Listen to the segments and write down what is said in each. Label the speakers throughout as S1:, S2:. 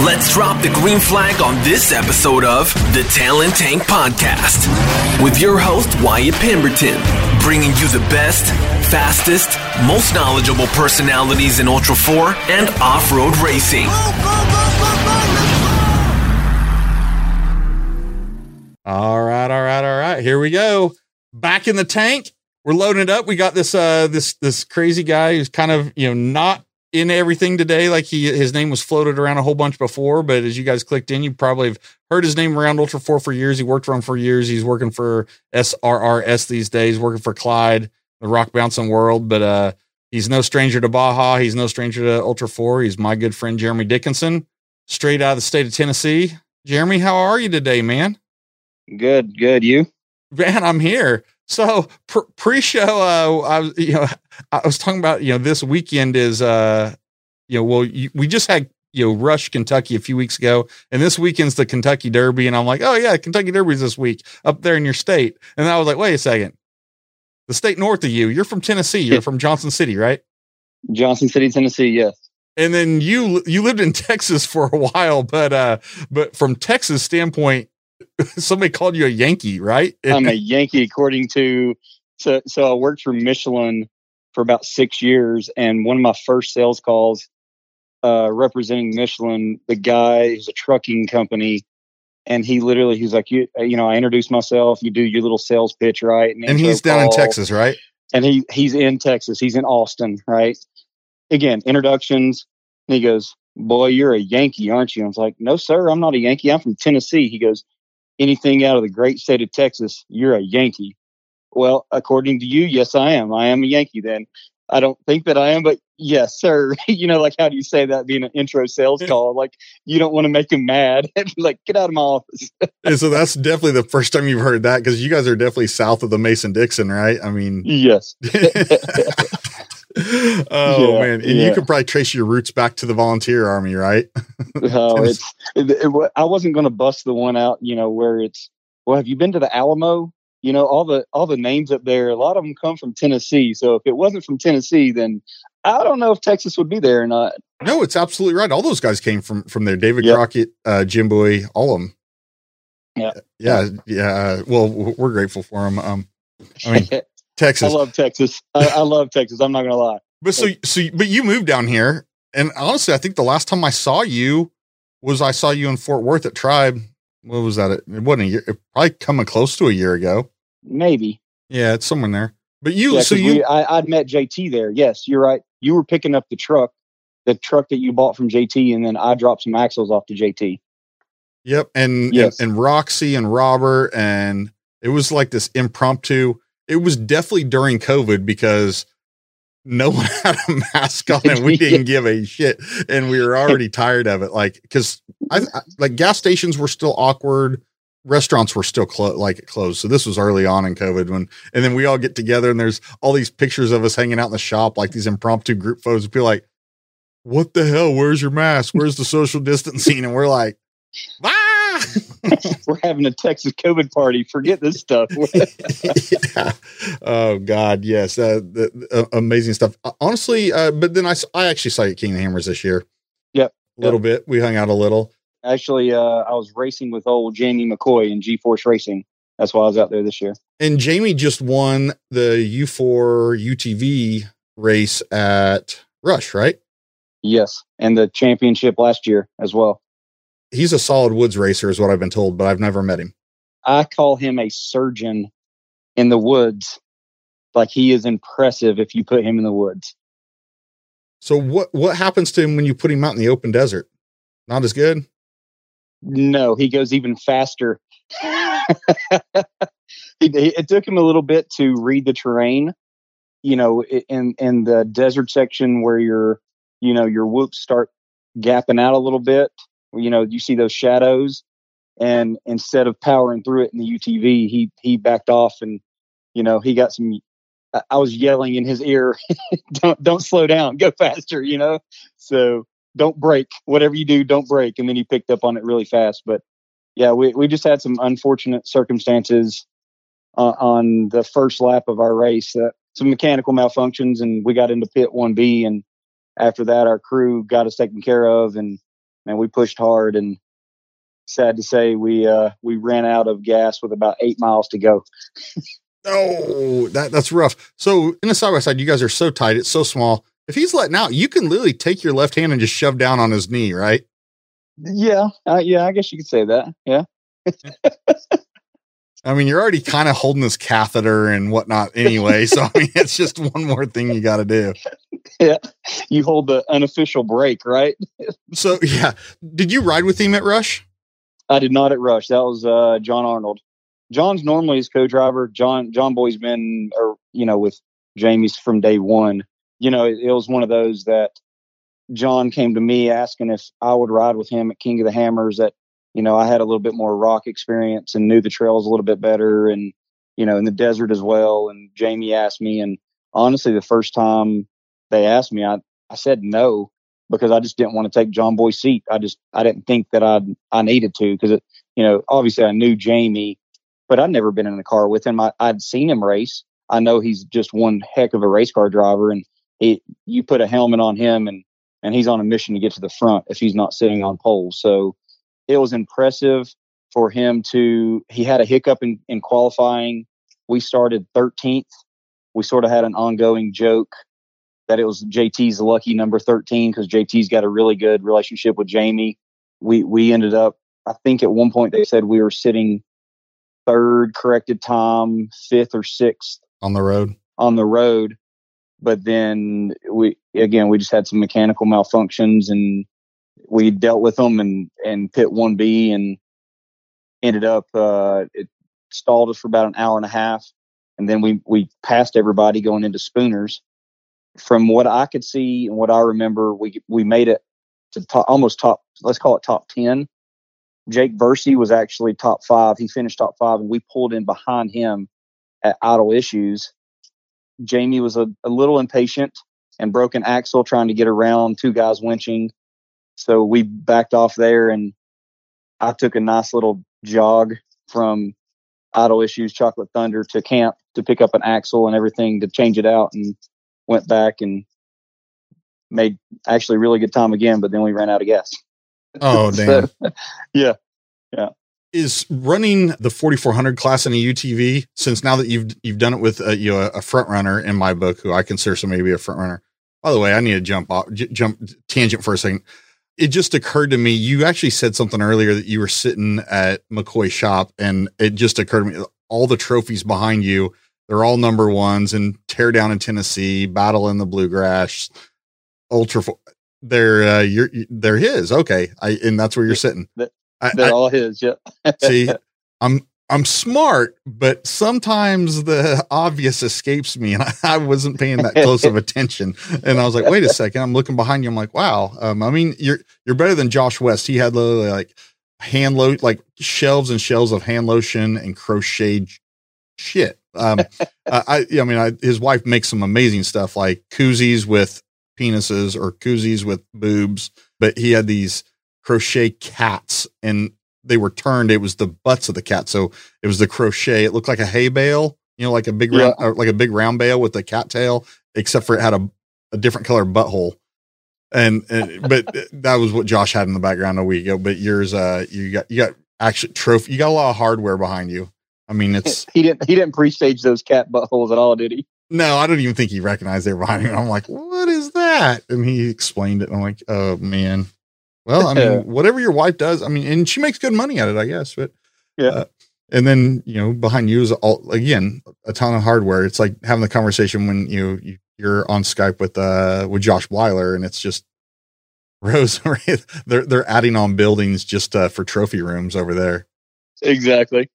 S1: Let's drop the green flag on this episode of the Talent Tank Podcast with your host, Wyatt Pemberton, bringing you the best, fastest, most knowledgeable personalities in Ultra 4 and off road racing.
S2: All right, all right, all right. Here we go. Back in the tank. We're loading it up. We got this uh this this crazy guy who's kind of, you know, not in everything today. Like he his name was floated around a whole bunch before, but as you guys clicked in, you probably have heard his name around Ultra 4 for years. He worked for him for years. He's working for SRRS these days, working for Clyde, the rock bouncing world, but uh he's no stranger to Baja. He's no stranger to Ultra 4. He's my good friend Jeremy Dickinson, straight out of the state of Tennessee. Jeremy, how are you today, man?
S3: Good, good. You?
S2: Man, I'm here. So pre-show, uh, I was, you know, I was talking about, you know, this weekend is, uh, you know, well, you, we just had, you know, Rush, Kentucky a few weeks ago, and this weekend's the Kentucky Derby, and I'm like, oh yeah, Kentucky Derby's this week up there in your state, and I was like, wait a second, the state north of you, you're from Tennessee, you're from Johnson City, right?
S3: Johnson City, Tennessee. Yes.
S2: And then you you lived in Texas for a while, but uh, but from Texas standpoint, somebody called you a Yankee, right?
S3: I'm a Yankee, according to so. So I worked for Michelin for about six years, and one of my first sales calls, uh, representing Michelin, the guy is a trucking company, and he literally he's like, you, you know, I introduced myself. You do your little sales pitch, right?
S2: And, and he's down call, in Texas, right?
S3: And he he's in Texas. He's in Austin, right? Again, introductions. And he goes, "Boy, you're a Yankee, aren't you?" I was like, "No, sir, I'm not a Yankee. I'm from Tennessee." He goes, anything out of the great state of Texas, you're a Yankee. Well, according to you, yes, I am. I am a Yankee then. I don't think that I am, but yes, sir. you know, like how do you say that being an intro sales call? Like you don't want to make him mad. like get out of my office.
S2: and so that's definitely the first time you've heard that because you guys are definitely south of the Mason Dixon, right? I mean,
S3: yes.
S2: oh yeah, man, and yeah. you could probably trace your roots back to the volunteer army, right?
S3: oh, it's. It, it, I wasn't going to bust the one out, you know, where it's. Well, have you been to the Alamo? You know, all the all the names up there. A lot of them come from Tennessee. So if it wasn't from Tennessee, then I don't know if Texas would be there or not.
S2: No, it's absolutely right. All those guys came from from there. David yep. Crockett, uh, Jim Bowie, all of them.
S3: Yeah,
S2: yeah, yeah. Well, we're grateful for them. Um, I mean, Texas.
S3: I love Texas. I, I love Texas. I'm not gonna lie.
S2: But so so but you moved down here, and honestly, I think the last time I saw you was I saw you in Fort Worth at Tribe. What was that? It wasn't a year. It probably coming close to a year ago.
S3: Maybe.
S2: Yeah, it's somewhere there. But you,
S3: yeah,
S2: so you,
S3: we, I, I'd met JT there. Yes, you're right. You were picking up the truck, the truck that you bought from JT, and then I dropped some axles off to JT.
S2: Yep, and yes. and, and Roxy and Robert, and it was like this impromptu it was definitely during COVID because no one had a mask on and we didn't give a shit and we were already tired of it like because I, I, like gas stations were still awkward restaurants were still clo- like closed so this was early on in covid when and then we all get together and there's all these pictures of us hanging out in the shop like these impromptu group photos people like what the hell? Where's your mask? Where's the social distancing? And we're like ah!
S3: we're having a Texas COVID party. Forget this stuff.
S2: yeah. Oh God, yes, uh, the, uh, amazing stuff. Uh, honestly, uh, but then I, I actually saw you King of Hammers this year.
S3: Yep,
S2: a little yep. bit. We hung out a little.
S3: Actually, uh, I was racing with old Jamie McCoy in G Force Racing. That's why I was out there this year.
S2: And Jamie just won the U4 UTV race at Rush, right?
S3: Yes, and the championship last year as well
S2: he's a solid woods racer, is what I've been told, but I've never met him.
S3: I call him a surgeon in the woods. Like he is impressive if you put him in the woods.
S2: So what what happens to him when you put him out in the open desert? Not as good.
S3: No, he goes even faster. it took him a little bit to read the terrain. You know, in in the desert section where your you know your whoops start gapping out a little bit you know, you see those shadows, and instead of powering through it in the UTV, he he backed off, and you know, he got some. I was yelling in his ear, "Don't don't slow down, go faster," you know. So don't brake. Whatever you do, don't brake. And then he picked up on it really fast. But yeah, we we just had some unfortunate circumstances uh, on the first lap of our race. Uh, some mechanical malfunctions, and we got into pit one B, and after that, our crew got us taken care of, and man, we pushed hard and sad to say we uh, we ran out of gas with about eight miles to go.
S2: oh, that that's rough. So in the side by side, you guys are so tight, it's so small. If he's letting out, you can literally take your left hand and just shove down on his knee, right?
S3: Yeah, uh, yeah, I guess you could say that. Yeah.
S2: I mean, you're already kind of holding this catheter and whatnot anyway. so, I mean, it's just one more thing you got to do.
S3: Yeah. You hold the unofficial brake, right?
S2: so, yeah. Did you ride with him at Rush?
S3: I did not at Rush. That was uh, John Arnold. John's normally his co-driver. John John Boy's been, or you know, with Jamie's from day one. You know, it, it was one of those that John came to me asking if I would ride with him at King of the Hammers. That you know, I had a little bit more rock experience and knew the trails a little bit better, and you know, in the desert as well. And Jamie asked me, and honestly, the first time they asked me, I I said no because I just didn't want to take John Boy's seat. I just I didn't think that I I needed to because it you know obviously I knew Jamie, but I'd never been in a car with him. I, I'd seen him race. I know he's just one heck of a race car driver, and he you put a helmet on him and and he's on a mission to get to the front if he's not sitting on poles. So it was impressive for him to he had a hiccup in, in qualifying. We started 13th. We sort of had an ongoing joke that it was JT's lucky number 13 because JT's got a really good relationship with Jamie. We we ended up, I think at one point they said we were sitting third corrected time, fifth or sixth
S2: on the road.
S3: On the road. But then we again we just had some mechanical malfunctions and we dealt with them and and pit one B and ended up uh, it stalled us for about an hour and a half and then we we passed everybody going into Spooners from what I could see and what I remember, we we made it to top, almost top. Let's call it top ten. Jake Versey was actually top five. He finished top five, and we pulled in behind him at idle issues. Jamie was a, a little impatient and broke an axle trying to get around two guys winching. So we backed off there, and I took a nice little jog from idle issues, chocolate thunder to camp to pick up an axle and everything to change it out and went back and made actually really good time again, but then we ran out of gas.
S2: Oh, damn.
S3: so, yeah. Yeah.
S2: Is running the 4400 class in a UTV since now that you've you've done it with a, you know a front runner in my book who I consider somebody to be a front runner. By the way, I need to jump off, j- jump tangent for a second. It just occurred to me you actually said something earlier that you were sitting at McCoy's shop, and it just occurred to me all the trophies behind you they're all number ones and tear down in Tennessee, battle in the bluegrass, ultra. They're uh, you're they're his. Okay, I and that's where you're sitting.
S3: They're I, all his. Yeah.
S2: see, I'm I'm smart, but sometimes the obvious escapes me, and I, I, wasn't paying that close of attention. And I was like, "Wait a second! I'm looking behind you. I'm like, wow. Um, I mean, you're you're better than Josh West. He had literally like hand load, like shelves and shelves of hand lotion and crocheted shit. Um, I, I mean, I, his wife makes some amazing stuff like koozies with penises or koozies with boobs, but he had these crochet cats and they were turned. It was the butts of the cat. So it was the crochet. It looked like a hay bale, you know, like a big, yeah. round, like a big round bale with a cat tail, except for it had a, a different color butthole. And, and but that was what Josh had in the background a week ago. But yours, uh, you got, you got actually trophy, you got a lot of hardware behind you. I mean, it's
S3: he didn't he didn't pre-stage those cat buttholes at all, did he?
S2: No, I don't even think he recognized they were behind me. I'm like, what is that? And he explained it. I'm like, oh man. Well, I mean, whatever your wife does, I mean, and she makes good money at it, I guess. But
S3: yeah. Uh,
S2: and then you know, behind you is all again a ton of hardware. It's like having the conversation when you, you you're on Skype with uh with Josh Weiler, and it's just Rose. they're they're adding on buildings just uh, for trophy rooms over there.
S3: Exactly.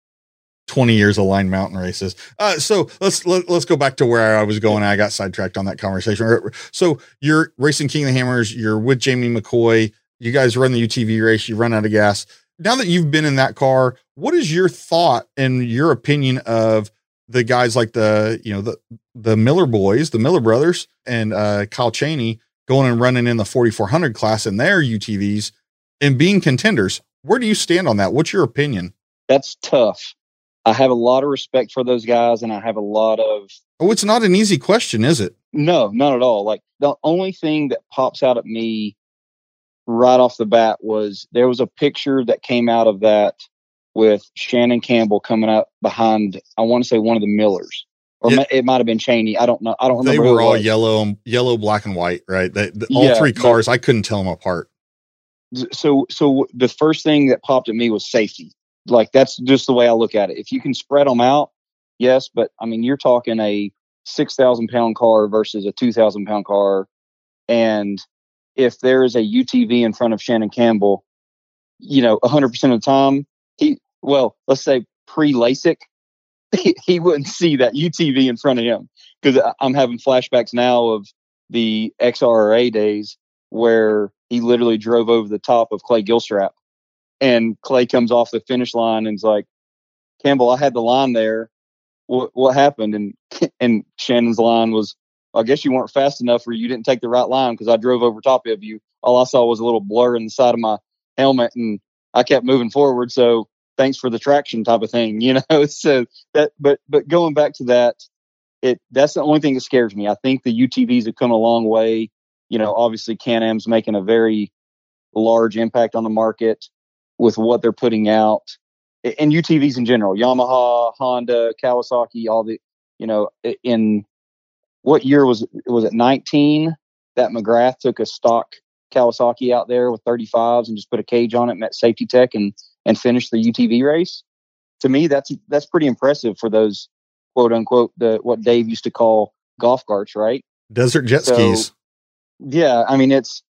S2: 20 years of line mountain races. Uh, so let's let, us let us go back to where I was going. I got sidetracked on that conversation. So you're racing King of the Hammers. You're with Jamie McCoy. You guys run the UTV race. You run out of gas. Now that you've been in that car, what is your thought and your opinion of the guys like the you know the the Miller boys, the Miller brothers, and uh, Kyle Chaney going and running in the 4400 class in their UTVs and being contenders? Where do you stand on that? What's your opinion?
S3: That's tough I have a lot of respect for those guys, and I have a lot of.
S2: Oh, it's not an easy question, is it?
S3: No, not at all. Like the only thing that pops out at me right off the bat was there was a picture that came out of that with Shannon Campbell coming up behind. I want to say one of the Millers, or yeah. it might have been Chaney. I don't know. I don't remember.
S2: They were all yellow, yellow, black, and white, right? They, the, all yeah, three cars. But, I couldn't tell them apart.
S3: So, so the first thing that popped at me was safety. Like that's just the way I look at it. If you can spread them out, yes. But I mean, you're talking a six thousand pound car versus a two thousand pound car, and if there is a UTV in front of Shannon Campbell, you know, 100% of the time, he, well, let's say pre LASIK, he, he wouldn't see that UTV in front of him. Because I'm having flashbacks now of the XRA days where he literally drove over the top of Clay Gilstrap. And Clay comes off the finish line and's like, Campbell, I had the line there. What, what happened? And, and Shannon's line was, I guess you weren't fast enough or you didn't take the right line because I drove over top of you. All I saw was a little blur in the side of my helmet and I kept moving forward. So thanks for the traction type of thing, you know? so that, but, but going back to that, it, that's the only thing that scares me. I think the UTVs have come a long way. You know, obviously Can-Am's making a very large impact on the market with what they're putting out and UTVs in general, Yamaha, Honda, Kawasaki, all the, you know, in what year was it? Was it 19 that McGrath took a stock Kawasaki out there with 35s and just put a cage on it, met safety tech, and and finished the UTV race? To me, that's that's pretty impressive for those quote unquote the what Dave used to call golf carts, right?
S2: Desert jet so, skis.
S3: Yeah, I mean it's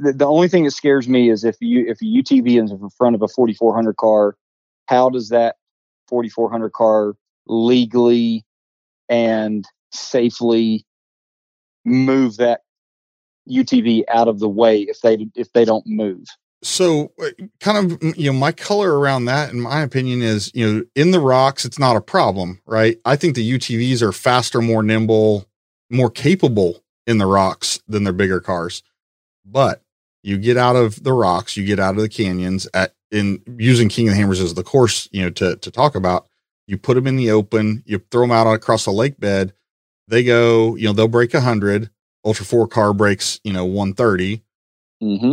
S3: the, the only thing that scares me is if you if a UTV is in front of a 4400 car, how does that 4400 car legally and safely move that UTV out of the way if they if they don't move.
S2: So, uh, kind of, you know, my color around that, in my opinion, is you know, in the rocks, it's not a problem, right? I think the UTVs are faster, more nimble, more capable in the rocks than their bigger cars. But you get out of the rocks, you get out of the canyons at in using King of the Hammers as the course, you know, to to talk about. You put them in the open, you throw them out across a lake bed, they go, you know, they'll break 100. Ultra 4 car breaks, you know, 130.
S3: Mm-hmm.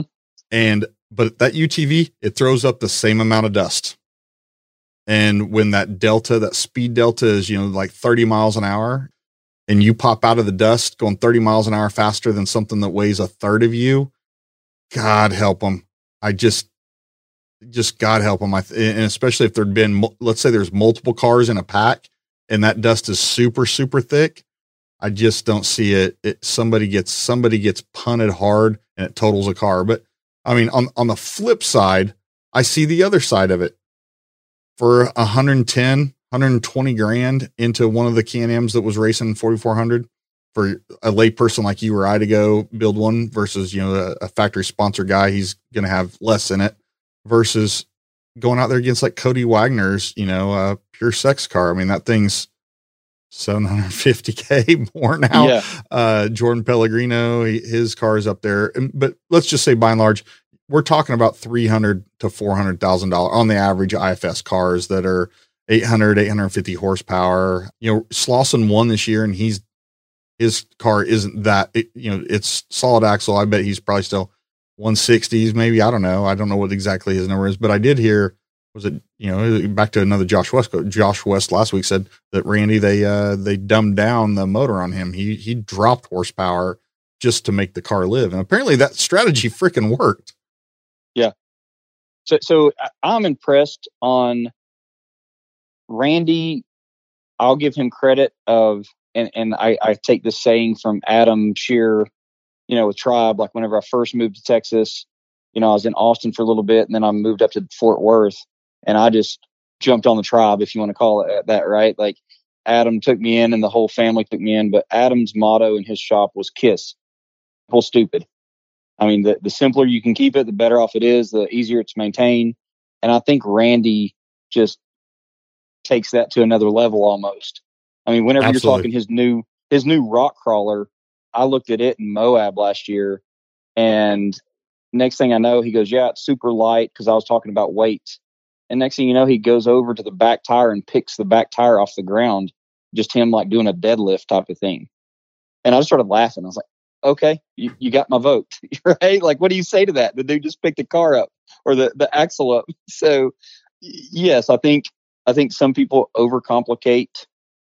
S2: And, but that UTV, it throws up the same amount of dust. And when that delta, that speed delta is, you know, like 30 miles an hour, and you pop out of the dust going 30 miles an hour faster than something that weighs a third of you, God help them. I just, just God help them. I th- and especially if there'd been, let's say there's multiple cars in a pack and that dust is super, super thick. I just don't see it. it. Somebody gets somebody gets punted hard and it totals a car. But I mean, on on the flip side, I see the other side of it. For 110, 120 grand into one of the Can-Ams that was racing 4400 for a layperson like you or I to go build one versus, you know, a, a factory sponsor guy, he's going to have less in it versus going out there against like Cody Waggoner's, you know, uh, pure sex car. I mean, that thing's 750k more now. Yeah. Uh, Jordan Pellegrino, his car is up there, but let's just say by and large, we're talking about 300 to 400 thousand dollars on the average IFS cars that are 800, 850 horsepower. You know, Slawson won this year, and he's his car isn't that. It, you know, it's solid axle. I bet he's probably still 160s, maybe. I don't know. I don't know what exactly his number is, but I did hear was it you know back to another Josh West Josh West last week said that Randy they uh they dumbed down the motor on him. He he dropped horsepower just to make the car live. And apparently that strategy freaking worked.
S3: Yeah. So so I'm impressed on Randy. I'll give him credit of and and I I take this saying from Adam Shear you know with Tribe like whenever I first moved to Texas you know I was in Austin for a little bit and then I moved up to Fort Worth and I just jumped on the tribe, if you want to call it uh, that, right? Like Adam took me in and the whole family took me in, but Adam's motto in his shop was kiss. Simple, stupid. I mean, the, the simpler you can keep it, the better off it is, the easier it's maintained. And I think Randy just takes that to another level almost. I mean, whenever Absolutely. you're talking his new his new rock crawler, I looked at it in Moab last year, and next thing I know, he goes, "Yeah, it's super light." Because I was talking about weight, and next thing you know, he goes over to the back tire and picks the back tire off the ground, just him like doing a deadlift type of thing. And I just started laughing. I was like, okay, you, you got my vote, right? Like, what do you say to that? The dude just picked the car up or the, the axle up. So yes, I think, I think some people overcomplicate,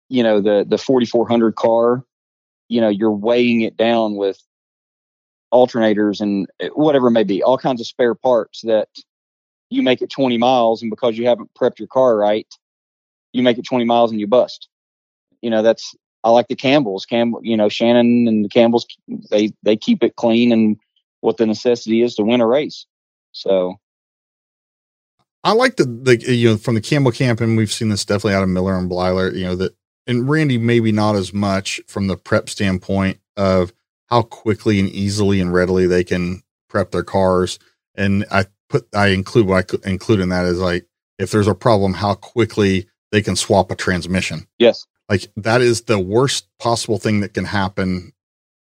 S3: you know, the, the 4,400 car, you know, you're weighing it down with alternators and eh, whatever it may be, all kinds of spare parts that you make it 20 miles and because you haven't prepped your car right, you make it 20 miles and you bust. You know, that's I like the Campbells. Campbell, you know, Shannon and the Campbells, they they keep it clean and what the necessity is to win a race. So
S2: I like the the you know from the Campbell camp, and we've seen this definitely out of Miller and Blyler. You know that, and Randy maybe not as much from the prep standpoint of how quickly and easily and readily they can prep their cars. And I put I include what I include in that is like if there's a problem, how quickly they can swap a transmission.
S3: Yes.
S2: Like that is the worst possible thing that can happen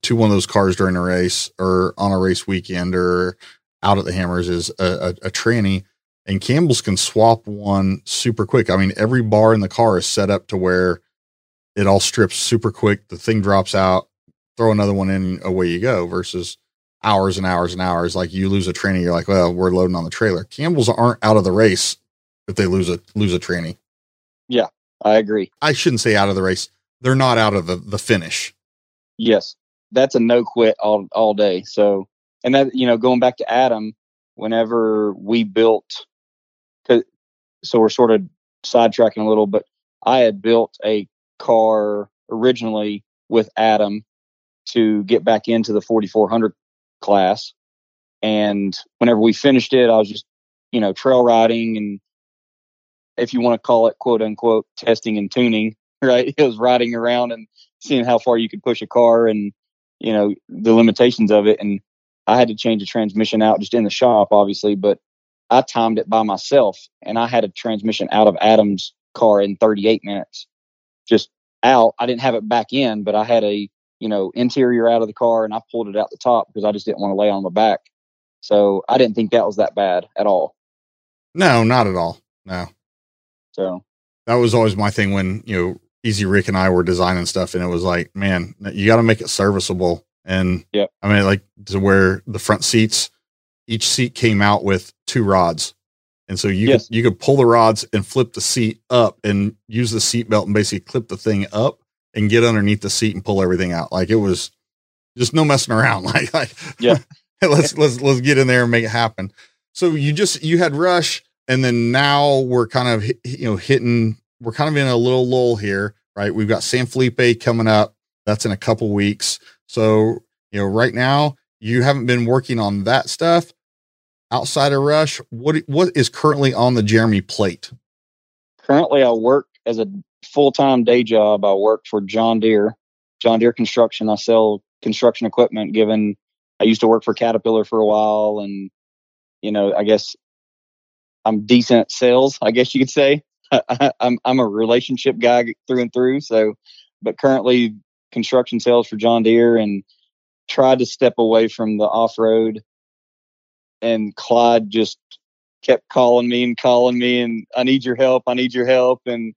S2: to one of those cars during a race or on a race weekend or out at the hammers is a, a, a tranny and Campbell's can swap one super quick. I mean, every bar in the car is set up to where it all strips super quick. The thing drops out, throw another one in, away you go versus hours and hours and hours. Like you lose a tranny, you're like, well, we're loading on the trailer. Campbell's aren't out of the race if they lose a lose a tranny.
S3: Yeah, I agree.
S2: I shouldn't say out of the race. They're not out of the, the finish.
S3: Yes. That's a no quit all all day. So and that you know, going back to Adam, whenever we built so we're sort of sidetracking a little, but I had built a car originally with Adam to get back into the 4400 class. And whenever we finished it, I was just, you know, trail riding and if you want to call it quote unquote testing and tuning, right? It was riding around and seeing how far you could push a car and, you know, the limitations of it. And I had to change the transmission out just in the shop, obviously, but I timed it by myself and I had a transmission out of Adam's car in 38 minutes. Just out. I didn't have it back in, but I had a, you know, interior out of the car and I pulled it out the top because I just didn't want to lay on my back. So I didn't think that was that bad at all.
S2: No, not at all. No.
S3: So
S2: that was always my thing when, you know, Easy Rick and I were designing stuff and it was like, man, you got to make it serviceable. And
S3: yeah,
S2: I mean, like to where the front seats, each seat came out with two rods. And so you yes. could, you could pull the rods and flip the seat up and use the seat belt and basically clip the thing up and get underneath the seat and pull everything out. Like it was just no messing around. Like, like
S3: yeah,
S2: let's, let's, let's get in there and make it happen. So you just, you had rush and then now we're kind of, you know, hitting, we're kind of in a little lull here, right? We've got San Felipe coming up. That's in a couple weeks. So, you know, right now you haven't been working on that stuff outside of Rush, what what is currently on the Jeremy plate?
S3: Currently, I work as a full time day job. I work for John Deere, John Deere Construction. I sell construction equipment. Given I used to work for Caterpillar for a while, and you know, I guess I'm decent sales. I guess you could say I, I'm I'm a relationship guy through and through. So, but currently construction sales for John Deere and tried to step away from the off road and Clyde just kept calling me and calling me and I need your help. I need your help. And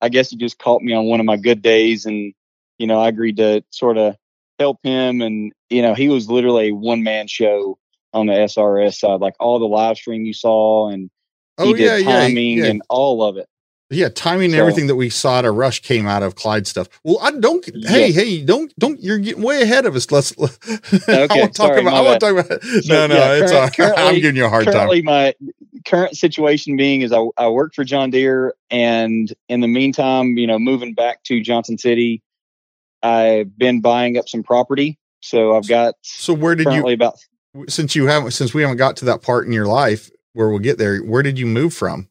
S3: I guess he just caught me on one of my good days. And, you know, I agreed to sort of help him. And, you know, he was literally a one man show on the SRS side, like all the live stream you saw and he oh, did yeah, timing yeah, yeah. and all of it.
S2: Yeah, timing so, everything that we saw at a rush came out of Clyde stuff. Well, I don't. Yeah. Hey, hey, don't, don't. You're getting way ahead of us. Let's. Okay, I want to talk about. I want to talk about. So, no, no, yeah, it's current, all, I'm giving you a hard
S3: currently
S2: time.
S3: my current situation being is I, I work for John Deere, and in the meantime, you know, moving back to Johnson City, I've been buying up some property. So I've got.
S2: So where did you
S3: about?
S2: Since you haven't, since we haven't got to that part in your life where we'll get there, where did you move from?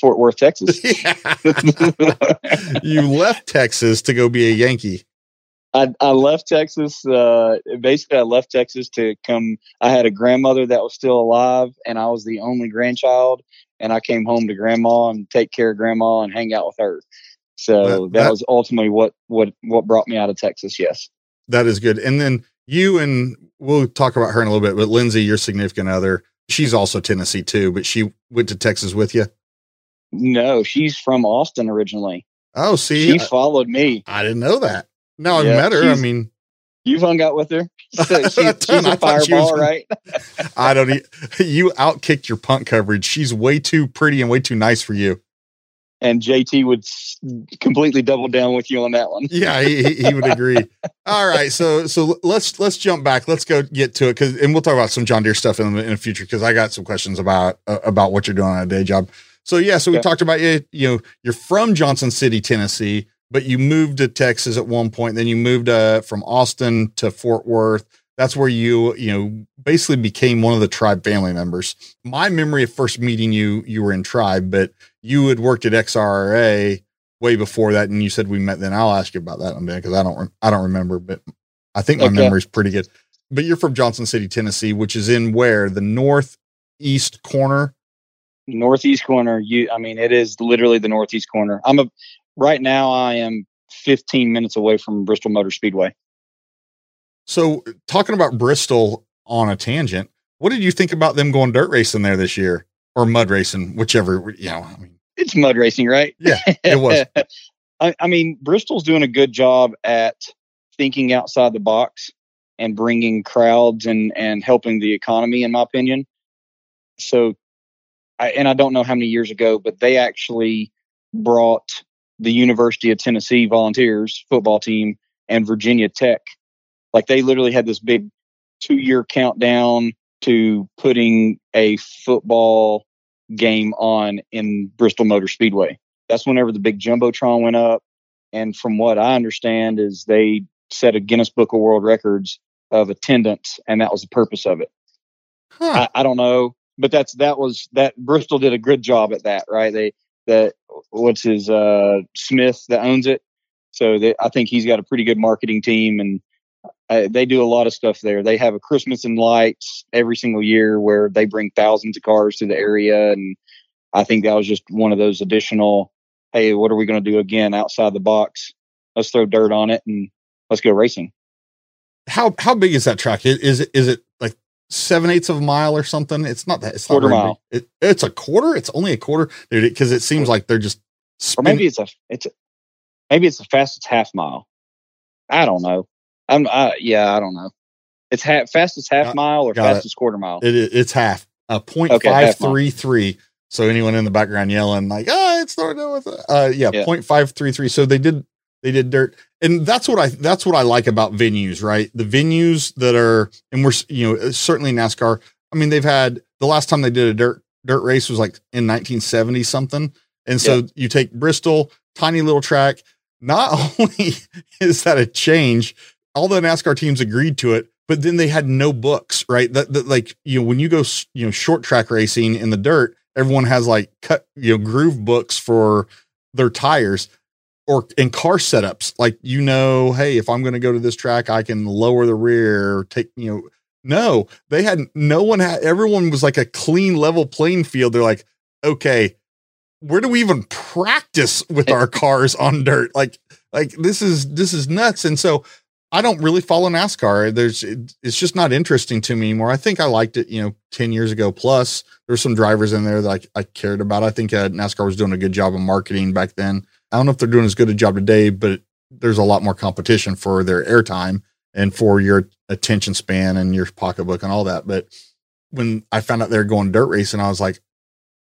S3: Fort Worth, Texas.
S2: you left Texas to go be a Yankee.
S3: I, I left Texas. Uh, basically, I left Texas to come. I had a grandmother that was still alive, and I was the only grandchild. And I came home to grandma and take care of grandma and hang out with her. So that, that, that was ultimately what what what brought me out of Texas. Yes,
S2: that is good. And then you and we'll talk about her in a little bit. But Lindsay, your significant other, she's also Tennessee too, but she went to Texas with you.
S3: No, she's from Austin originally.
S2: Oh, see,
S3: she followed me.
S2: I didn't know that. Now I've met her. I mean,
S3: You've hung out with her. So she, she's a fireball, was, right?
S2: I don't. You outkicked your punt coverage. She's way too pretty and way too nice for you
S3: and JT would completely double down with you on that one.
S2: yeah, he, he would agree. All right, so so let's let's jump back. Let's go get to it because, and we'll talk about some John Deere stuff in the, in the future because I got some questions about uh, about what you're doing on a day job. So yeah, so we talked about you. You know, you're from Johnson City, Tennessee, but you moved to Texas at one point. Then you moved uh, from Austin to Fort Worth that's where you you know basically became one of the tribe family members my memory of first meeting you you were in tribe but you had worked at XRA way before that and you said we met then i'll ask you about that one day because i don't i don't remember but i think my okay. memory is pretty good but you're from johnson city tennessee which is in where the northeast corner
S3: northeast corner you i mean it is literally the northeast corner i'm a right now i am 15 minutes away from bristol motor speedway
S2: so, talking about Bristol on a tangent, what did you think about them going dirt racing there this year or mud racing, whichever? You know, I mean,
S3: it's mud racing, right?
S2: Yeah, it was.
S3: I, I mean, Bristol's doing a good job at thinking outside the box and bringing crowds and and helping the economy, in my opinion. So, I, and I don't know how many years ago, but they actually brought the University of Tennessee Volunteers football team and Virginia Tech like they literally had this big two year countdown to putting a football game on in Bristol Motor Speedway. That's whenever the big jumbotron went up. And from what I understand, is they set a Guinness Book of World Records of attendance, and that was the purpose of it. Huh. I, I, don't know, but that's that was that Bristol did a good job at that, right? They that what's his uh Smith that owns it, so they, I think he's got a pretty good marketing team, and uh, they do a lot of stuff there. They have a Christmas and lights every single year where they bring thousands of cars to the area, and I think that was just one of those additional. Hey, what are we going to do again outside the box? Let's throw dirt on it and let's go racing.
S2: How how big is that track? Is is it like seven eighths of a mile or something? It's not that. It's
S3: quarter not mile.
S2: It, it's a quarter. It's only a quarter, dude. because it seems like they're just.
S3: Or maybe it's a it's a, maybe it's the fastest half mile. I don't know. I'm uh, yeah, I don't know. It's half, fastest half mile or fastest it. quarter mile.
S2: It, it's half. Uh, point okay, five three three. So anyone in the background yelling like, "Ah, oh, it's starting with," uh, yeah, yeah, point five three three. So they did they did dirt, and that's what I that's what I like about venues, right? The venues that are, and we're you know uh, certainly NASCAR. I mean, they've had the last time they did a dirt dirt race was like in 1970 something, and so yeah. you take Bristol, tiny little track. Not only is that a change all the NASCAR teams agreed to it, but then they had no books, right? That, that like you know when you go you know short track racing in the dirt, everyone has like cut you know groove books for their tires or in car setups. Like you know, hey, if I'm going to go to this track, I can lower the rear, take you know. No, they had no one had everyone was like a clean level playing field. They're like, okay, where do we even practice with our cars on dirt? Like, like this is this is nuts. And so I don't really follow NASCAR. There's it's just not interesting to me anymore. I think I liked it, you know, 10 years ago plus. There's some drivers in there that I, I cared about. I think uh, NASCAR was doing a good job of marketing back then. I don't know if they're doing as good a job today, but there's a lot more competition for their airtime and for your attention span and your pocketbook and all that. But when I found out they're going dirt racing, I was like,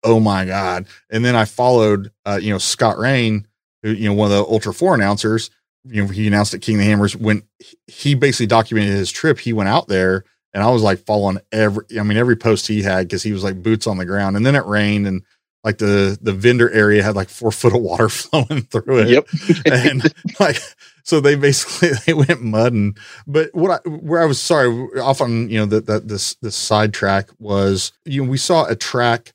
S2: oh my God. And then I followed, uh, you know, Scott Rain, who, you know, one of the Ultra 4 announcers you know, he announced at King of the Hammers when he basically documented his trip. He went out there and I was like following every, I mean, every post he had because he was like boots on the ground. And then it rained and like the the vendor area had like four foot of water flowing through it.
S3: Yep.
S2: and like so they basically they went mudding. But what I where I was sorry off on you know that that this this side track was you know we saw a track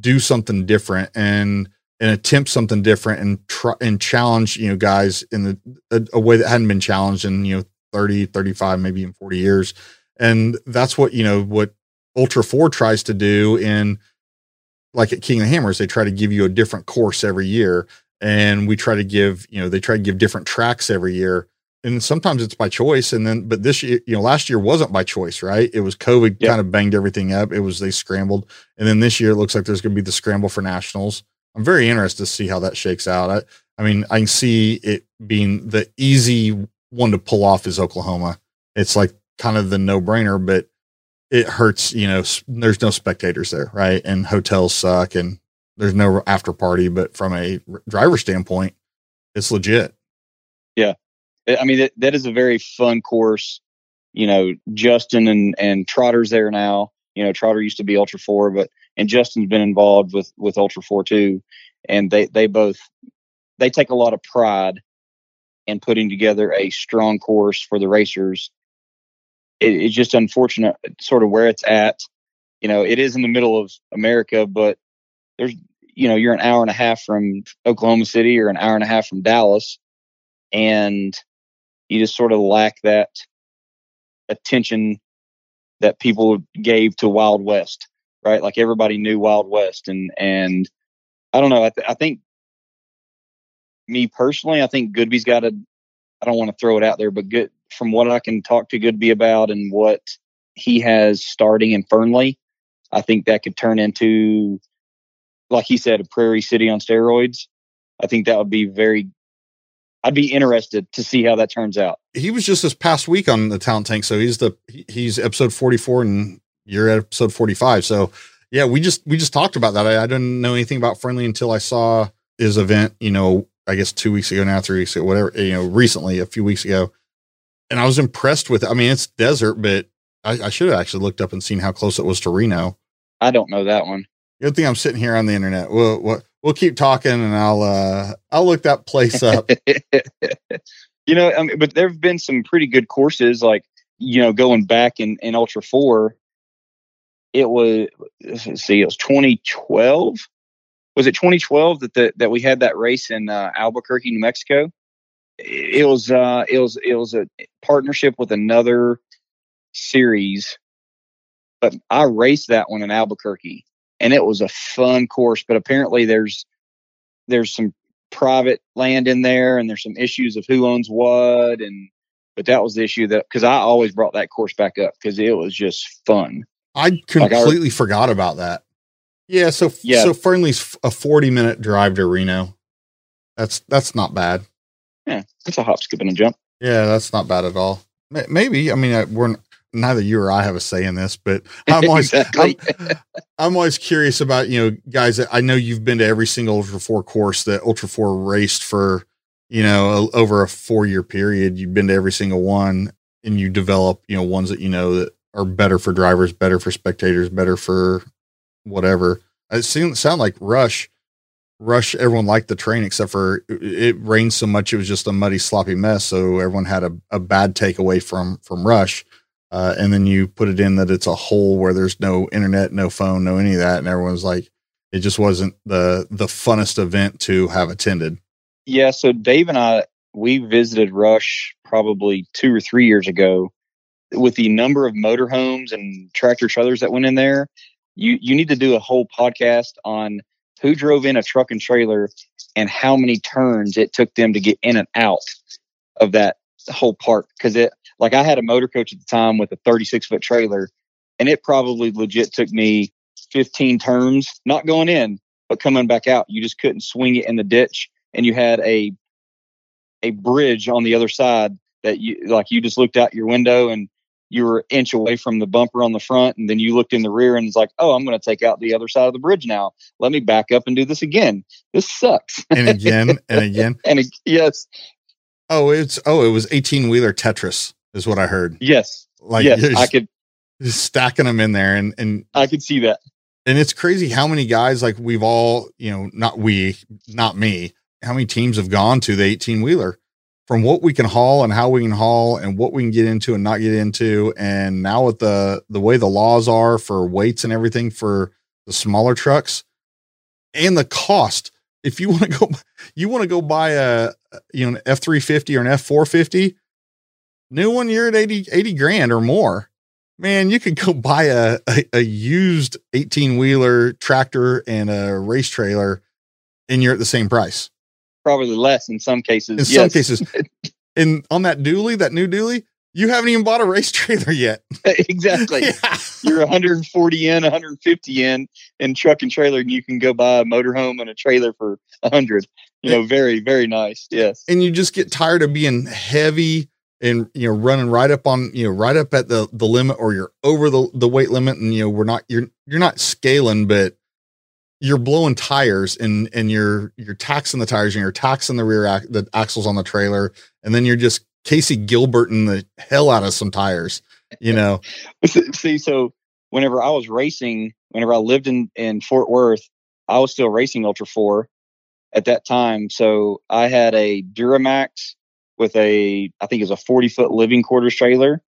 S2: do something different and and attempt something different and try and challenge you know guys in the a, a, way that hadn't been challenged in you know 30 35 maybe even 40 years and that's what you know what ultra 4 tries to do in like at king of the hammers they try to give you a different course every year and we try to give you know they try to give different tracks every year and sometimes it's by choice and then but this year you know last year wasn't by choice right it was covid kind of banged everything up it was they scrambled and then this year it looks like there's going to be the scramble for nationals I'm very interested to see how that shakes out. I, I mean, I can see it being the easy one to pull off is Oklahoma. it's like kind of the no brainer, but it hurts, you know, there's no spectators there, right? And hotels suck and there's no after party, but from a driver standpoint, it's legit.
S3: Yeah. I mean, that, that is a very fun course. You know, Justin and, and Trotter's there now. You know, Trotter used to be Ultra Four, but and Justin's been involved with with Ultra Four too, and they they both they take a lot of pride in putting together a strong course for the racers. It, it's just unfortunate, sort of where it's at. You know, it is in the middle of America, but there's you know you're an hour and a half from Oklahoma City or an hour and a half from Dallas, and you just sort of lack that attention that people gave to Wild West, right? Like everybody knew Wild West, and and I don't know. I, th- I think me personally, I think Goodby's got a. I don't want to throw it out there, but good from what I can talk to Goodby about and what he has starting in Fernley, I think that could turn into, like he said, a Prairie City on steroids. I think that would be very I'd be interested to see how that turns out.
S2: He was just this past week on the Talent Tank, so he's the he's episode forty four, and you're episode forty five. So yeah, we just we just talked about that. I, I, didn't know anything about Fernley until I saw his event. You know, I guess two weeks ago now, three weeks ago, whatever. You know, recently, a few weeks ago, and I was impressed with. it. I mean, it's desert, but I, I should have actually looked up and seen how close it was to Reno.
S3: I don't know that one.
S2: Good thing I'm sitting here on the internet. Well, what we'll keep talking and I'll uh I'll look that place up.
S3: you know, I mean, but there've been some pretty good courses like you know going back in in Ultra 4 it was let's see it was 2012 was it 2012 that the, that we had that race in uh, Albuquerque, New Mexico? It was uh it was it was a partnership with another series but I raced that one in Albuquerque and it was a fun course. But apparently, there's there's some private land in there, and there's some issues of who owns what, and but that was the issue that because I always brought that course back up because it was just fun.
S2: I completely like I, forgot about that. Yeah, so yeah. so Fernley's a 40 minute drive to Reno. That's that's not bad.
S3: Yeah, it's a hop, skip, and a jump.
S2: Yeah, that's not bad at all. Maybe I mean uh, we're neither you or I have a say in this, but I'm always exactly. I'm, I'm, always curious about you know guys. I know you've been to every single Ultra Four course that Ultra Four raced for you know a, over a four year period. You've been to every single one, and you develop you know ones that you know that are better for drivers, better for spectators, better for whatever. It seemed sound like Rush. Rush, everyone liked the train except for it rained so much it was just a muddy, sloppy mess. So everyone had a, a bad takeaway from from Rush uh, and then you put it in that it's a hole where there's no internet, no phone, no any of that, and everyone's like, it just wasn't the the funnest event to have attended.
S3: Yeah, so Dave and I we visited Rush probably two or three years ago. With the number of motorhomes and tractor trailers that went in there, you you need to do a whole podcast on who drove in a truck and trailer and how many turns it took them to get in and out of that whole park because it like I had a motor coach at the time with a 36 foot trailer, and it probably legit took me 15 turns, not going in, but coming back out. You just couldn't swing it in the ditch, and you had a a bridge on the other side that you like. You just looked out your window and you were inch away from the bumper on the front, and then you looked in the rear and it's like, oh, I'm going to take out the other side of the bridge now. Let me back up and do this again. This sucks.
S2: and again and again
S3: and yes.
S2: Oh, it's oh, it was 18 wheeler Tetris is what I heard.
S3: Yes. Like yes, I could
S2: stacking them in there and and
S3: I could see that.
S2: And it's crazy how many guys like we've all, you know, not we, not me, how many teams have gone to the 18 wheeler from what we can haul and how we can haul and what we can get into and not get into. And now with the the way the laws are for weights and everything for the smaller trucks and the cost. If you want to go you want to go buy a you know an F three fifty or an F four fifty, new one, you're at 80, 80 grand or more. Man, you could go buy a, a, a used 18 wheeler tractor and a race trailer and you're at the same price.
S3: Probably less in some cases.
S2: In yes. some cases. and on that dually, that new dually, you haven't even bought a race trailer yet.
S3: exactly. Yeah. You're 140 in, 150 in, in truck and trailer, and you can go buy a motorhome and a trailer for 100. You know, very, very nice. Yes.
S2: And you just get tired of being heavy and you know running right up on you know right up at the the limit or you're over the the weight limit and you know we're not you're you're not scaling but you're blowing tires and and you're you're taxing the tires and you're taxing the rear ac- the axles on the trailer and then you're just Casey Gilbert and the hell out of some tires you know
S3: see so whenever I was racing whenever I lived in in Fort Worth I was still racing Ultra 4 at that time so I had a Duramax with a I think it's a 40 foot living quarters trailer.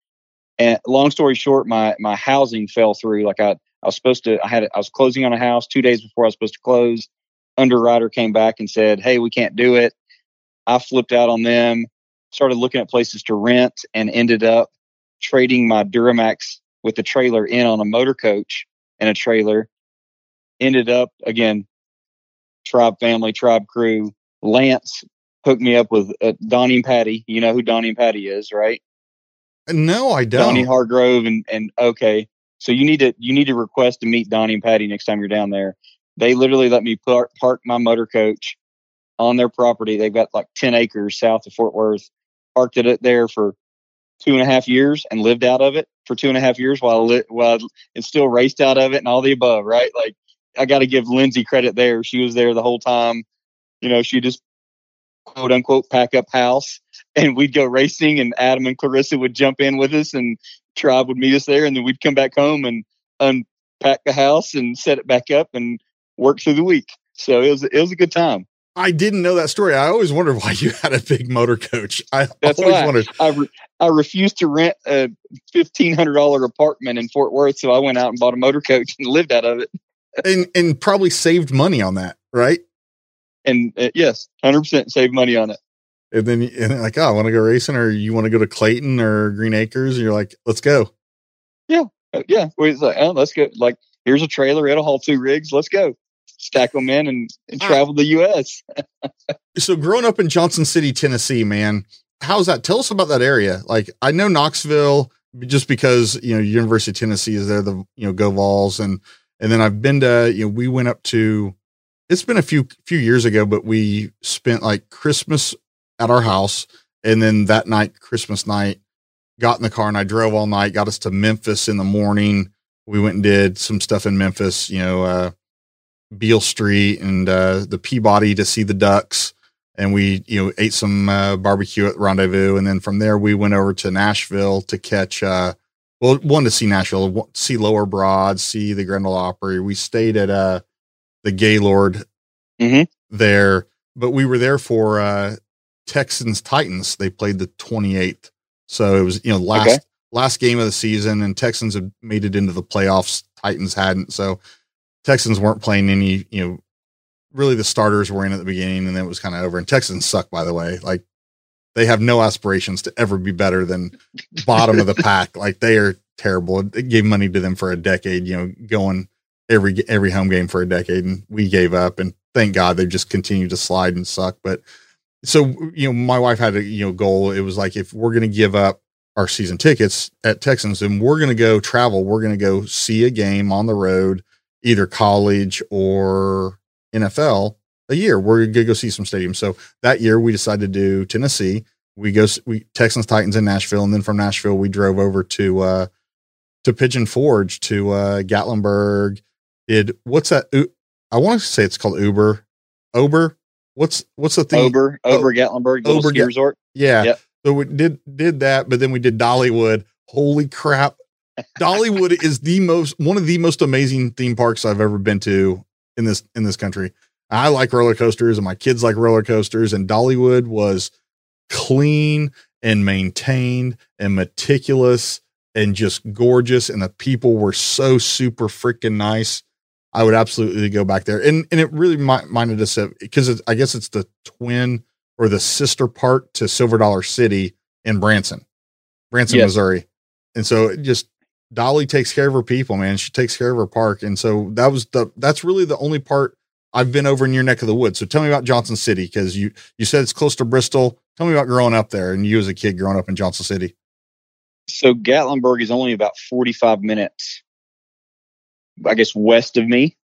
S3: And long story short, my my housing fell through. Like I I was supposed to I had I was closing on a house two days before I was supposed to close. Underwriter came back and said, "Hey, we can't do it." I flipped out on them, started looking at places to rent, and ended up trading my Duramax with the trailer in on a motor coach and a trailer. Ended up again, tribe family, tribe crew. Lance hooked me up with uh, Donnie and Patty. You know who Donnie and Patty is, right?
S2: No, I don't.
S3: Donnie Hargrove and and okay, so you need to you need to request to meet Donnie and Patty next time you're down there. They literally let me park, park my motor coach on their property. They've got like ten acres south of Fort Worth. Parked it there for two and a half years and lived out of it for two and a half years while it, while it still raced out of it and all the above. Right? Like I got to give Lindsay credit there. She was there the whole time. You know, she just quote unquote pack up house and we'd go racing and Adam and Clarissa would jump in with us and Tribe would meet us there and then we'd come back home and unpack the house and set it back up and work through the week. So it was it was a good time.
S2: I didn't know that story. I always wondered why you had a big motor coach. I
S3: That's
S2: always
S3: why
S2: wondered.
S3: I, re- I refused to rent a fifteen hundred dollar apartment in Fort Worth, so I went out and bought a motor coach and lived out of it.
S2: and and probably saved money on that, right?
S3: and uh, yes, hundred percent save money on it.
S2: And then and like, oh, I want to go racing, or you want to go to Clayton or Green Acres, and you're like, let's go.
S3: Yeah, uh, yeah. We like, oh, let's go. Like, here's a trailer. It'll haul two rigs. Let's go. Stack them in and, and travel the U.S.
S2: so, growing up in Johnson City, Tennessee, man, how's that? Tell us about that area. Like, I know Knoxville just because you know University of Tennessee is there. The you know Go Vols, and and then I've been to you know we went up to it's been a few few years ago, but we spent like Christmas at our house, and then that night, Christmas night, got in the car and I drove all night. Got us to Memphis in the morning. We went and did some stuff in Memphis, you know, uh, Beale Street and uh, the Peabody to see the ducks, and we you know ate some uh, barbecue at Rendezvous, and then from there we went over to Nashville to catch. Uh, well, one to see Nashville, see Lower Broad, see the Grand Ole Opry. We stayed at uh the Gaylord
S3: mm-hmm.
S2: there, but we were there for uh, Texans Titans. They played the 28th, so it was you know last okay. last game of the season, and Texans had made it into the playoffs. Titans hadn't, so Texans weren't playing any. You know, really the starters were in at the beginning, and then it was kind of over. And Texans suck, by the way. Like they have no aspirations to ever be better than bottom of the pack. Like they are terrible. It gave money to them for a decade. You know, going every every home game for a decade, and we gave up. And thank God they've just continued to slide and suck. But so you know, my wife had a you know goal. It was like if we're going to give up our season tickets at Texans, and we're going to go travel, we're going to go see a game on the road, either college or NFL a year. We're going to go see some stadiums. So that year we decided to do Tennessee. We go we Texans Titans in Nashville, and then from Nashville we drove over to uh to Pigeon Forge to uh Gatlinburg did what's that? I want to say it's called Uber. Ober. What's what's the thing?
S3: Ober Ober oh, Gatlinburg Ober ski resort.
S2: Yeah. Yep. So we did did that, but then we did Dollywood. Holy crap! Dollywood is the most one of the most amazing theme parks I've ever been to in this in this country. I like roller coasters, and my kids like roller coasters, and Dollywood was clean and maintained and meticulous and just gorgeous, and the people were so super freaking nice. I would absolutely go back there. And and it really minded us of because I guess it's the twin or the sister part to Silver Dollar City in Branson, Branson, yes. Missouri. And so it just Dolly takes care of her people, man. She takes care of her park. And so that was the that's really the only part I've been over in your neck of the woods. So tell me about Johnson City because you you said it's close to Bristol. Tell me about growing up there and you as a kid growing up in Johnson City.
S3: So Gatlinburg is only about 45 minutes I guess west of me.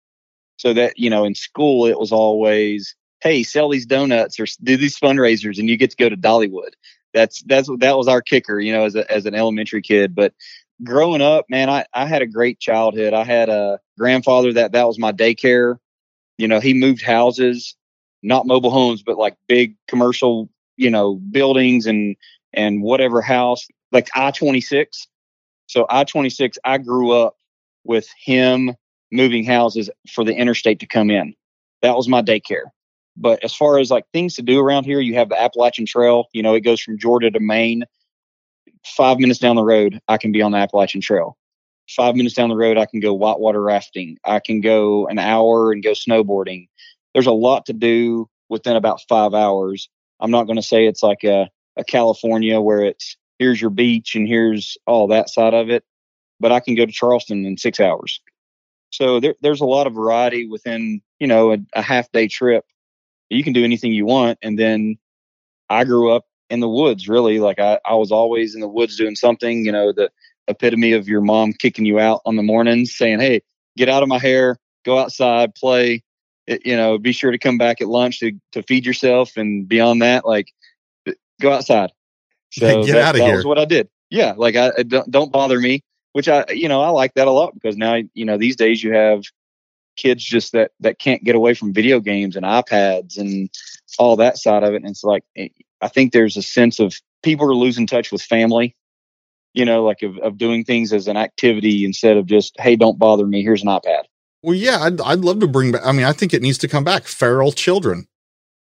S3: So that, you know, in school it was always, hey, sell these donuts or do these fundraisers and you get to go to Dollywood. that's that's that was our kicker, you know, as a, as an elementary kid. But growing up, man, I I had a great childhood. I had a grandfather that that was my daycare. You know, he moved houses, not mobile homes, but like big commercial, you know, buildings and and whatever house, like I twenty six. So I twenty six, I grew up with him moving houses for the interstate to come in. That was my daycare. But as far as like things to do around here, you have the Appalachian Trail. You know, it goes from Georgia to Maine. Five minutes down the road, I can be on the Appalachian Trail. Five minutes down the road, I can go whitewater rafting. I can go an hour and go snowboarding. There's a lot to do within about five hours. I'm not going to say it's like a, a California where it's here's your beach and here's all that side of it, but I can go to Charleston in six hours. So there, there's a lot of variety within, you know, a, a half day trip you can do anything you want. And then I grew up in the woods, really. Like I, I was always in the woods doing something, you know, the epitome of your mom kicking you out on the mornings saying, Hey, get out of my hair, go outside, play, it, you know, be sure to come back at lunch to, to feed yourself. And beyond that, like eh, go outside.
S2: So get that, out of
S3: that
S2: here.
S3: was what I did. Yeah. Like I, I don't, don't bother me, which I, you know, I like that a lot because now, you know, these days you have kids just that that can't get away from video games and iPads and all that side of it. And it's like eh, I think there's a sense of people are losing touch with family, you know, like of, of doing things as an activity instead of just hey, don't bother me. Here's an iPad.
S2: Well, yeah, I'd I'd love to bring back. I mean, I think it needs to come back. Feral children,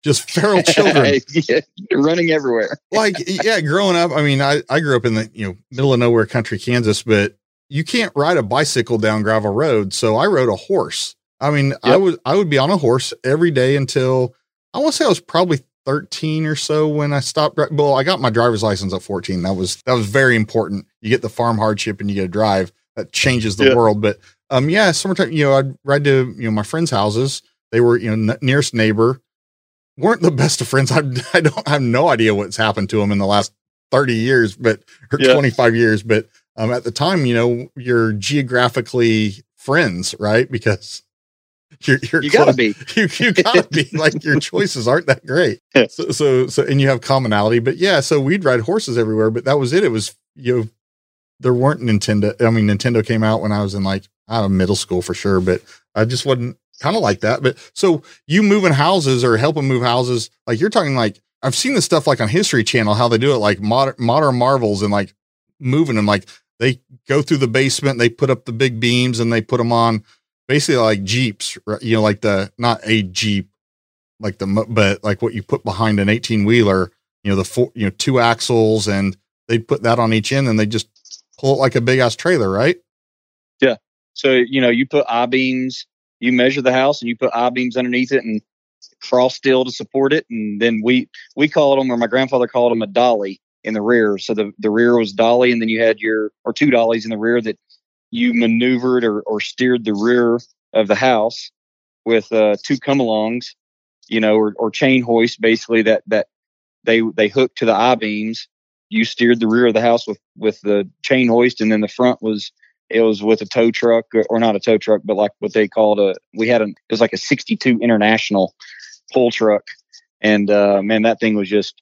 S2: just feral children
S3: yeah, running everywhere.
S2: like yeah, growing up. I mean, I I grew up in the you know middle of nowhere country Kansas, but you can't ride a bicycle down gravel road. So I rode a horse I mean, yep. I would I would be on a horse every day until I want to say I was probably 13 or so when I stopped. Well, I got my driver's license at 14. That was that was very important. You get the farm hardship and you get to drive. That changes the yep. world. But um, yeah, summertime. You know, I'd ride to you know my friends' houses. They were you know n- nearest neighbor. weren't the best of friends. I I don't I have no idea what's happened to them in the last 30 years, but or yep. 25 years. But um, at the time, you know, you're geographically friends, right? Because
S3: you're, you're you gotta be.
S2: You, you gotta be like your choices aren't that great. So, so, so, and you have commonality, but yeah, so we'd ride horses everywhere, but that was it. It was, you know, there weren't Nintendo. I mean, Nintendo came out when I was in like, out don't middle school for sure, but I just wasn't kind of like that. But so you moving houses or helping move houses, like you're talking like, I've seen this stuff like on History Channel, how they do it, like modern, modern marvels and like moving them, like they go through the basement, they put up the big beams and they put them on basically like Jeeps, you know, like the not a Jeep, like the but like what you put behind an 18 wheeler, you know, the four, you know, two axles, and they put that on each end, and they just pull it like a big ass trailer, right?
S3: Yeah. So you know, you put I beams, you measure the house, and you put I beams underneath it, and cross steel to support it, and then we we called them, or my grandfather called them a dolly in the rear. So the the rear was dolly, and then you had your or two dollies in the rear that you maneuvered or, or steered the rear of the house with uh, two come-alongs, you know, or, or chain hoist, basically that that they they hooked to the I beams. You steered the rear of the house with with the chain hoist, and then the front was it was with a tow truck or not a tow truck, but like what they called a. We had a it was like a '62 International pull truck, and uh, man, that thing was just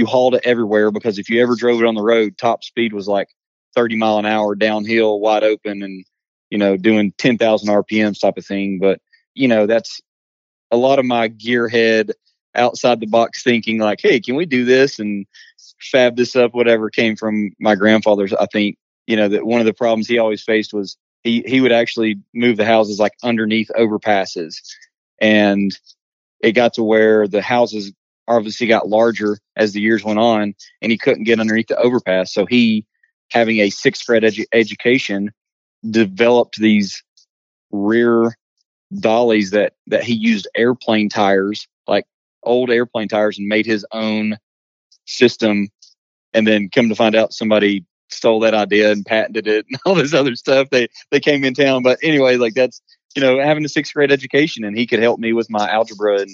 S3: you hauled it everywhere because if you ever drove it on the road, top speed was like 30 mile an hour downhill, wide open, and you know doing 10,000 RPMs type of thing. But you know that's a lot of my gearhead outside the box thinking like, hey, can we do this and fab this up? Whatever came from my grandfather's. I think you know that one of the problems he always faced was he he would actually move the houses like underneath overpasses, and it got to where the houses obviously got larger as the years went on, and he couldn't get underneath the overpass. So he having a sixth grade edu- education, developed these rear dollies that that he used airplane tires, like old airplane tires, and made his own system. And then come to find out, somebody stole that idea and patented it and all this other stuff. They they came in town, but anyway, like that's you know having a sixth grade education, and he could help me with my algebra and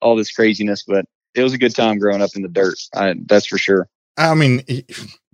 S3: all this craziness. But it was a good time growing up in the dirt. I, that's for sure.
S2: I mean,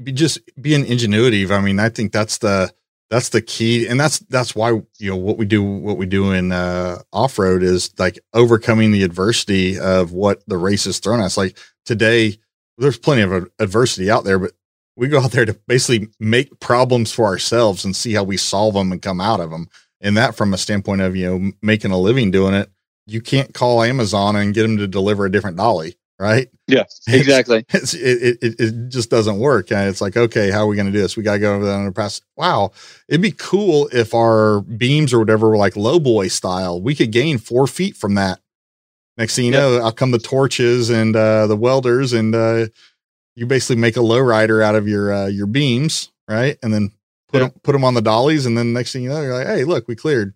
S2: just being ingenuitive. I mean, I think that's the that's the key, and that's that's why you know what we do what we do in uh, off road is like overcoming the adversity of what the race is thrown at us. Like today, there's plenty of adversity out there, but we go out there to basically make problems for ourselves and see how we solve them and come out of them. And that from a standpoint of, you know, making a living doing it, you can't call Amazon and get them to deliver a different dolly, right?
S3: Yeah, exactly.
S2: It's, it, it, it just doesn't work. And it's like, okay, how are we going to do this? We got to go over the underpass. Wow. It'd be cool if our beams or whatever were like low boy style. We could gain four feet from that. Next thing you yep. know, out come the torches and uh, the welders, and uh, you basically make a low rider out of your uh, your beams, right? And then put yep. them, put them on the dollies, and then next thing you know, you're like, hey, look, we cleared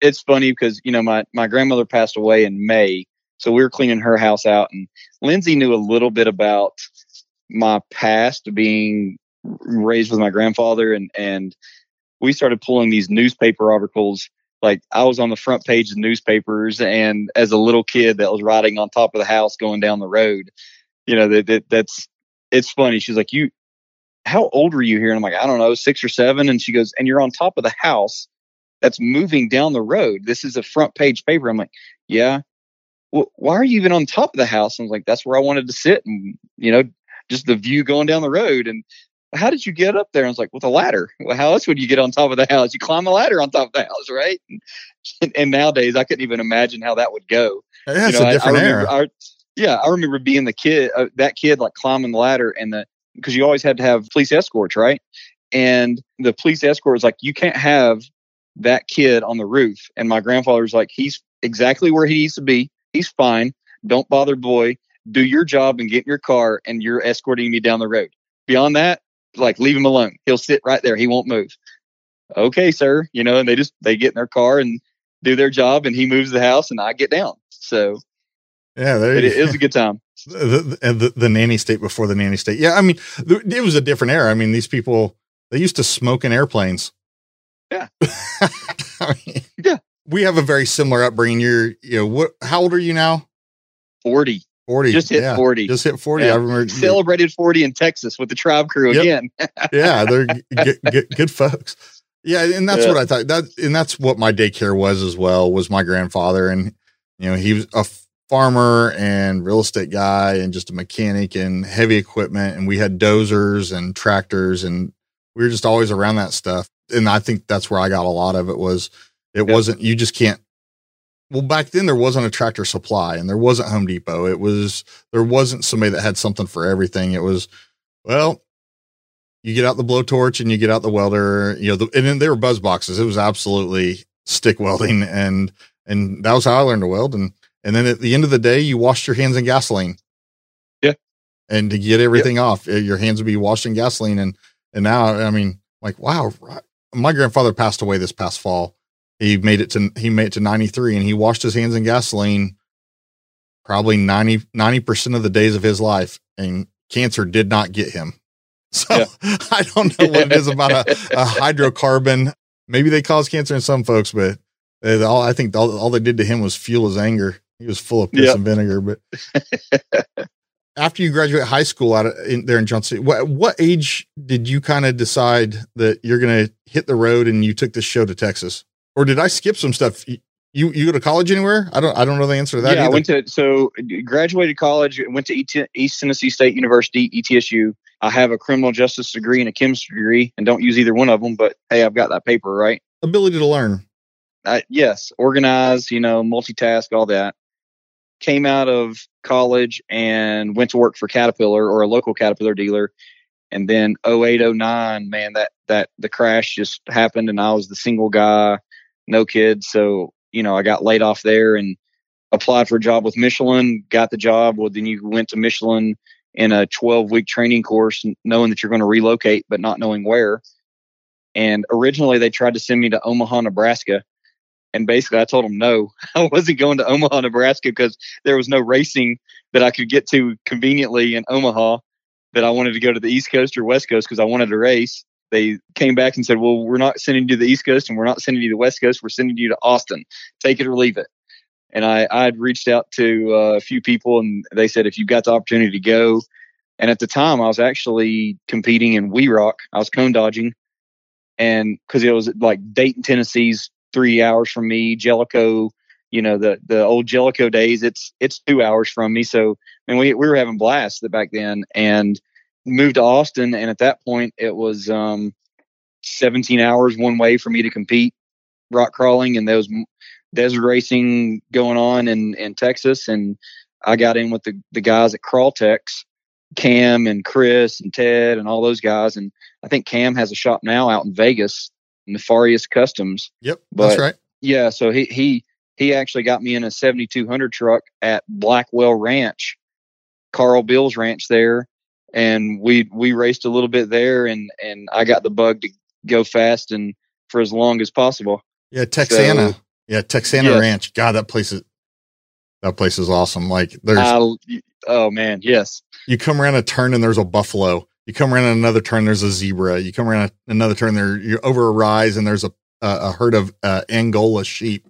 S3: it's funny because you know my my grandmother passed away in May, so we were cleaning her house out, and Lindsay knew a little bit about my past being raised with my grandfather, and and we started pulling these newspaper articles. Like I was on the front page of newspapers, and as a little kid that was riding on top of the house going down the road, you know that, that that's it's funny. She's like, "You, how old were you here?" And I'm like, "I don't know, six or seven. And she goes, "And you're on top of the house." That's moving down the road. This is a front page paper. I'm like, yeah. Well, why are you even on top of the house? I'm like, that's where I wanted to sit and, you know, just the view going down the road. And how did you get up there? I was like, with a ladder. Well, how else would you get on top of the house? You climb a ladder on top of the house, right? And, and nowadays, I couldn't even imagine how that would go.
S2: That's you know, a different I, I
S3: era. I, yeah, I remember being the kid, uh, that kid, like climbing the ladder, and the because you always had to have police escorts, right? And the police escort was like, you can't have that kid on the roof. And my grandfather's like, he's exactly where he needs to be. He's fine. Don't bother boy. Do your job and get in your car and you're escorting me down the road. Beyond that, like leave him alone. He'll sit right there. He won't move. Okay, sir. You know, and they just they get in their car and do their job and he moves the house and I get down. So
S2: yeah, there
S3: it, it was a good time.
S2: The, the, the, the nanny state before the nanny state. Yeah, I mean, it was a different era. I mean, these people they used to smoke in airplanes.
S3: Yeah.
S2: I mean, yeah. We have a very similar upbringing. You're, you know, what, how old are you now?
S3: 40.
S2: 40.
S3: Just hit
S2: yeah.
S3: 40.
S2: Just hit 40. Yeah. I remember
S3: celebrated 40 in Texas with the tribe crew yep. again.
S2: yeah. They're good, good, good, folks. Yeah. And that's yeah. what I thought that, and that's what my daycare was as well, was my grandfather. And, you know, he was a farmer and real estate guy and just a mechanic and heavy equipment. And we had dozers and tractors and we were just always around that stuff and I think that's where I got a lot of it was it wasn't you just can't well back then there wasn't a tractor supply and there wasn't Home Depot. It was there wasn't somebody that had something for everything. It was well, you get out the blowtorch and you get out the welder, you know, the, and then there were buzz boxes. It was absolutely stick welding and and that was how I learned to weld and and then at the end of the day you washed your hands in gasoline.
S3: Yeah.
S2: And to get everything off, eh, your hands would be washed in gasoline and and now I mean like wow, my grandfather passed away this past fall. He made it to he made it to 93 and he washed his hands in gasoline probably 90 percent of the days of his life and cancer did not get him. So yeah. I don't know what it is about a, a, hydrocarbon. Maybe they cause cancer in some folks, but they, all I think all, all, they did to him was fuel his anger. He was full of piss and vinegar. But after you graduate high school out of, in, there in Johnson, what what age did you kind of decide that you're going to hit the road and you took this show to Texas? Or did I skip some stuff? You you go to college anywhere? I don't I don't know the answer to that.
S3: Yeah, either. I went to so graduated college, went to East Tennessee State University (ETSU). I have a criminal justice degree and a chemistry degree, and don't use either one of them. But hey, I've got that paper, right?
S2: Ability to learn.
S3: Uh, yes, organize, you know, multitask, all that came out of college and went to work for Caterpillar or a local Caterpillar dealer. And then 08, 09, man, that, that the crash just happened and I was the single guy, no kids. So, you know, I got laid off there and applied for a job with Michelin, got the job. Well, then you went to Michelin in a 12 week training course, knowing that you're going to relocate, but not knowing where. And originally they tried to send me to Omaha, Nebraska and basically, I told him no, I wasn't going to Omaha, Nebraska because there was no racing that I could get to conveniently in Omaha. That I wanted to go to the East Coast or West Coast because I wanted to race. They came back and said, "Well, we're not sending you to the East Coast and we're not sending you to the West Coast. We're sending you to Austin. Take it or leave it." And I had reached out to uh, a few people and they said, "If you've got the opportunity to go," and at the time I was actually competing in We Rock. I was cone dodging, and because it was like Dayton, Tennessee's three hours from me. Jellicoe you know the the old Jellicoe days. It's it's two hours from me, so and we we were having blasts back then, and moved to Austin, and at that point it was um, 17 hours one way for me to compete rock crawling and those desert racing going on in in Texas, and I got in with the the guys at Crawltex, Cam and Chris and Ted and all those guys, and I think Cam has a shop now out in Vegas, Nefarious Customs.
S2: Yep, but, that's right.
S3: Yeah, so he he he actually got me in a 7200 truck at Blackwell Ranch, Carl Bill's ranch there, and we we raced a little bit there, and and I got the bug to go fast and for as long as possible.
S2: Yeah, Texana. So, yeah, Texana. Ranch. God, that place is that place is awesome. Like there's uh,
S3: oh man, yes.
S2: You come around a turn and there's a buffalo. You come around another turn, there's a zebra. You come around another turn, there you're over a rise and there's a a, a herd of uh, Angola sheep.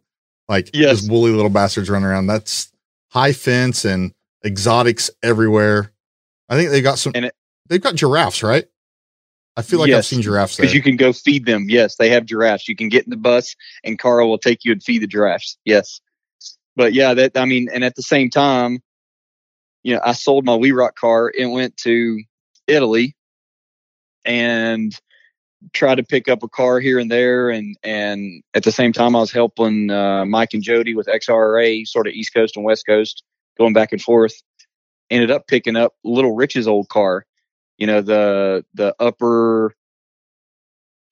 S2: Like yes. just woolly little bastards running around. That's high fence and exotics everywhere. I think they got some. It, they've got giraffes, right? I feel like yes, I've seen giraffes
S3: because you can go feed them. Yes, they have giraffes. You can get in the bus, and Carl will take you and feed the giraffes. Yes, but yeah, that I mean, and at the same time, you know, I sold my We Rock car and went to Italy, and tried to pick up a car here and there, and and at the same time, I was helping uh, Mike and Jody with XRA, sort of East Coast and West Coast, going back and forth. Ended up picking up Little Rich's old car you know the the upper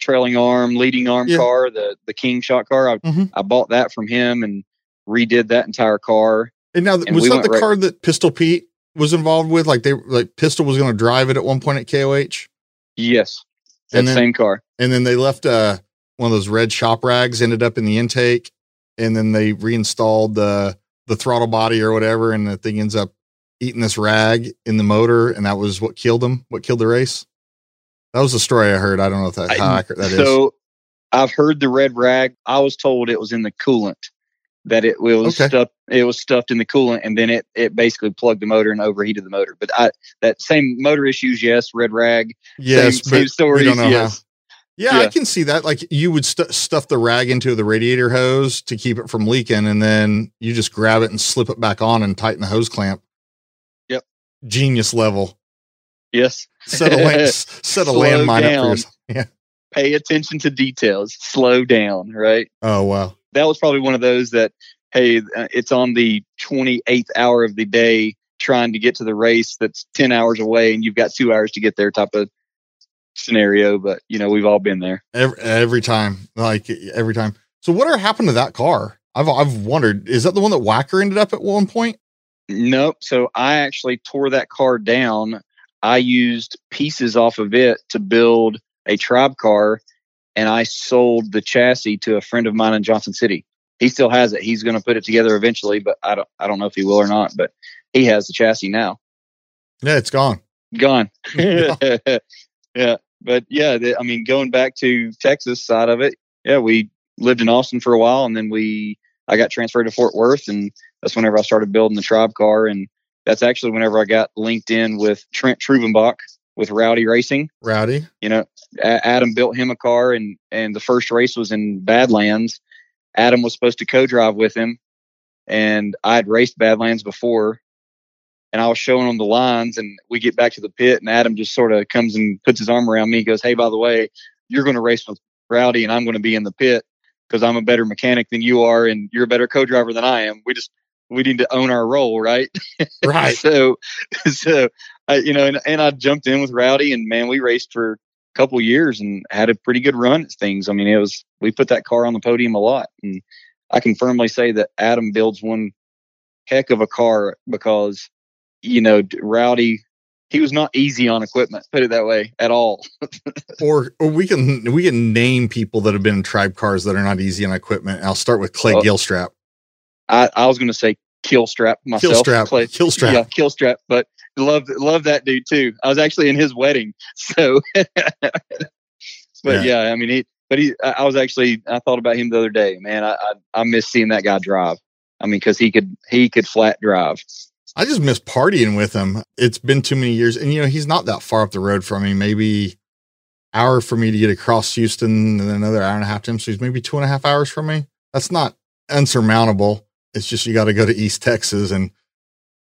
S3: trailing arm leading arm yeah. car the the king shot car I, mm-hmm. I bought that from him and redid that entire car
S2: and now and was we that the right, car that pistol pete was involved with like they like pistol was going to drive it at one point at koh
S3: yes that then, same car
S2: and then they left uh one of those red shop rags ended up in the intake and then they reinstalled the the throttle body or whatever and the thing ends up eating this rag in the motor, and that was what killed them. What killed the race? That was the story I heard. I don't know if that how accurate that
S3: so, is. so, I've heard the red rag. I was told it was in the coolant that it, was okay. stuffed. It was stuffed in the coolant, and then it it basically plugged the motor and overheated the motor. But I that same motor issues, yes. Red rag,
S2: yes. Same, same stories, yes. How. Yeah, yeah, I can see that. Like you would st- stuff the rag into the radiator hose to keep it from leaking, and then you just grab it and slip it back on and tighten the hose clamp Yep. genius level.
S3: Yes.
S2: Set a land, set a landmine up for yourself. Yeah.
S3: Pay attention to details. Slow down. Right.
S2: Oh wow.
S3: That was probably one of those that hey, uh, it's on the 28th hour of the day trying to get to the race that's 10 hours away and you've got two hours to get there type of scenario. But you know, we've all been there
S2: every, every time, like every time. So whatever happened to that car? I've, I've wondered, is that the one that whacker ended up at one point?
S3: Nope. So I actually tore that car down. I used pieces off of it to build a tribe car, and I sold the chassis to a friend of mine in Johnson City. He still has it. He's going to put it together eventually, but I don't. I don't know if he will or not. But he has the chassis now.
S2: Yeah, it's gone.
S3: Gone. yeah. yeah. But yeah, the, I mean, going back to Texas side of it, yeah, we lived in Austin for a while, and then we I got transferred to Fort Worth, and that's whenever I started building the tribe car. And that's actually whenever I got linked in with Trent Trubenbach with Rowdy Racing.
S2: Rowdy,
S3: you know, a- Adam built him a car, and and the first race was in Badlands. Adam was supposed to co-drive with him, and I had raced Badlands before, and I was showing him the lines. And we get back to the pit, and Adam just sort of comes and puts his arm around me. He goes, "Hey, by the way, you're going to race with Rowdy, and I'm going to be in the pit." because I'm a better mechanic than you are and you're a better co-driver than I am. We just we need to own our role, right?
S2: Right.
S3: so so I, you know, and, and I jumped in with Rowdy and man, we raced for couple years and had a pretty good run at things. I mean, it was we put that car on the podium a lot, and I can firmly say that Adam builds one heck of a car because you know Rowdy he was not easy on equipment, put it that way, at all.
S2: or or we can we can name people that have been in tribe cars that are not easy on equipment. I'll start with Clay oh, Gilstrap.
S3: I, I was going to say Killstrap myself.
S2: Killstrap, Clay, Killstrap,
S3: yeah, Killstrap. But love love that dude too. I was actually in his wedding, so. but yeah. yeah. I mean he. But he, I was actually, I thought about him the other day. Man, I, I, I miss seeing that guy drive. I mean, because he could, he could flat drive.
S2: I just miss partying with him. It's been too many years. And, you know, he's not that far up the road from me. Maybe hour for me to get across Houston and another hour and a half to him. So he's maybe two and a half hours from me. That's not unsurmountable. It's just you got to go to East Texas and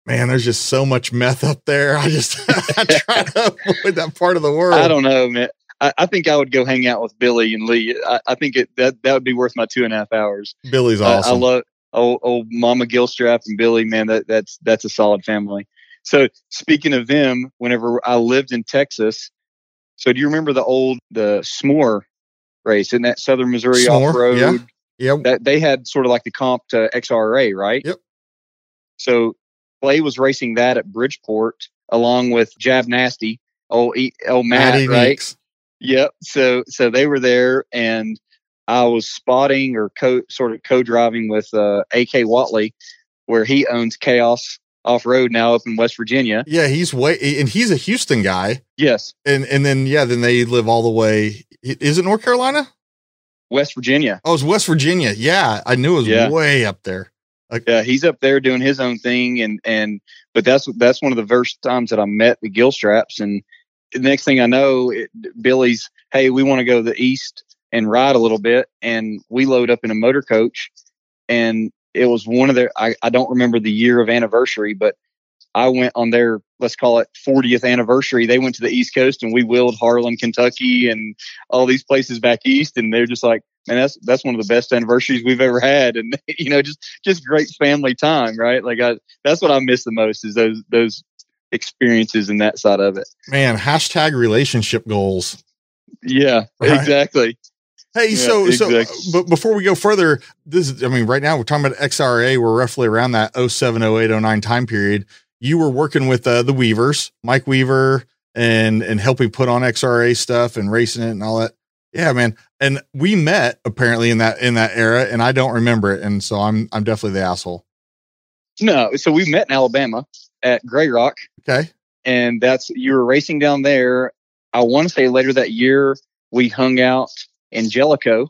S2: man, there's just so much meth up there. I just I try to avoid that part of the world.
S3: I don't know, man. I, I, think I would go hang out with Billy and Lee. I, I, think it that that would be worth my two and a half hours.
S2: Billy's awesome.
S3: I, I love old, old Mama Gilstrap and Billy. Man, that that's that's a solid family. So speaking of them, whenever I lived in Texas, so do you remember the old the S'more race in that Southern Missouri off road?
S2: Yeah. Yep.
S3: That they had sort of like the comp to XRA, right?
S2: Yep.
S3: So Clay was racing that at Bridgeport along with Jab Nasty, old old Matt, right? Yep. So so they were there, and I was spotting or co sort of co-driving with uh, AK Watley, where he owns Chaos Off Road now up in West Virginia.
S2: Yeah, he's way and he's a Houston guy.
S3: Yes.
S2: And and then yeah, then they live all the way. Is it North Carolina?
S3: West Virginia.
S2: Oh, it's West Virginia. Yeah, I knew it was yeah. way up there.
S3: Yeah, he's up there doing his own thing, and and but that's that's one of the first times that I met the Gilstraps, and the next thing I know, it, Billy's, hey, we want to go to the east and ride a little bit, and we load up in a motor coach, and it was one of their, I, I don't remember the year of anniversary, but I went on their, let's call it 40th anniversary. They went to the East Coast and we wheeled Harlan, Kentucky, and all these places back east, and they're just like, man, that's that's one of the best anniversaries we've ever had, and you know, just just great family time, right? Like I, that's what I miss the most is those those experiences and that side of it.
S2: Man, hashtag relationship goals.
S3: Yeah, right? exactly.
S2: Hey, yeah, so exactly. so but before we go further, this is I mean, right now we're talking about XRA, we're roughly around that 07, 08, 09 time period. You were working with uh, the Weavers, Mike Weaver, and and helping put on XRA stuff and racing it and all that. Yeah, man. And we met apparently in that in that era, and I don't remember it, and so I'm I'm definitely the asshole.
S3: No, so we met in Alabama at Grey Rock.
S2: Okay.
S3: And that's you were racing down there. I want to say later that year we hung out in Jellicoe.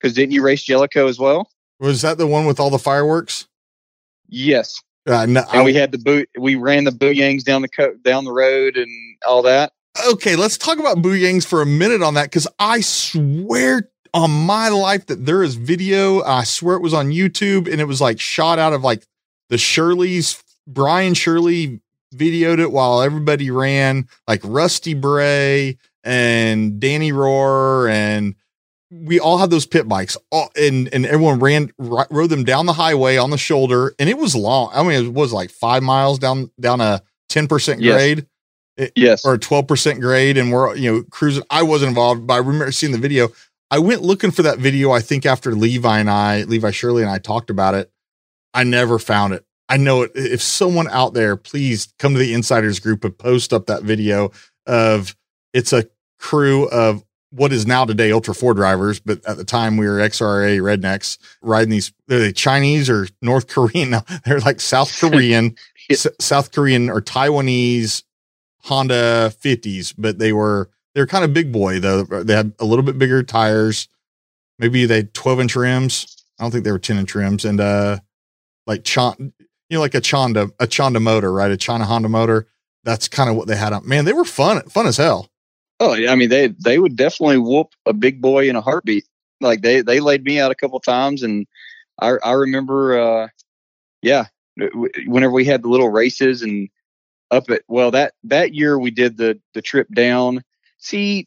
S3: Because didn't you race Jellicoe as well?
S2: Was that the one with all the fireworks?
S3: Yes.
S2: Uh, no,
S3: and I, we had the boot. We ran the booyangs down the co- down the road and all that.
S2: Okay, let's talk about booyangs for a minute on that because I swear on my life that there is video. I swear it was on YouTube and it was like shot out of like the Shirley's Brian Shirley videoed it while everybody ran, like Rusty Bray and Danny Roar and we all had those pit bikes, all, and and everyone ran rode them down the highway on the shoulder, and it was long. I mean, it was like five miles down down a ten percent grade.
S3: It, yes,
S2: or a twelve percent grade, and we're you know cruising. I wasn't involved, but I remember seeing the video. I went looking for that video. I think after Levi and I, Levi Shirley and I talked about it. I never found it. I know it, if someone out there, please come to the insiders group and post up that video of it's a crew of what is now today Ultra Four drivers, but at the time we were XRA rednecks riding these. They're they Chinese or North Korean now. They're like South Korean, S- South Korean or Taiwanese Honda 50s, but they were they're kind of big boy though. They had a little bit bigger tires. Maybe they had 12 inch rims. I don't think they were 10 inch rims and uh like Chon, you know, like a Chonda, a Chonda motor, right? A China Honda motor. That's kind of what they had on. Man, they were fun, fun as hell.
S3: Oh, yeah. I mean, they they would definitely whoop a big boy in a heartbeat. Like they they laid me out a couple times, and I I remember, uh, yeah, whenever we had the little races and up at well that that year we did the the trip down. See,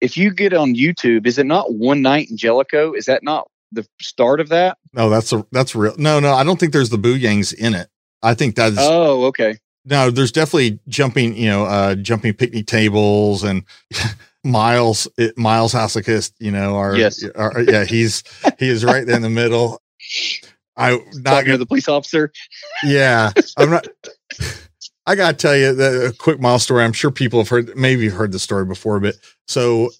S3: if you get on YouTube, is it not one night in Jellicoe? Is that not the start of that?
S2: No, that's a that's real. No, no, I don't think there's the booyangs in it. I think that's
S3: oh okay.
S2: No, there's definitely jumping, you know, uh, jumping picnic tables and Miles, it, Miles Hasselkist, you know, our,
S3: yes.
S2: Yeah, he's, he is right there in the middle. I
S3: not gonna, the police officer.
S2: Yeah. I'm not, I gotta tell you the a quick mile story. I'm sure people have heard, maybe heard the story before, but so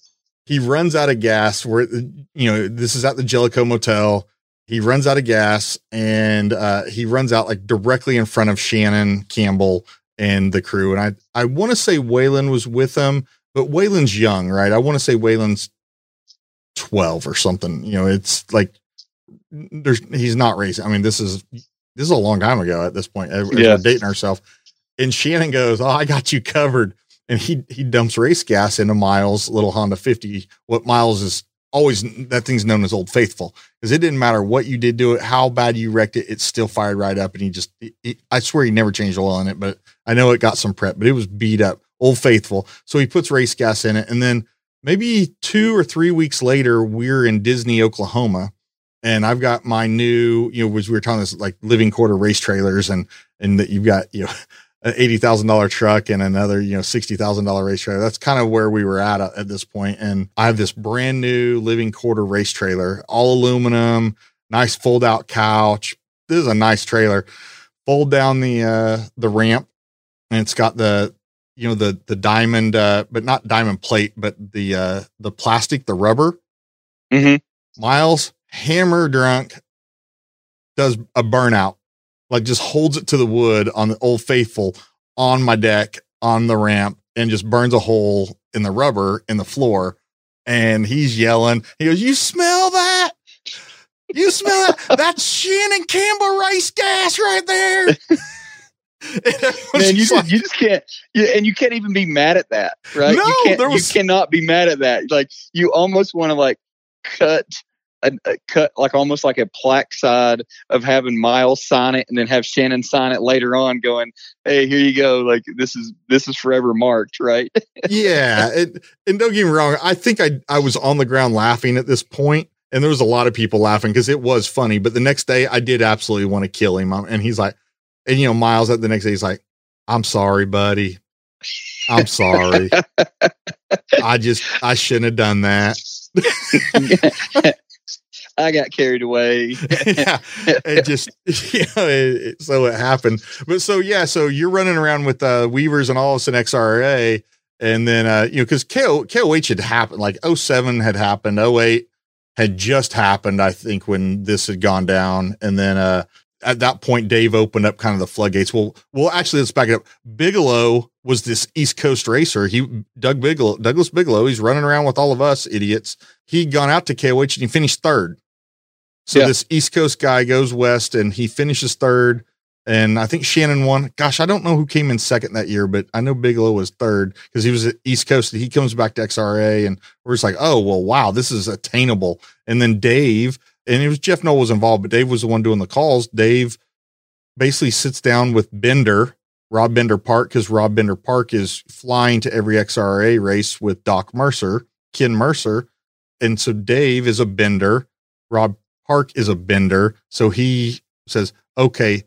S2: he runs out of gas where you know this is at the Jellicoe Motel. He runs out of gas and uh, he runs out like directly in front of Shannon Campbell and the crew. And I I want to say Waylon was with them, but Waylon's young, right? I want to say Waylon's twelve or something. You know, it's like there's he's not racing. I mean, this is this is a long time ago at this point. As yeah. We're dating ourselves. And Shannon goes, "Oh, I got you covered." and he he dumps race gas into Miles' little Honda 50. What Miles is always that thing's known as Old Faithful because it didn't matter what you did to it, how bad you wrecked it, it still fired right up. And he just, I swear he never changed oil in it, but I know it got some prep, but it was beat up, Old Faithful. So he puts race gas in it. And then maybe two or three weeks later, we're in Disney, Oklahoma. And I've got my new, you know, as we were talking this like living quarter race trailers and, and that you've got, you know, an eighty thousand dollar truck and another you know sixty thousand dollar race trailer. That's kind of where we were at at this point. And I have this brand new living quarter race trailer, all aluminum, nice fold out couch. This is a nice trailer. Fold down the uh the ramp, and it's got the you know the the diamond, uh, but not diamond plate, but the uh the plastic, the rubber.
S3: Mm-hmm.
S2: Miles hammer drunk does a burnout like just holds it to the wood on the old faithful on my deck on the ramp and just burns a hole in the rubber in the floor. And he's yelling. He goes, "You smell that? You smell that? That's Shannon Campbell race gas right there."
S3: Man, you just, like, you just can't, you, and you can't even be mad at that, right?
S2: No,
S3: you,
S2: there was,
S3: you cannot be mad at that. Like you almost want to like cut a, a, cut like almost like a plaque side of having Miles sign it and then have Shannon sign it later on, going, "Hey, here you go. Like this is this is forever marked, right?"
S2: yeah, it, and don't get me wrong. I think I I was on the ground laughing at this point, and there was a lot of people laughing because it was funny. But the next day, I did absolutely want to kill him, um, and he's like, and you know, Miles at the next day, he's like, "I'm sorry, buddy." I'm sorry. I just I shouldn't have done that.
S3: I got carried away.
S2: yeah, it just know, it, it, so it happened. But so yeah, so you're running around with uh, Weavers and all this in XRA, and then uh, you know because KO, KOH had happened, like 07 had happened, 08 had just happened, I think, when this had gone down, and then uh, at that point, Dave opened up kind of the floodgates. Well, well, actually, let's back it up. Bigelow was this East Coast racer. He Doug Bigelow, Douglas Bigelow. He's running around with all of us idiots. He'd gone out to KOH and he finished third. So yeah. this East Coast guy goes west and he finishes third. And I think Shannon won. Gosh, I don't know who came in second that year, but I know Bigelow was third because he was at East Coast. He comes back to XRA and we're just like, oh, well, wow, this is attainable. And then Dave, and it was Jeff Knoll was involved, but Dave was the one doing the calls. Dave basically sits down with Bender, Rob Bender Park, because Rob Bender Park is flying to every XRA race with Doc Mercer, Ken Mercer. And so Dave is a bender. Rob Park is a bender. So he says, okay,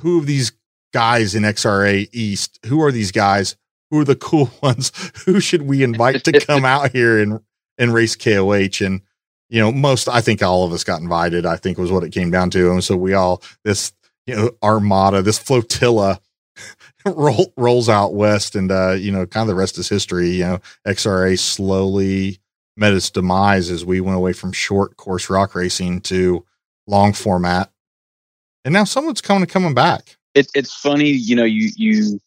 S2: who of these guys in XRA East, who are these guys? Who are the cool ones? who should we invite to come out here and, and race KOH? And, you know, most, I think all of us got invited, I think was what it came down to. And so we all, this, you know, armada, this flotilla roll, rolls out west and, uh, you know, kind of the rest is history. You know, XRA slowly met its demise as we went away from short course rock racing to long format. And now someone's coming coming back.
S3: It, it's funny, you know, you you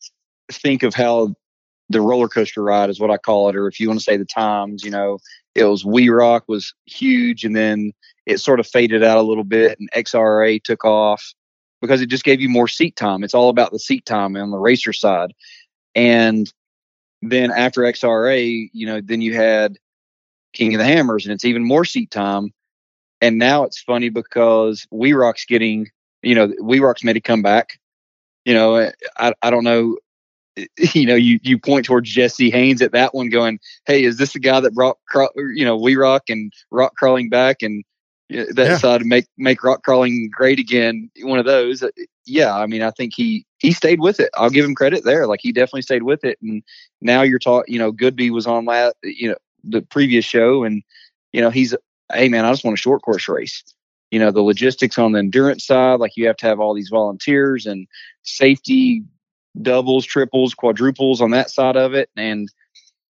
S3: think of how the roller coaster ride is what I call it, or if you want to say the times, you know, it was We Rock was huge, and then it sort of faded out a little bit, and XRA took off because it just gave you more seat time. It's all about the seat time on the racer side, and then after XRA, you know, then you had King of the Hammers, and it's even more seat time. And now it's funny because We Rock's getting, you know, We Rock's made a comeback. You know, I I don't know. You know, you you point towards Jesse Haynes at that one, going, "Hey, is this the guy that brought you know We Rock and rock crawling back and that yeah. side make make rock crawling great again?" One of those. Uh, yeah, I mean, I think he he stayed with it. I'll give him credit there. Like he definitely stayed with it. And now you're taught, you know, Goodby was on last, you know, the previous show, and you know he's hey man, I just want a short course race. You know the logistics on the endurance side, like you have to have all these volunteers and safety doubles, triples, quadruples on that side of it. And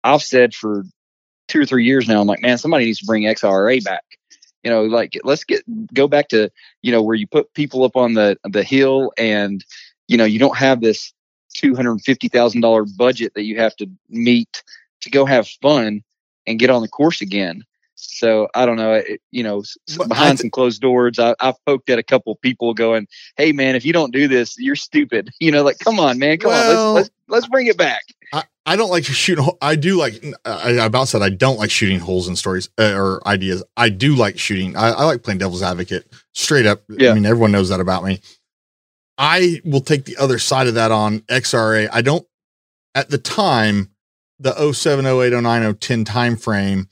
S3: I've said for two or three years now, I'm like, man, somebody needs to bring XRA back. You know, like let's get go back to you know where you put people up on the the hill, and you know you don't have this two hundred fifty thousand dollar budget that you have to meet to go have fun and get on the course again. So I don't know, it, you know, behind th- some closed doors, I, have poked at a couple people going, "Hey, man, if you don't do this, you're stupid." You know, like, come on, man, come well, on, let's, let's let's bring it back.
S2: I, I don't like to shoot. I do like. I, I about said I don't like shooting holes in stories uh, or ideas. I do like shooting. I, I like playing devil's advocate. Straight up. Yeah. I mean, everyone knows that about me. I will take the other side of that on XRA. I don't. At the time, the 07, 08, 09, 010 time frame,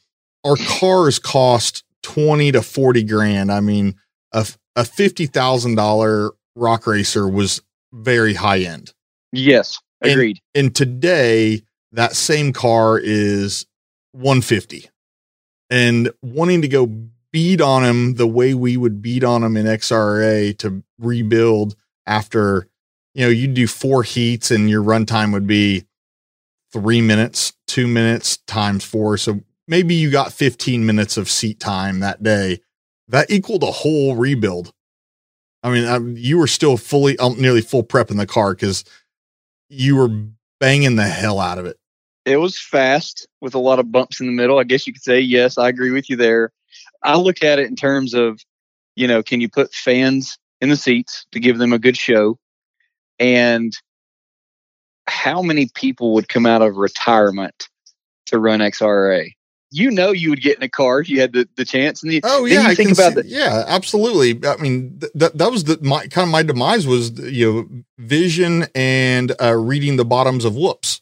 S2: our cars cost 20 to 40 grand. I mean, a, a $50,000 rock racer was very high end.
S3: Yes, agreed.
S2: And, and today, that same car is 150. And wanting to go beat on him the way we would beat on him in XRA to rebuild after, you know, you'd do four heats and your runtime would be three minutes, two minutes times four. So maybe you got 15 minutes of seat time that day. That equaled a whole rebuild. I mean, I, you were still fully, um, nearly full prep in the car because you were banging the hell out of it.
S3: It was fast with a lot of bumps in the middle. I guess you could say, yes, I agree with you there. I look at it in terms of, you know, can you put fans in the seats to give them a good show? And how many people would come out of retirement to run XRA? You know, you would get in a car if you had the, the chance. And the,
S2: oh yeah, I think about that. Yeah, absolutely. I mean, th- that that was the my kind of my demise was you know vision and uh, reading the bottoms of whoops.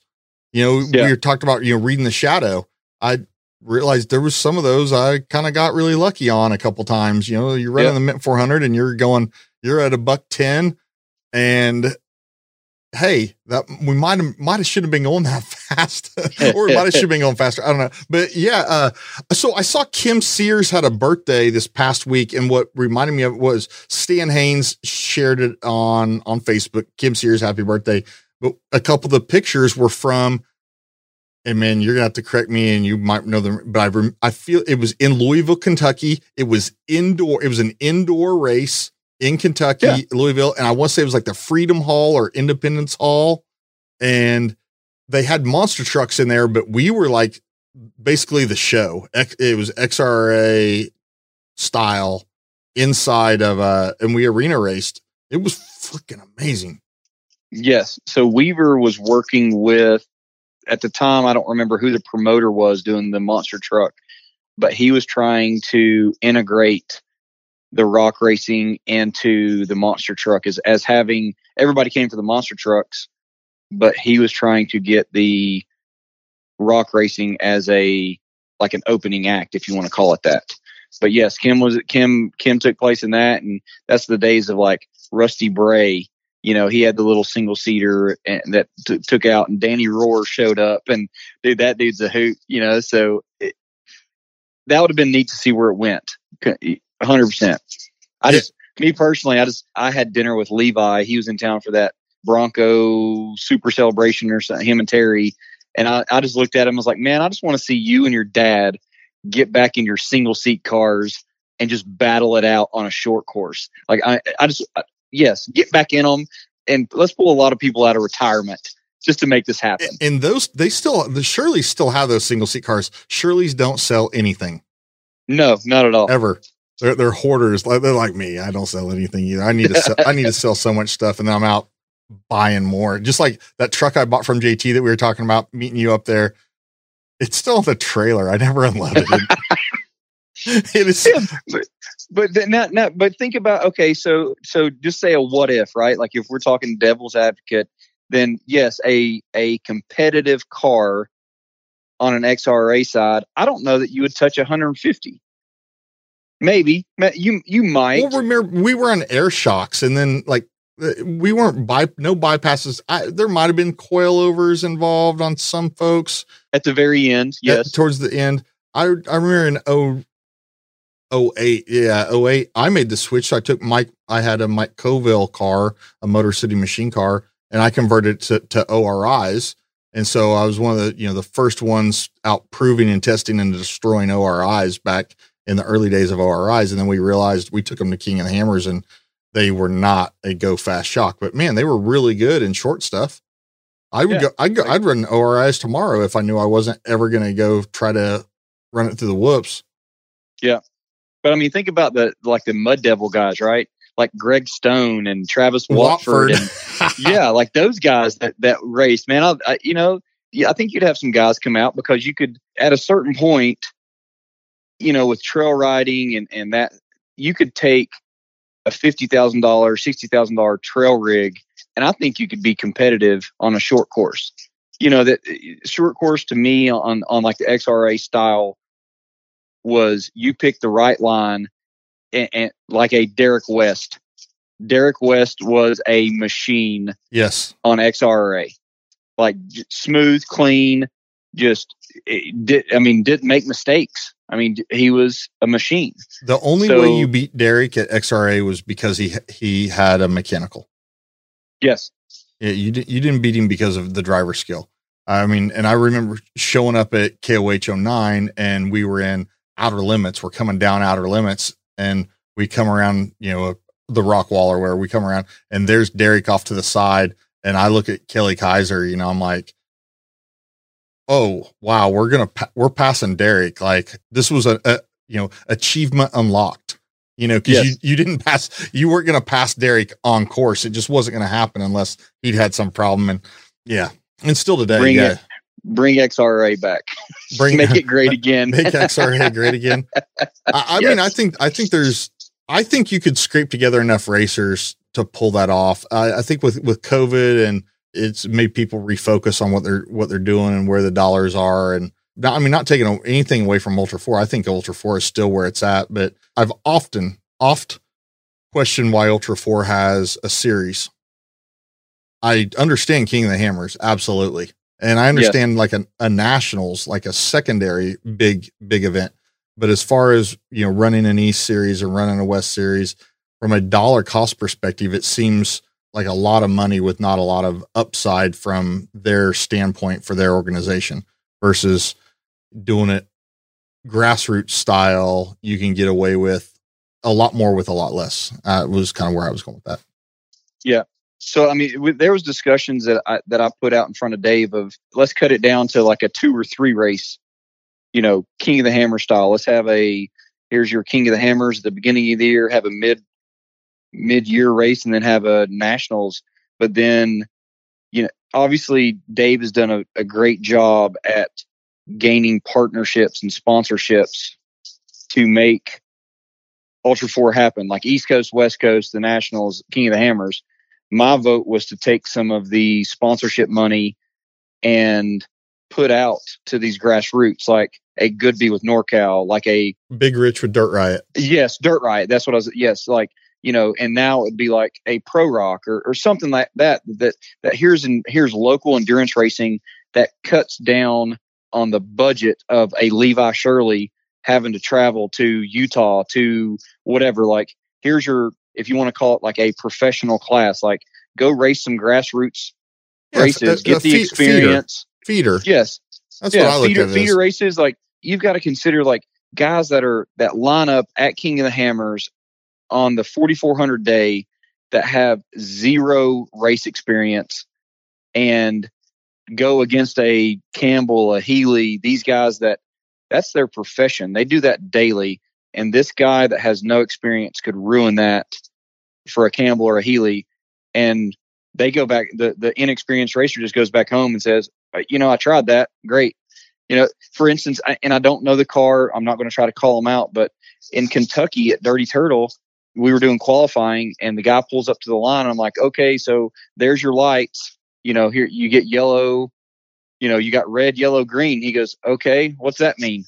S2: You know, yeah. we talked about you know reading the shadow. I realized there was some of those I kind of got really lucky on a couple times. You know, you're running yeah. the Mint 400 and you're going, you're at a buck 10 and hey, that we might have might have should have been going that fast, or might have should have been going faster. I don't know, but yeah. Uh, so I saw Kim Sears had a birthday this past week, and what reminded me of was Stan Haines shared it on on Facebook. Kim Sears, happy birthday! But a couple of the pictures were from. And man, you're gonna have to correct me, and you might know them, but I rem- I feel it was in Louisville, Kentucky. It was indoor. It was an indoor race in Kentucky, yeah. Louisville, and I want to say it was like the Freedom Hall or Independence Hall, and they had monster trucks in there, but we were like basically the show. It was XRA style inside of uh, and we arena raced. It was freaking amazing.
S3: Yes. So Weaver was working with at the time, I don't remember who the promoter was doing the monster truck, but he was trying to integrate the rock racing into the monster truck as as having everybody came for the monster trucks, but he was trying to get the rock racing as a like an opening act, if you want to call it that. But yes, Kim was Kim Kim took place in that, and that's the days of like Rusty Bray. You know, he had the little single seater eh, that t- took out, and Danny Rohr showed up, and dude, that dude's a hoot. You know, so it, that would have been neat to see where it went hundred percent. I just, me personally, I just, I had dinner with Levi. He was in town for that Bronco Super Celebration or something. Him and Terry, and I, I just looked at him. I was like, man, I just want to see you and your dad get back in your single seat cars and just battle it out on a short course. Like I, I just, I, yes, get back in them and let's pull a lot of people out of retirement just to make this happen.
S2: And those, they still, the Shirleys still have those single seat cars. Shirleys don't sell anything.
S3: No, not at all.
S2: Ever. They're they're hoarders. They're like me. I don't sell anything either. I need to sell, I need to sell so much stuff, and then I'm out buying more. Just like that truck I bought from JT that we were talking about, meeting you up there. It's still in the trailer. I never unloaded it.
S3: it is, yeah, but but then not not. But think about okay. So so just say a what if, right? Like if we're talking devil's advocate, then yes, a a competitive car on an XRA side, I don't know that you would touch 150. Maybe you you might.
S2: Well, remember we were on air shocks, and then like uh, we weren't by no bypasses. I, there might have been coilovers involved on some folks
S3: at the very end. Yes,
S2: at, towards the end. I I remember in oh oh eight yeah oh eight. I made the switch. So I took Mike. I had a Mike Coville car, a Motor City machine car, and I converted to to ORIs. And so I was one of the you know the first ones out proving and testing and destroying ORIs back in the early days of ORIs. And then we realized we took them to King of the Hammers and they were not a go fast shock, but man, they were really good in short stuff. I would yeah. go, I'd go, I'd run ORIs tomorrow if I knew I wasn't ever going to go try to run it through the whoops.
S3: Yeah. But I mean, think about the, like the mud devil guys, right? like Greg Stone and Travis Watford, Watford. and yeah, like those guys that that raced. Man, I, I, you know, yeah, I think you'd have some guys come out because you could at a certain point, you know, with trail riding and and that you could take a fifty thousand dollar, sixty thousand dollar trail rig, and I think you could be competitive on a short course. You know that eh, short course to me on on like the XRA style was you pick the right line and, and like a Derek West. Derek West was a machine.
S2: Yes.
S3: On XRA, like smooth, clean, just eh, did. I mean, didn't make mistakes. I mean, he was a machine.
S2: The only so, way you beat Derek at XRA was because he he had a mechanical.
S3: Yes.
S2: Yeah, you you didn't beat him because of the driver skill. I mean, and I remember showing up at KOH 09 and we were in outer limits. We're coming down outer limits and we come around, you know, the rock wall or where we come around and there's Derek off to the side. And I look at Kelly Kaiser, you know, I'm like, oh, wow, we're going to, pa- we're passing Derek. Like this was a, a you know, achievement unlocked, you know, cause yes. you, you didn't pass, you weren't going to pass Derek on course. It just wasn't going to happen unless he'd had some problem. And yeah. And still today,
S3: bring
S2: yeah.
S3: It, bring XRA back. Bring make it great again.
S2: make XRA great again. I, I yes. mean, I think I think there's I think you could scrape together enough racers to pull that off. I, I think with with COVID and it's made people refocus on what they're what they're doing and where the dollars are and not, I mean not taking anything away from Ultra 4. I think Ultra 4 is still where it's at, but I've often oft questioned why Ultra 4 has a series. I understand King of the Hammers absolutely. And I understand yes. like a, a nationals, like a secondary big, big event. But as far as, you know, running an East series or running a West series, from a dollar cost perspective, it seems like a lot of money with not a lot of upside from their standpoint for their organization versus doing it grassroots style. You can get away with a lot more with a lot less. Uh, was kind of where I was going with that.
S3: Yeah, so I mean, there was discussions that I that I put out in front of Dave of let's cut it down to like a two or three race, you know, King of the Hammer style. Let's have a here's your King of the Hammers at the beginning of the year, have a mid mid year race, and then have a nationals. But then, you know, obviously Dave has done a, a great job at gaining partnerships and sponsorships to make Ultra Four happen, like East Coast, West Coast, the Nationals, King of the Hammers my vote was to take some of the sponsorship money and put out to these grassroots, like a Goodby with NorCal, like a
S2: Big Rich with Dirt Riot.
S3: Yes, Dirt Riot. That's what I was. Yes, like you know, and now it'd be like a Pro Rock or, or something like that. That that here's in here's local endurance racing that cuts down on the budget of a Levi Shirley having to travel to Utah to whatever. Like here's your if you want to call it like a professional class, like go race some grassroots yeah, races, get the experience.
S2: Feeder.
S3: Yes. That's yeah, what I look feeder, feeder races. Like you've got to consider like guys that are that line up at King of the Hammers on the 4400 day that have zero race experience and go against a Campbell, a Healy, these guys that that's their profession. They do that daily. And this guy that has no experience could ruin that for a Campbell or a Healy. And they go back, the, the inexperienced racer just goes back home and says, uh, you know, I tried that. Great. You know, for instance, I, and I don't know the car. I'm not going to try to call them out, but in Kentucky at Dirty Turtle, we were doing qualifying and the guy pulls up to the line. I'm like, okay, so there's your lights. You know, here you get yellow, you know, you got red, yellow, green. He goes, okay, what's that mean?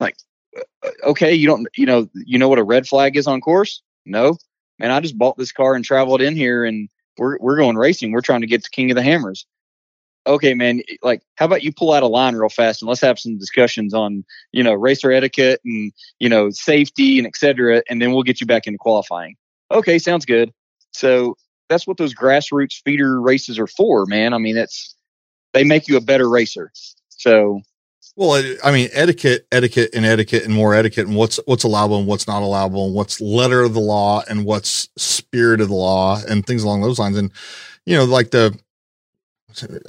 S3: Like, uh, okay, you don't, you know, you know what a red flag is on course? No, man, I just bought this car and traveled in here, and we're we're going racing. We're trying to get to King of the Hammers. Okay, man, like, how about you pull out a line real fast and let's have some discussions on, you know, racer etiquette and you know safety and etc. And then we'll get you back into qualifying. Okay, sounds good. So that's what those grassroots feeder races are for, man. I mean, it's they make you a better racer. So
S2: well, I mean, etiquette, etiquette, and etiquette, and more etiquette, and what's what's allowable and what's not allowable, and what's letter of the law and what's spirit of the law, and things along those lines. And you know, like the,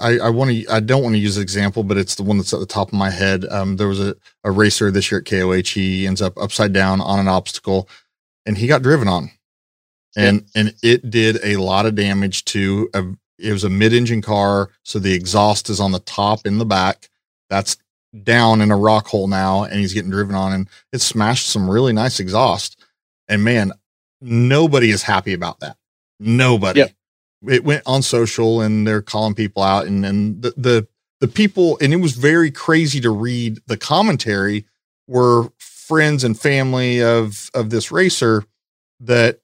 S2: I, I want to, I don't want to use an example, but it's the one that's at the top of my head. Um, there was a, a racer this year at KOH. He ends up upside down on an obstacle, and he got driven on. and and it did a lot of damage to a it was a mid-engine car so the exhaust is on the top in the back that's down in a rock hole now and he's getting driven on and it smashed some really nice exhaust and man nobody is happy about that nobody yep. It went on social and they're calling people out and and the, the the people and it was very crazy to read the commentary were friends and family of of this racer that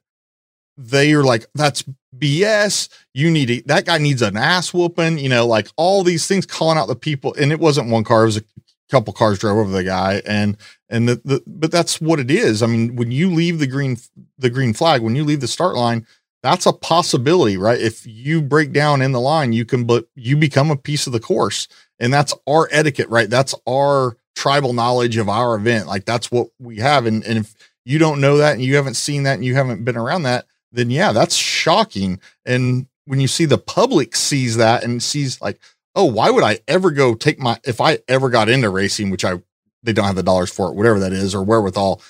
S2: they are like, that's BS. You need to, that guy needs an ass whooping, you know, like all these things calling out the people. And it wasn't one car, it was a couple cars drove over the guy. And, and the, the, but that's what it is. I mean, when you leave the green, the green flag, when you leave the start line, that's a possibility, right? If you break down in the line, you can, but you become a piece of the course. And that's our etiquette, right? That's our tribal knowledge of our event. Like that's what we have. And, and if you don't know that and you haven't seen that and you haven't been around that, then yeah, that's shocking. And when you see the public sees that and sees like, oh, why would I ever go take my if I ever got into racing, which I they don't have the dollars for it, whatever that is, or wherewithal.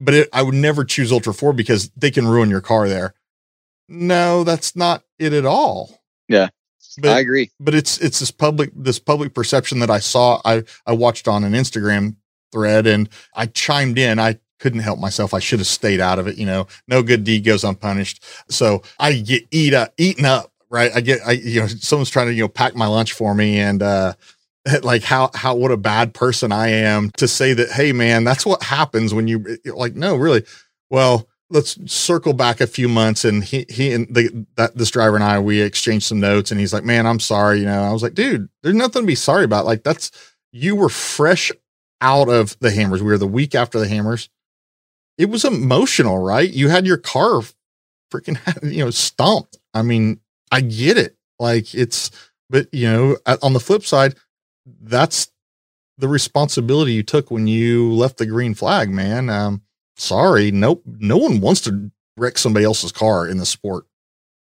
S2: But it, I would never choose Ultra Four because they can ruin your car there. No, that's not it at all.
S3: Yeah, but, I agree.
S2: But it's it's this public this public perception that I saw. I I watched on an Instagram thread and I chimed in. I couldn't help myself. I should have stayed out of it. You know, no good deed goes unpunished. So I get eat up, eaten up, right? I get, I, you know, someone's trying to, you know, pack my lunch for me and, uh, like how how what a bad person I am to say that hey man that's what happens when you like no really well let's circle back a few months and he he and the that this driver and I we exchanged some notes and he's like man I'm sorry you know I was like dude there's nothing to be sorry about like that's you were fresh out of the hammers we were the week after the hammers it was emotional, right? You had your car freaking, you know, stomped. I mean, I get it. Like it's, but you know, on the flip side, that's the responsibility you took when you left the green flag, man. Um, sorry, nope, no one wants to wreck somebody else's car in the sport.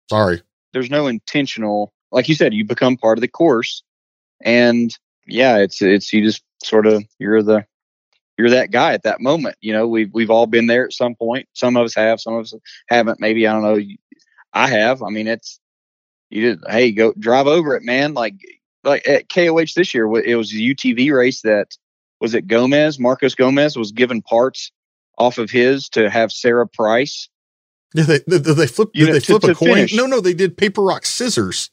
S2: Sorry.
S3: There's no intentional, like you said, you become part of the course, and yeah, it's it's you just sort of you're the you're that guy at that moment. You know, we've we've all been there at some point. Some of us have, some of us haven't. Maybe I don't know. I have. I mean, it's you did. Hey, go drive over it, man. Like like at KOH this year, it was a UTV race that was it Gomez, Marcos Gomez was given parts off of his to have Sara Price.
S2: Yeah, they did they flip did they flip to, a coin? Finish. No, no, they did paper rock scissors.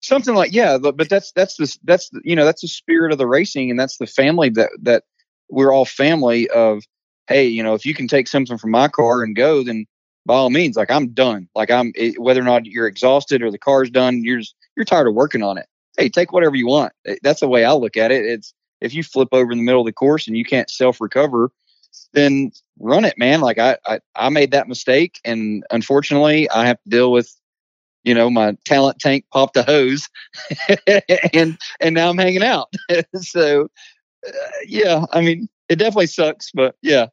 S3: Something like yeah, but, that's that's the that's the, you know that's the spirit of the racing, and that's the family that that we're all family of, hey, you know, if you can take something from my car and go, then by all means, like I'm done. Like I'm it, whether or not you're exhausted or the car's done, you're just, you're tired of working on it. Hey, take whatever you want. That's the way I look at it. It's if you flip over in the middle of the course and you can't self recover, then run it, man. Like I, I, I made that mistake, and unfortunately, I have to deal with, you know, my talent tank popped a hose, and and now I'm hanging out. so uh, yeah, I mean, it definitely sucks, but yeah.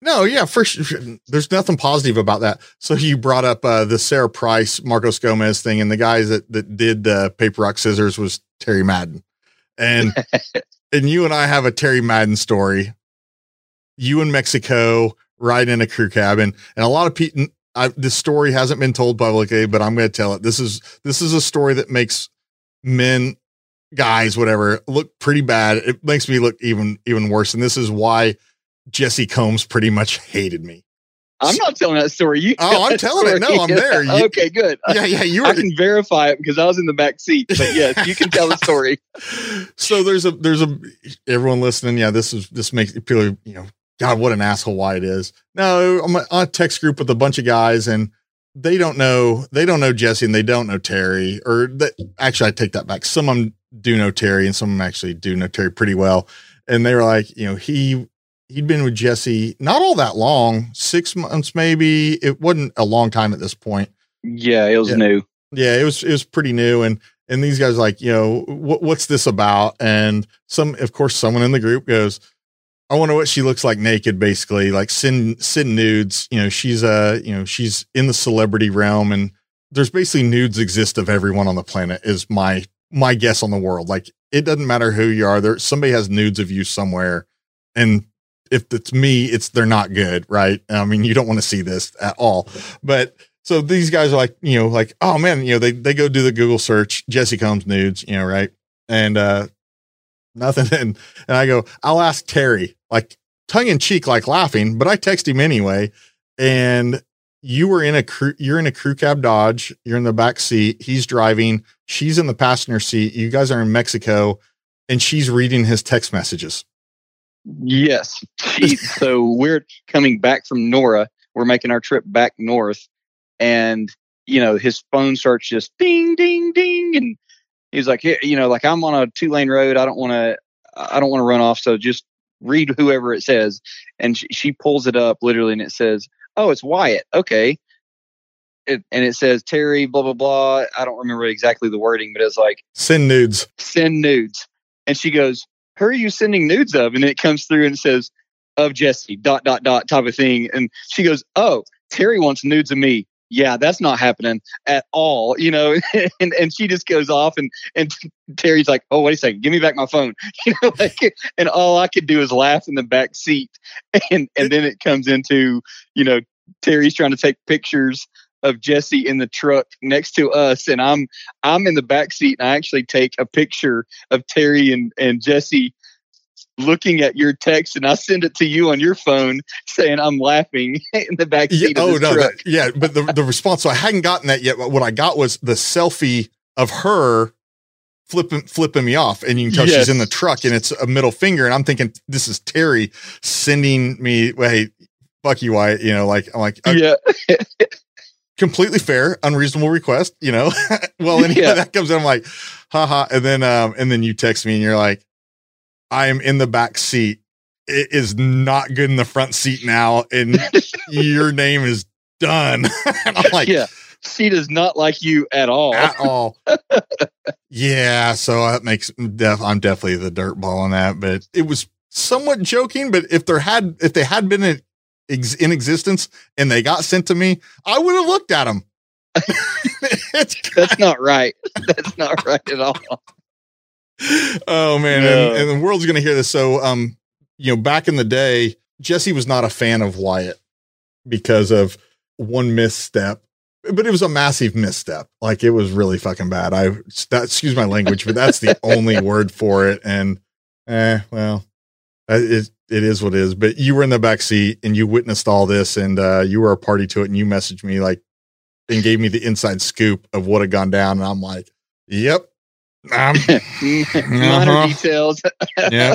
S2: No, yeah, for sure. There's nothing positive about that. So you brought up uh, the Sara Price, Marcos Gomez thing, and the guys that that did the uh, paper rock scissors was Terry Madden, and and you and I have a Terry Madden story. You in Mexico, right in a crew cabin, and a lot of people. This story hasn't been told publicly, but I'm going to tell it. This is this is a story that makes men guys, whatever, look pretty bad. It makes me look even even worse. And this is why Jessi Combs pretty much hated me.
S3: I'm not telling that story. You
S2: oh, I'm telling story. it. No, I'm there.
S3: You, okay, good.
S2: Yeah, yeah. You. Were,
S3: I can verify it because I was in the back seat. But yes, you can tell the story.
S2: so there's a there's a everyone listening. Yeah, this is this makes people you know. God, what an asshole Wyatt is. No, I'm on a text group with a bunch of guys and they don't know they don't know Jessi and they don't know Terry or that actually I take that back. Some of them do know Terry and some of them actually do know Terry pretty well. And they were like, you know, he he'd been with Jessi not all that long, six months maybe. It wasn't a long time at this point.
S3: Yeah, it was
S2: yeah.
S3: new.
S2: Yeah, it was it was pretty new. And and these guys like, you know, what what's this about? And some of course someone in the group goes, I wonder what she looks like naked, basically, like sin sin nudes. You know, she's uh, you know, she's in the celebrity realm and there's basically nudes exist of everyone on the planet is my my guess on the world. Like it doesn't matter who you are. There somebody has nudes of you somewhere. And if it's me, it's they're not good, right? I mean, you don't want to see this at all. But so these guys are like, you know, like, oh man, you know, they they go do the Google search, Jessi Combs nudes, you know, right? And uh nothing. And and I go, I'll ask Terry, like tongue in cheek, like laughing, but I text him anyway. And you were in a crew, you're in a crew cab Dodge, you're in the back seat, he's driving, she's in the passenger seat, you guys are in Mexico, and she's reading his text messages.
S3: Yes. so we're coming back from NORRA. We're making our trip back north and you know his phone starts just ding ding ding and he's like you know like i'm on a two lane road. I don't want to i don't want to run off. So just read whoever it says. And she, she, pulls it up literally and it says oh it's wyatt. Okay. It, and it says terry blah blah blah. I don't remember exactly the wording but it's like
S2: send nudes.
S3: Send nudes. And she goes who are you sending nudes of? And it comes through and it says of jessi dot dot dot type of thing. And she goes oh terry wants nudes of me yeah, that's not happening at all, you know. and and she just goes off, and and Terry's like, oh, wait a second, give me back my phone, you know. Like, and all I could do is laugh in the back seat, and and then it comes into, you know, Terry's trying to take pictures of Jessi in the truck next to us, and I'm I'm in the back seat, and I actually take a picture of Terry and and Jessi looking at your text and I send it to you on your phone saying I'm laughing in the back seat. Yeah, oh no, that,
S2: yeah, but the the response. So I hadn't gotten that yet. But what I got was the selfie of her flipping flipping me off, and you can tell yes. she's in the truck, and it's a middle finger, and I'm thinking this is Terry sending me, hey, fuck you, Wyatt. You know, like I'm like,
S3: okay. yeah.
S2: completely fair, unreasonable request, you know. well, anyway, yeah. that comes in, I'm like, haha. And then um, and then you text me and you're like, I am in the back seat. It is not good in the front seat now, and your name is done. and
S3: I'm like, yeah, she does not like you at all.
S2: At all. yeah, so that makes def- I'm definitely the dirt ball on that, but it was somewhat joking. But if there had if they had been in, ex- in existence and they got sent to me, I would have looked at them.
S3: That's not right. That's not right at all
S2: oh man, and, and, the world's gonna hear this. So, um, you know, back in the day, Jessi was not a fan of Wyatt because of one misstep, but it was a massive misstep. Like it was really fucking bad. I that excuse my language, but that's the only word for it. And eh, well, it it is what it is. But you were in the back seat and you witnessed all this, and uh, you were a party to it, and you messaged me like and gave me the inside scoop of what had gone down, and I'm like, yep
S3: um, minor uh-huh. details. yeah.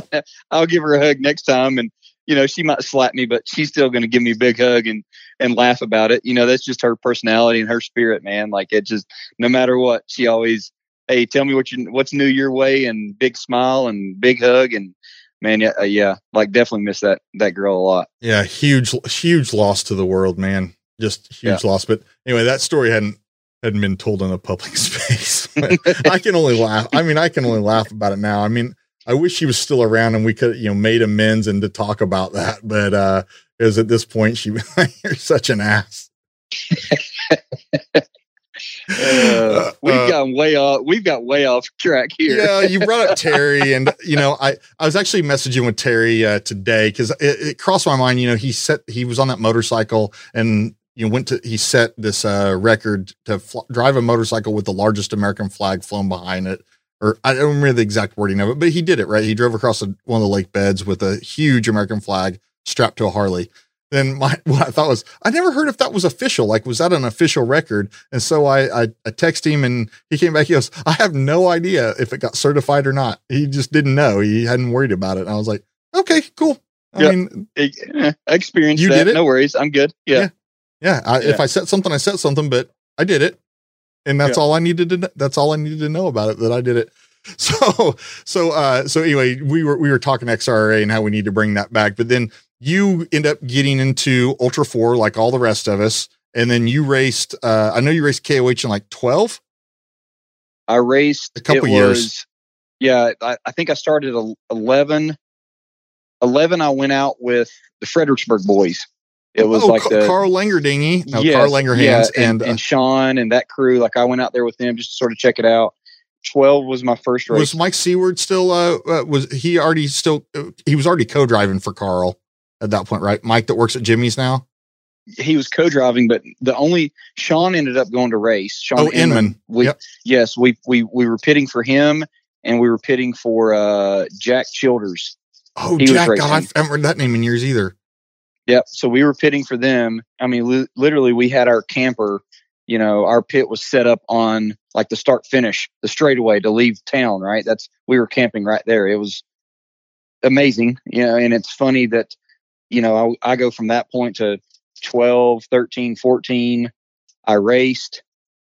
S3: I'll give her a hug next time, and you know she might slap me, but she's still going to give me a big hug and and laugh about it. You know that's just her personality and her spirit, man. Like it just no matter what, she always hey tell me what you what's new your way and big smile and big hug and man yeah uh, yeah like definitely miss that that girl a lot.
S2: Yeah, huge huge loss to the world, man. Just huge yeah. loss. But anyway, that story hadn't hadn't been told in a public space. I can only laugh. I mean, I can only laugh about it now. I mean, I wish he was still around and we could, you know, made amends and to talk about that. But uh because at this point she you're such an ass.
S3: Uh, we've uh, gotten way off. We've got way off track here.
S2: yeah, you brought up Terry, and you know, I I was actually messaging with Terry uh, today because it, it, crossed my mind. You know, he set he was on that motorcycle, and you know, went to he set this uh, record to fl- drive a motorcycle with the largest American flag flown behind it. Or I don't remember the exact wording of it, but he did it right. He drove across a, one of the lake beds with a huge American flag strapped to a Harley. Then my what I thought was I never heard if that was official. Like, was that an official record? And so I I, I texted him and he came back. He goes, I have no idea if it got certified or not. He just didn't know. He hadn't worried about it. And I was like, okay, cool. I yep. mean,
S3: I experienced you that. Did it? No worries. I'm good. Yeah. yeah.
S2: Yeah, I, yeah. if I said something, I said something, but I did it, and that's yeah. all I needed to. That's all I needed to know about it. That I did it. So, so, uh, so anyway, we were we were talking XRA and how we need to bring that back, but then you end up getting into Ultra Four like all the rest of us, and then you raced. Uh, I know you raced KOH in like twelve.
S3: I raced
S2: a couple years. Was,
S3: yeah, I, I think I started 11. 11, I went out with the Fredericksburg boys. It was oh, like
S2: the, Carl Langerdingy, no, yes, Carl Langerhans, yeah,
S3: and, and, uh, and Sean and that crew. Like I went out there with them just to sort of check it out. Twelve was my first race.
S2: Was Mike Seward still? Uh, uh, was he already still? Uh, he was already co-driving for Carl at that point, right? Mike that works at Jimmy's now.
S3: he was co-driving, but the only Sean ended up going to race. Sean
S2: oh, Inman. Inman.
S3: We, yep. Yes, we we we were pitting for him, and we were pitting for uh, Jack Childers.
S2: Oh, he Jack! God, I haven't heard that name in years either.
S3: Yep. So we were pitting for them. I mean, li- literally, we had our camper. You know, our pit was set up on like the start finish, the straightaway to leave town. Right. That's we were camping right there. It was amazing. You know, and it's funny that you know I, I go from that point to 12, 13, 14. I raced,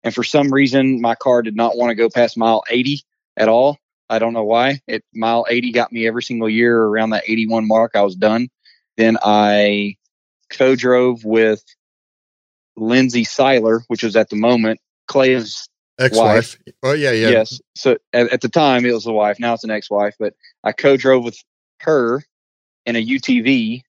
S3: and for some reason, my car did not want to go past mile 80 at all. I don't know why. It mile 80 got me every single year around that 81 mark. I was done. Then I co-drove with Lindsay Seiler, which was at the moment Clay's
S2: ex-wife. Oh yeah, yeah.
S3: Yes. So at, at the time it was a wife. Now it's an ex-wife. But I co-drove with her in a UTV,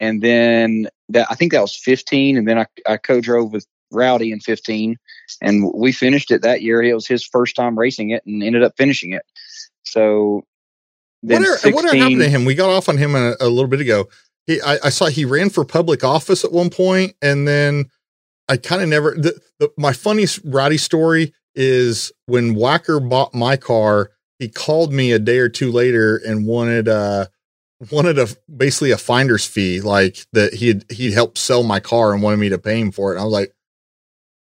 S3: and then that I think that was 15, and then I, I co-drove with Rowdy in 15, and we finished it that year. It was his first time racing it, and ended up finishing it. So
S2: then what, 16, what happened to him? We got off on him a, a little bit ago. He, I, I, saw he ran for public office at one point, and then I kind of never. The, the, my funniest Rowdy story is when Whacker bought my car. He called me a day or two later and wanted uh wanted a basically a finder's fee, like that he'd he'd helped sell my car and wanted me to pay him for it. And I was like,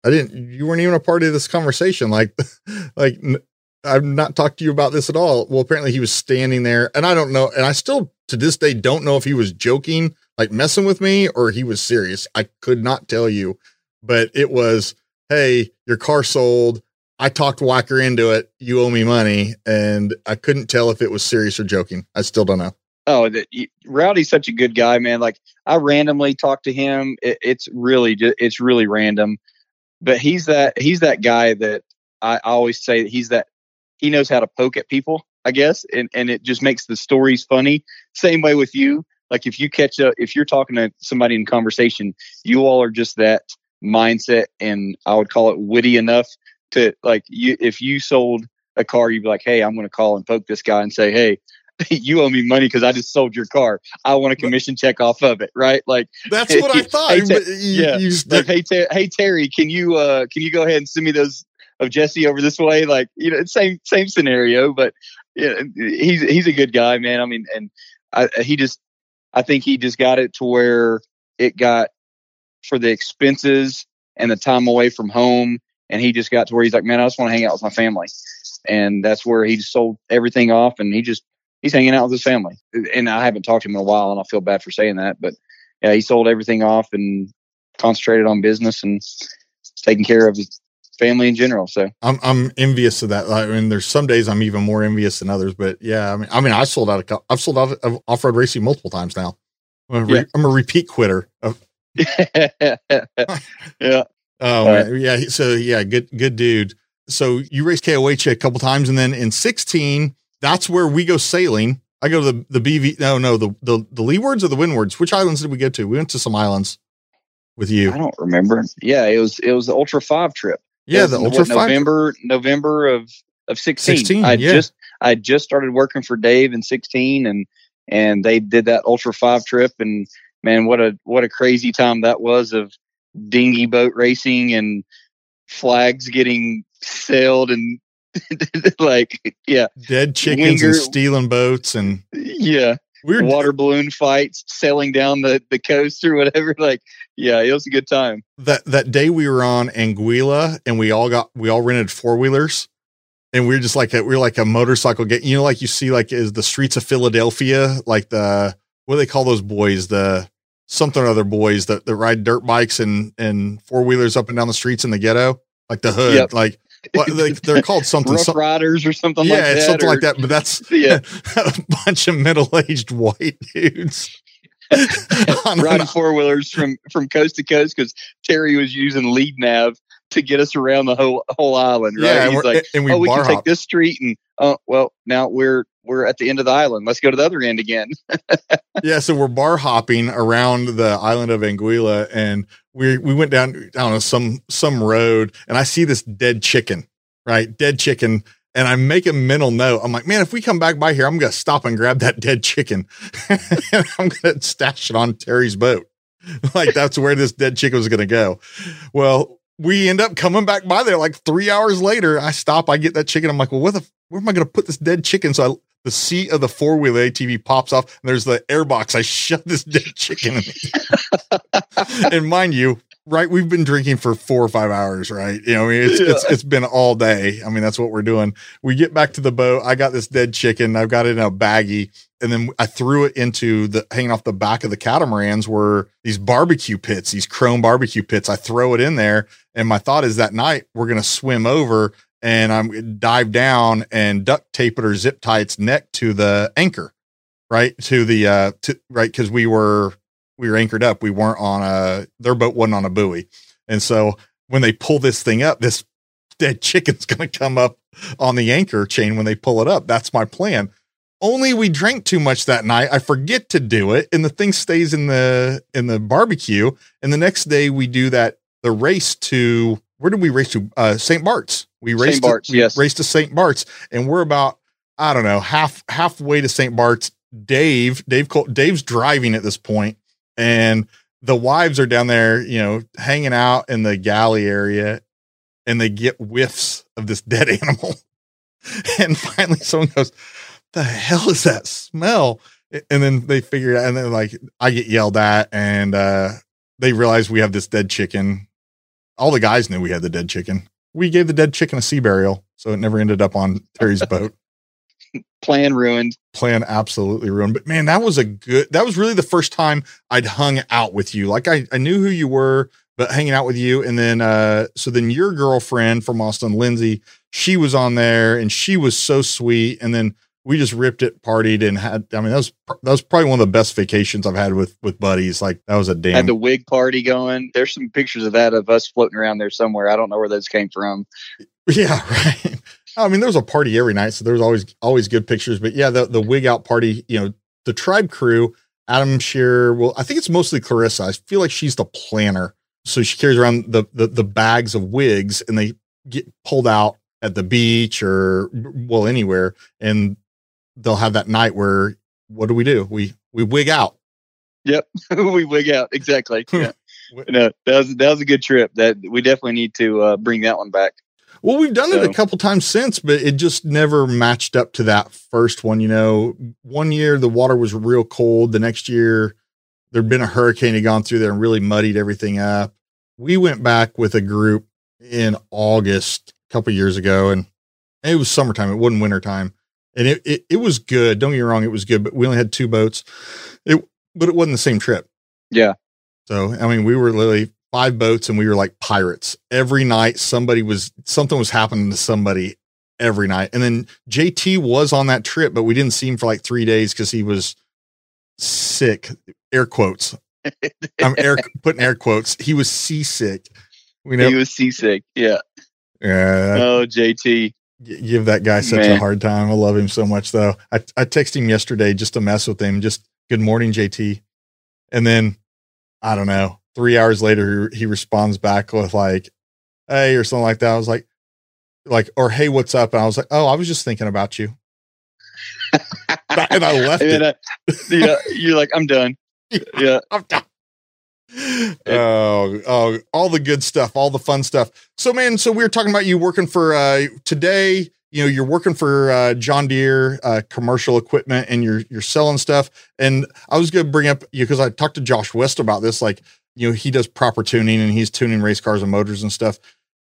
S2: I didn't. You weren't even a part of this conversation. Like, like I've not talked to you about this at all. Well, apparently he was standing there, and I don't know, and I still to this day don't know if he was joking, like messing with me, or he was serious. I could not tell you, but it was, hey, your car sold. I talked Whacker into it. You owe me money, and I couldn't tell if it was serious or joking. I still don't know.
S3: Oh, Rowdy's such a good guy, man. Like I randomly talk to him. It, it's really, it's really random, but he's that he's that guy that I always say he's that he knows how to poke at people, I guess, and and it just makes the stories funny. Same way with you. Like if you catch up, if you're talking to somebody in conversation, you all are just that mindset, and I would call it witty enough to like you. If you sold a car, you'd be like, hey, I'm going to call and poke this guy and say, hey, you owe me money because I just sold your car. I want a commission check off of it, right? Like
S2: that's what I thought.
S3: Hey, you, yeah, you like, hey, Ter- hey Terry, can you uh can you go ahead and send me those of Jessi over this way. Like, you know, same same scenario, but yeah, he's he's a good guy, man. I mean, and I, he just, I think he just got it to where it got for the expenses and the time away from home, and he just got to where he's like, man, I just want to hang out with my family, and that's where he sold everything off, and he just he's hanging out with his family. And I haven't talked to him in a while, and I feel bad for saying that, but yeah, he sold everything off and concentrated on business and taking care of his family in general. So
S2: I'm I'm envious of that. I mean, there's some days I'm even more envious than others, but yeah, I mean, I mean, I sold out a I've sold out of off road racing multiple times now. I'm a, re, yeah. I'm a repeat quitter.
S3: yeah.
S2: Oh right. yeah. So yeah, good good dude. So you raced KOH a couple times, and then in 16, that's where we go sailing. I go to the the BV. No, no, the the the leewards or the windwards. Which islands did we go to? We went to some islands with you.
S3: I don't remember. Yeah, it was it was the Ultra Five trip.
S2: Yeah, the Ultra
S3: November November of of 16. 16 I yeah. just I just started working for Dave in 16 and and they did that Ultra 5 trip and man what a what a crazy time that was of dinghy boat racing and flags getting sailed and like yeah
S2: dead chickens Winger, and stealing boats and
S3: yeah weird water balloon fights sailing down the, the coast or whatever. Like, yeah, it was a good time.
S2: That that day we were on Anguilla and we all got we all rented four wheelers. And we are just like a we are like a motorcycle get you know, like you see like is the streets of Philadelphia, like the what do they call those boys? The something or other boys that, that ride dirt bikes and and four wheelers up and down the streets in the ghetto, like the hood. Yep. Like like they're called something
S3: Rough Riders or something
S2: yeah,
S3: like that.
S2: Yeah, something or, like that. But that's yeah. a bunch of middle aged white dudes.
S3: riding four wheelers from from coast to coast because Terry was using lead nav to get us around the whole whole island. Right?
S2: Yeah, He's like, and we,
S3: oh, we can
S2: hop.
S3: take this street, and oh, well, now we're we're at the end of the island. Let's go to the other end again.
S2: yeah, so we're bar hopping around the island of Anguilla, and we we went down know some some road, and I see this dead chicken, right? Dead chicken. And I make a mental note. I'm like, man, if we come back by here, I'm gonna stop and grab that dead chicken. and I'm gonna stash it on Terry's boat. like that's where this dead chicken was to go. Well, we end up coming back by there like three hours later. I stop, I get that chicken. I'm like, well, where the where am I to put this dead chicken? So I, the seat of the four wheel ATV pops off, and there's the airbox. I shut this dead chicken in. and mind you, right, we've been drinking for four or five hours, right? You know, I mean, it's, yeah. it's it's been all day. I mean, that's what we're doing. We get back to the boat. I got this dead chicken. I've got it in a baggie, and then I threw it into the hanging off the back of the catamarans were these barbecue pits, these chrome barbecue pits. I throw it in there, and my thought is that night we're gonna swim over and I'm dive down and duct tape it or zip tie its neck to the anchor, right? To the uh to right because we were we were anchored up. We weren't on a their boat wasn't on a buoy. And so when they pull this thing up, this dead chicken's gonna come up on the anchor chain when they pull it up. That's my plan. Only we drank too much that night. I forget to do it, and the thing stays in the in the barbecue. And the next day we do that the race to where did we race to? Uh, St. Bart's. We raced. St.
S3: Bart's,
S2: to,
S3: yes.
S2: Raced to St. Bart's, and we're about I don't know half halfway to St. Bart's. Dave, Dave, Dave's driving at this point, and the wives are down there, you know, hanging out in the galley area, and they get whiffs of this dead animal. and finally, someone goes, "The hell is that smell?" And then they figure it out, and then like I get yelled at, and uh, they realize we have this dead chicken all the guys knew we had the dead chicken. We gave the dead chicken a sea burial, so it never ended up on Terry's boat.
S3: Plan ruined.
S2: Plan absolutely ruined. But man, that was a good. That was really the first time I'd hung out with you. Like I, I knew who you were, but hanging out with you, and then uh, so then your girlfriend from Austin, Lindsay, she was on there, and she was so sweet. And then we just ripped it, partied, and had. I mean, that was that was probably one of the best vacations I've had with with buddies. Like that was a damn.
S3: Had the wig party going. There's some pictures of that of us floating around there somewhere. I don't know where those came from.
S2: Yeah, right. I mean, there was a party every night, so there was always always good pictures. But yeah, the the wig out party. You know, the tribe crew. Adam Shearer. Well, I think it's mostly Clarissa. I feel like she's the planner, so she carries around the the, the bags of wigs, and they get pulled out at the beach or well anywhere, and they'll have that night where what do we do? We we wig out.
S3: Yep, we wig out exactly. Yeah. no, that was that was a good trip. That we definitely need to uh, bring that one back.
S2: Well, we've done so. it a couple times since, but it just never matched up to that first one. You know, one year the water was real cold. The next year there'd been a hurricane had gone through there and really muddied everything up. We went back with a group in August a couple years ago, and it was summertime. It wasn't wintertime and it, it, it was good. Don't get me wrong, it was good, but we only had two boats. It but it wasn't the same trip.
S3: Yeah.
S2: So I mean, we were literally five boats, and we were like pirates. Every night, somebody was something was happening to somebody every night. And then JT was on that trip, but we didn't see him for like three days because he was sick. Air quotes. I'm air putting air quotes. He was seasick.
S3: We know he was seasick. Yeah.
S2: Yeah.
S3: Oh, JT
S2: give that guy such Man. a hard time. I love him so much though. I I texted him yesterday just to mess with him. Just good morning, JT. And then I don't know. Three hours later, he, he responds back with like, "Hey" or something like that. I was like, like or "Hey, what's up?" And I was like, "Oh, I was just thinking about you." and I left and it.
S3: I, yeah, you're like, "I'm done." Yeah, I'm done
S2: oh, oh, all the good stuff, all the fun stuff. So, man, so we were talking about you working for uh, today. You know, you're working for uh, John Deere uh, commercial equipment, and you're you're selling stuff. And I was going to bring up you because I talked to Josh West about this. Like, you know, he does proper tuning, and he's tuning race cars and motors and stuff.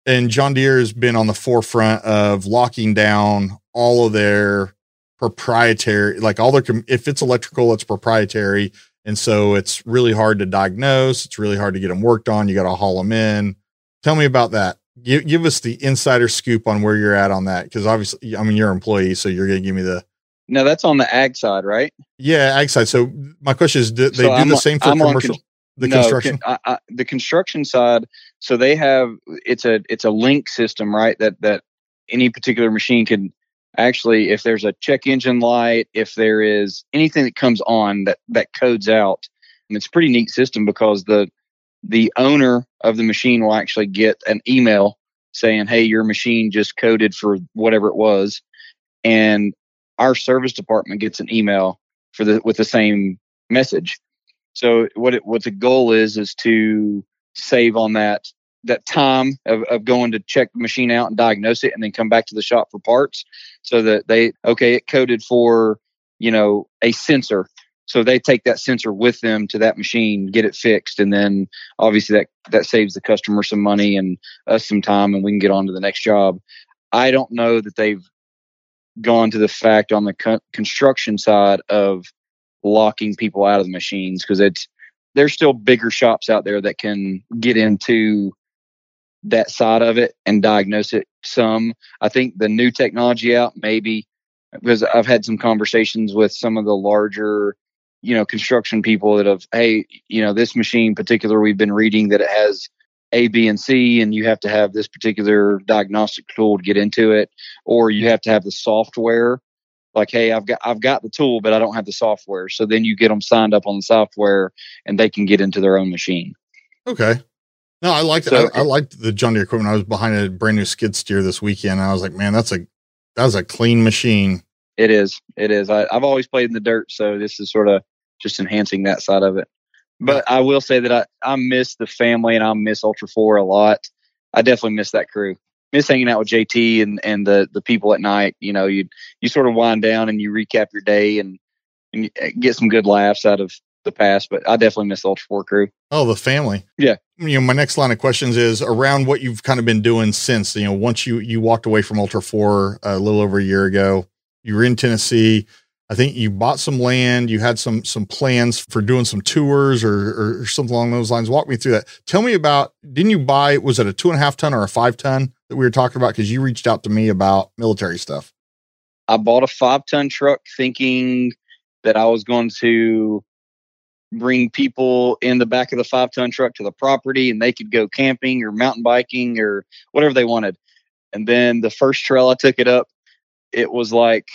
S2: And John Deere has been on the forefront of locking down all of their proprietary, like all their. If it's electrical, it's proprietary and so it's really hard to diagnose. It's really hard to get them worked on. You got to haul them in. Tell me about that. Give, give us the insider scoop on where you're at on that. Cause obviously, I mean, you're an employee, so you're going to give me the.
S3: No, that's on the ag side, right?
S2: Yeah, ag side. So my question is, do they so do I'm, the same for I'm commercial? Con- the no, construction,
S3: I, I, the construction side. So they have it's a it's a link system, right? That that any particular machine can actually if there's a check engine light if there is anything that comes on that that codes out and it's a pretty neat system because the the owner of the machine will actually get an email saying hey your machine just coded for whatever it was and our service department gets an email for the with the same message. So what it, what the goal is is to save on that that time of, of going to check the machine out and diagnose it and then come back to the shop for parts so that they okay it coded for you know a sensor. So they take that sensor with them to that machine get it fixed and then obviously that that saves the customer some money and us some time and we can get on to the next job. I don't know that they've gone to the fact on the co- construction side of locking people out of the machines because it's there's still bigger shops out there that can get into that side of it and diagnose it some. I think the new technology out maybe because I've had some conversations with some of the larger, you know, construction people that have, hey, you know, this machine particular we've been reading that it has A, B, and C, and you have to have this particular diagnostic tool to get into it, or you have to have the software. Like, hey, I've got I've got the tool, but I don't have the software. So then you get them signed up on the software, and they can get into their own machine.
S2: Okay. No, I liked so, I, I, liked the John Deere equipment. I was behind a brand new skid steer this weekend. I was like, man, that's a that's a clean machine.
S3: It is. It is. I, have always played in the dirt, so this is sort of just enhancing that side of it. But I will say that I, I miss the family and I miss Ultra Four a lot. I definitely miss that crew. Miss hanging out with JT and, and the the people at night. You know, you you sort of wind down and you recap your day and, and eh, get some good laughs out of the past, but I definitely miss the Ultra Four crew.
S2: Oh, the family.
S3: Yeah.
S2: You know, my next line of questions is around what you've kind of been doing since, you know, once you you walked away from Ultra Four uh, a little over a year ago, you were in Tennessee. I think you bought some land, you had some some plans for doing some tours or, or something along those lines. Walk me through that. Tell me about didn't you buy was it a two and a half ton or a five ton that we were talking about? Because you reached out to me about military stuff.
S3: I bought a five ton truck thinking that I was going to bring people in the back of the five ton truck to the property and they could go camping or mountain biking or whatever they wanted. And then the first trail I took it up, it was like,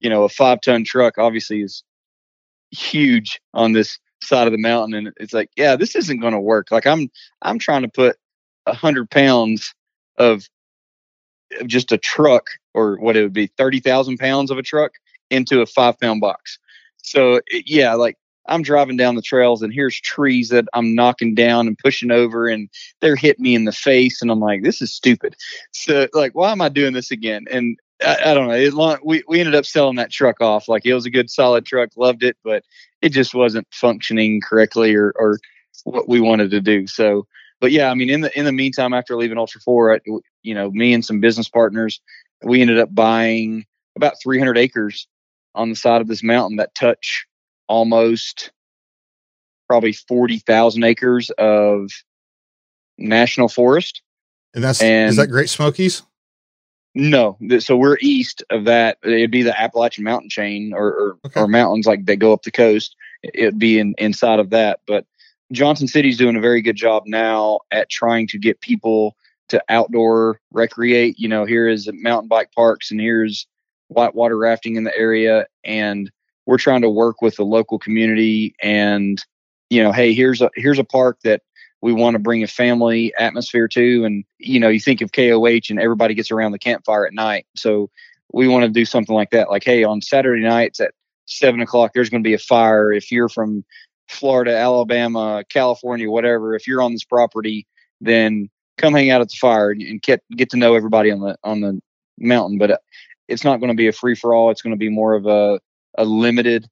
S3: you know, a five ton truck obviously is huge on this side of the mountain. And it's like, yeah, this isn't going to work. Like I'm, I'm trying to put a hundred pounds of, of just a truck or what it would be 30,000 pounds of a truck into a five pound box. So yeah, like I'm driving down the trails and here's trees that I'm knocking down and pushing over and they're hitting me in the face and I'm like, this is stupid. So like, why am I doing this again? And I, I don't know. It we, we ended up selling that truck off. Like it was a good solid truck, loved it, but it just wasn't functioning correctly or, or what we wanted to do. So, but yeah, I mean, in the, in the meantime, after leaving Ultra four, I, you know, me and some business partners, we ended up buying about 300 acres on the side of this mountain that touch almost probably 40,000 acres of national forest.
S2: And that's, and is that Great Smokies?
S3: No. So we're east of that. It'd be the Appalachian mountain chain or, or, okay. or mountains like they go up the coast. It'd be in, inside of that. But Johnson City's doing a very good job now at trying to get people to outdoor recreate. You know, here is mountain bike parks and here's whitewater rafting in the area. And we're trying to work with the local community and you know hey here's a here's a park that we want to bring a family atmosphere to. And you know you think of KOH and everybody gets around the campfire at night. So we want to do something like that. Like hey on Saturday nights at seven o'clock there's going to be a fire. If you're from Florida Alabama California whatever if you're on this property then come hang out at the fire and get get to know everybody on the on the mountain. But uh, it's not going to be a free for all it's going to be more of a a limited,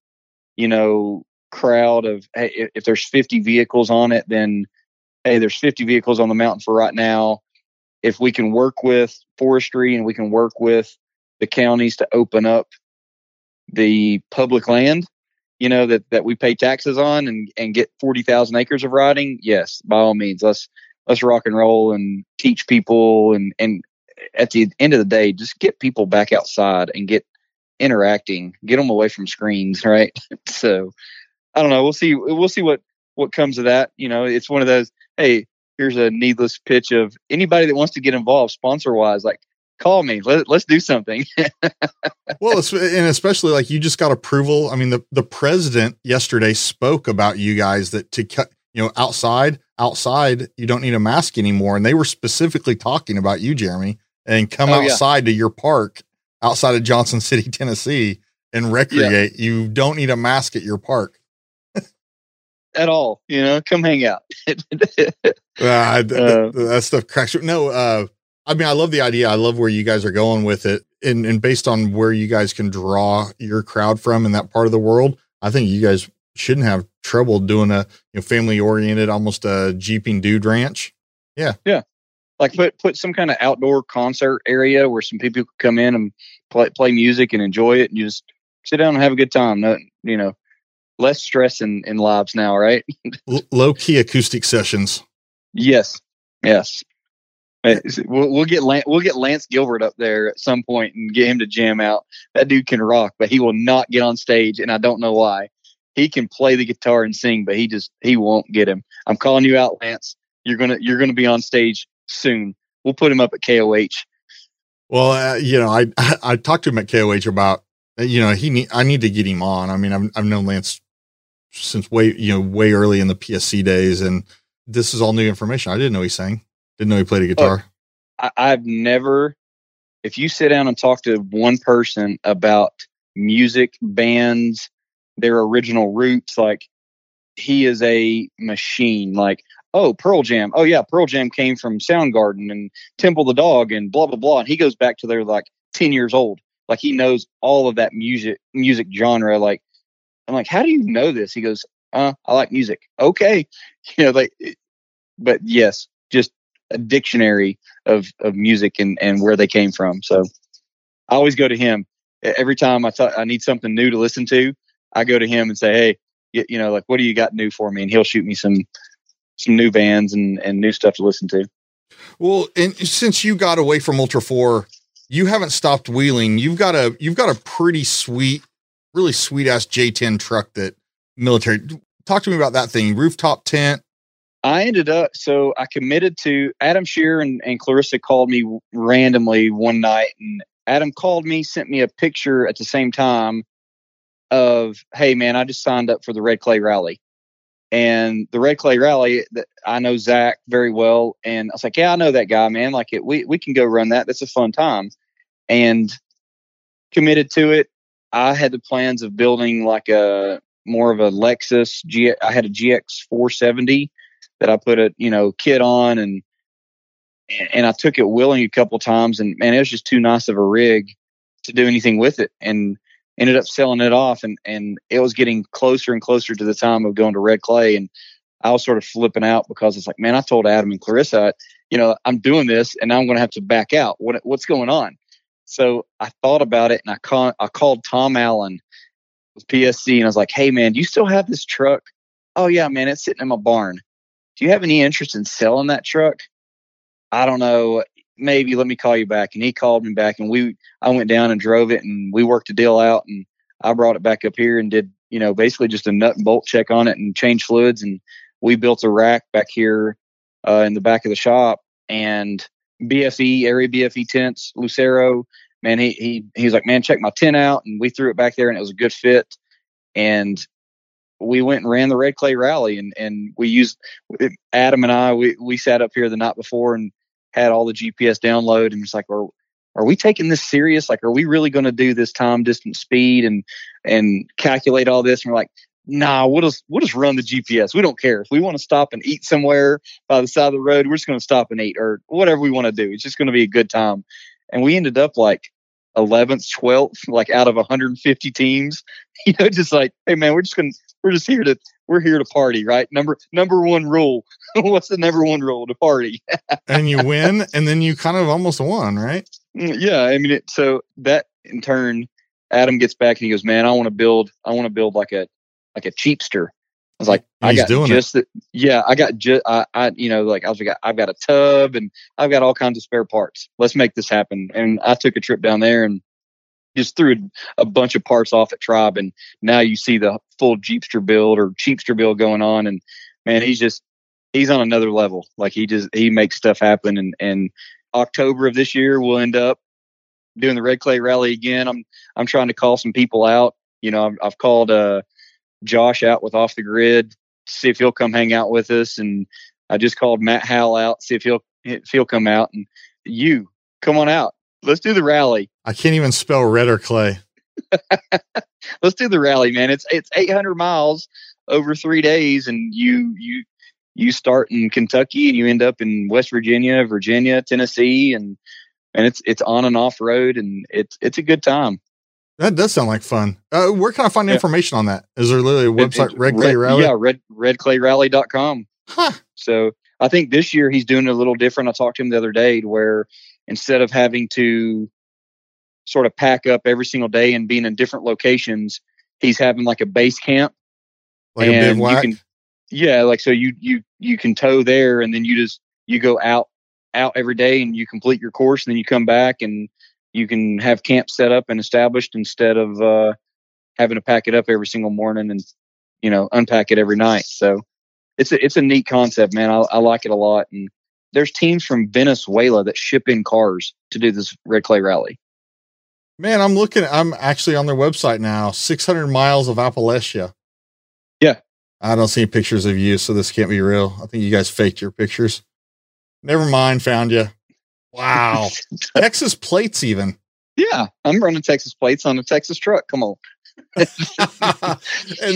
S3: you know, crowd of hey, if, there's 50 vehicles on it, then hey, there's 50 vehicles on the mountain for right now. If we can work with forestry and we can work with the counties to open up the public land, you know, that, that we pay taxes on and, and get 40,000 acres of riding, yes, by all means, let's, let's rock and roll and teach people and, and at the end of the day, just get people back outside and get interacting, get them away from screens, right? so I don't know. We'll see. We'll see what what comes of that. You know, it's one of those. Hey, here's a needless pitch of anybody that wants to get involved, sponsor wise. Like, call me. Let, let's do something.
S2: well, and especially like you just got approval. I mean, the the president yesterday spoke about you guys that to cut. You know, outside, outside, you don't need a mask anymore. And they were specifically talking about you, Jeremy, and come oh, outside yeah. to your park outside of Johnson City, Tennessee, and recreate. Yeah. You don't need a mask at your park.
S3: at all. You know, come hang out. uh,
S2: that, that, stuff cracks. No, uh, I mean, I love the idea. I love where you guys are going with it, and and based on where you guys can draw your crowd from in that part of the world, I think you guys shouldn't have trouble doing a you know family oriented, almost a jeeping dude ranch. Yeah,
S3: yeah. Like put put some kind of outdoor concert area where some people could come in and play play music and enjoy it, and just sit down and have a good time. No, you know, less stress in, in lives now, right?
S2: Low key acoustic sessions.
S3: Yes, yes. We'll, we'll get Lance, we'll get Lance Gilbert up there at some point and get him to jam out. That dude can rock, but he will not get on stage, and I don't know why. He can play the guitar and sing, but he just he won't get him. I'm calling you out, Lance. You're gonna you're gonna be on stage soon. We'll put him up at KOH.
S2: Well, uh, you know, I, I I talked to him at KOH about you know he need, I need to get him on. I mean, I've I've known Lance since way you know way early in the PSC days, and this is all new information. I didn't know he sang. Didn't know he played a guitar.
S3: I, I've never. If you sit down and talk to one person about music, bands, their original roots, like he is a machine. Like, oh, Pearl Jam. Oh yeah, Pearl Jam came from Soundgarden and Temple the Dog and blah blah blah. And he goes back to their like ten years old. Like he knows all of that music music genre. Like I'm like, how do you know this? He goes, uh, I like music. Okay. You know, like, but yes, just a dictionary of, of music and, and where they came from. So I always go to him every time I thought I need something new to listen to. I go to him and say, Hey, you know, like, what do you got new for me? And he'll shoot me some, some new bands and, and new stuff to listen to.
S2: Well, and since you got away from Ultra Four, you haven't stopped wheeling. You've got a you've got a pretty sweet really sweet ass J10 truck that military. Talk to me about that thing. Rooftop tent.
S3: I ended up so I committed to Adam Shear and, and Clarissa called me randomly one night and Adam called me, sent me a picture at the same time of, hey man, I just signed up for the Red Clay Rally. And the Red Clay Rally, I know Zach very well, and I was like, "Yeah, I know that guy, man. Like, it, we we can go run that. That's a fun time." And committed to it. I had the plans of building like a more of a Lexus. G, I had a GX 470 that I put a you know kit on and and I took it wheeling a couple times and man, it was just too nice of a rig to do anything with it and ended up selling it off and and it was getting closer and closer to the time of going to red clay and I was sort of flipping out because it's like, man, I told Adam and Clarissa, you know, I'm doing this and I'm going to have to back out. What what's going on? So I thought about it and I, call, I called Tom Allen with PSC and I was like, hey, man, do you still have this truck? Oh, yeah, man, it's sitting in my barn. Do you have any interest in selling that truck? I don't know. Maybe let me call you back. And he called me back and we, I went down and drove it and we worked a deal out and I brought it back up here and did, you know, basically just a nut and bolt check on it and change fluids. And we built a rack back here uh, in the back of the shop and BFE, area BFE tents, Lucero. Man, he he he's like, man, check my tent out, and we threw it back there, and it was a good fit. And we went and ran the Red Clay Rally, and and we used Adam and I. We we sat up here the night before and had all the GPS download, and it's like, are are we taking this serious? Like, are we really going to do this time, distance, speed, and and calculate all this? And we're like, nah, we'll just we'll just run the GPS. We don't care if we want to stop and eat somewhere by the side of the road. We're just going to stop and eat or whatever we want to do. It's just going to be a good time. And we ended up like 11th, 12th, like out of 150 teams. You know, just like, hey man, we're just gonna we're just here to we're here to party, right? Number number one rule. What's the number one rule? To party.
S2: and you win, and then you kind of almost won, right?
S3: Mm, yeah, I mean, it, so that in turn, Adam gets back and he goes, "Man, I want to build. I want to build like a like a cheapster. I was like, I got just the, yeah, I got just I, I you know like I was like I've got a tub and I've got all kinds of spare parts. Let's make this happen. And I took a trip down there and just threw a bunch of parts off at Tribe, and now you see the full Jeepster build or Cheapster build going on. And man, he's just he's on another level. Like he just he makes stuff happen. And and October of this year we'll end up doing the Red Clay Rally again. I'm I'm trying to call some people out. You know, I've, I've called uh Josh out with off the grid, to see if he'll come hang out with us. And I just called Matt Howell out, see if he'll if he'll come out. And you come on out. Let's do the rally.
S2: I can't even spell red or clay.
S3: Let's do the rally, man. It's it's 800 miles over three days, and you you you start in Kentucky and you end up in West Virginia, Virginia, Tennessee, and and it's it's on and off road, and it's it's a good time.
S2: That does sound like fun. Uh, where can I find yeah. information on that? Is there literally a website, it, Red Clay Red, Rally?
S3: Yeah, red, redclayrally.com. Huh. So I think this year he's doing a little different. I talked to him the other day where instead of having to sort of pack up every single day and being in different locations, he's having like a base camp.
S2: Like and a bivouac?
S3: You can, yeah, like so you you you can tow there and then you just you go out out every day and you complete your course and then you come back and you can have camp set up and established instead of uh, having to pack it up every single morning and you know unpack it every night. So it's a it's a neat concept, man. I, I like it a lot. And there's teams from Venezuela that ship in cars to do this red clay rally.
S2: Man, I'm looking. I'm actually on their website now. 600 miles of Appalachia.
S3: Yeah,
S2: I don't see pictures of you, so this can't be real. I think you guys faked your pictures. Never mind, found you. Wow. Texas plates, even.
S3: Yeah, I'm running Texas plates on a Texas truck. Come on.
S2: and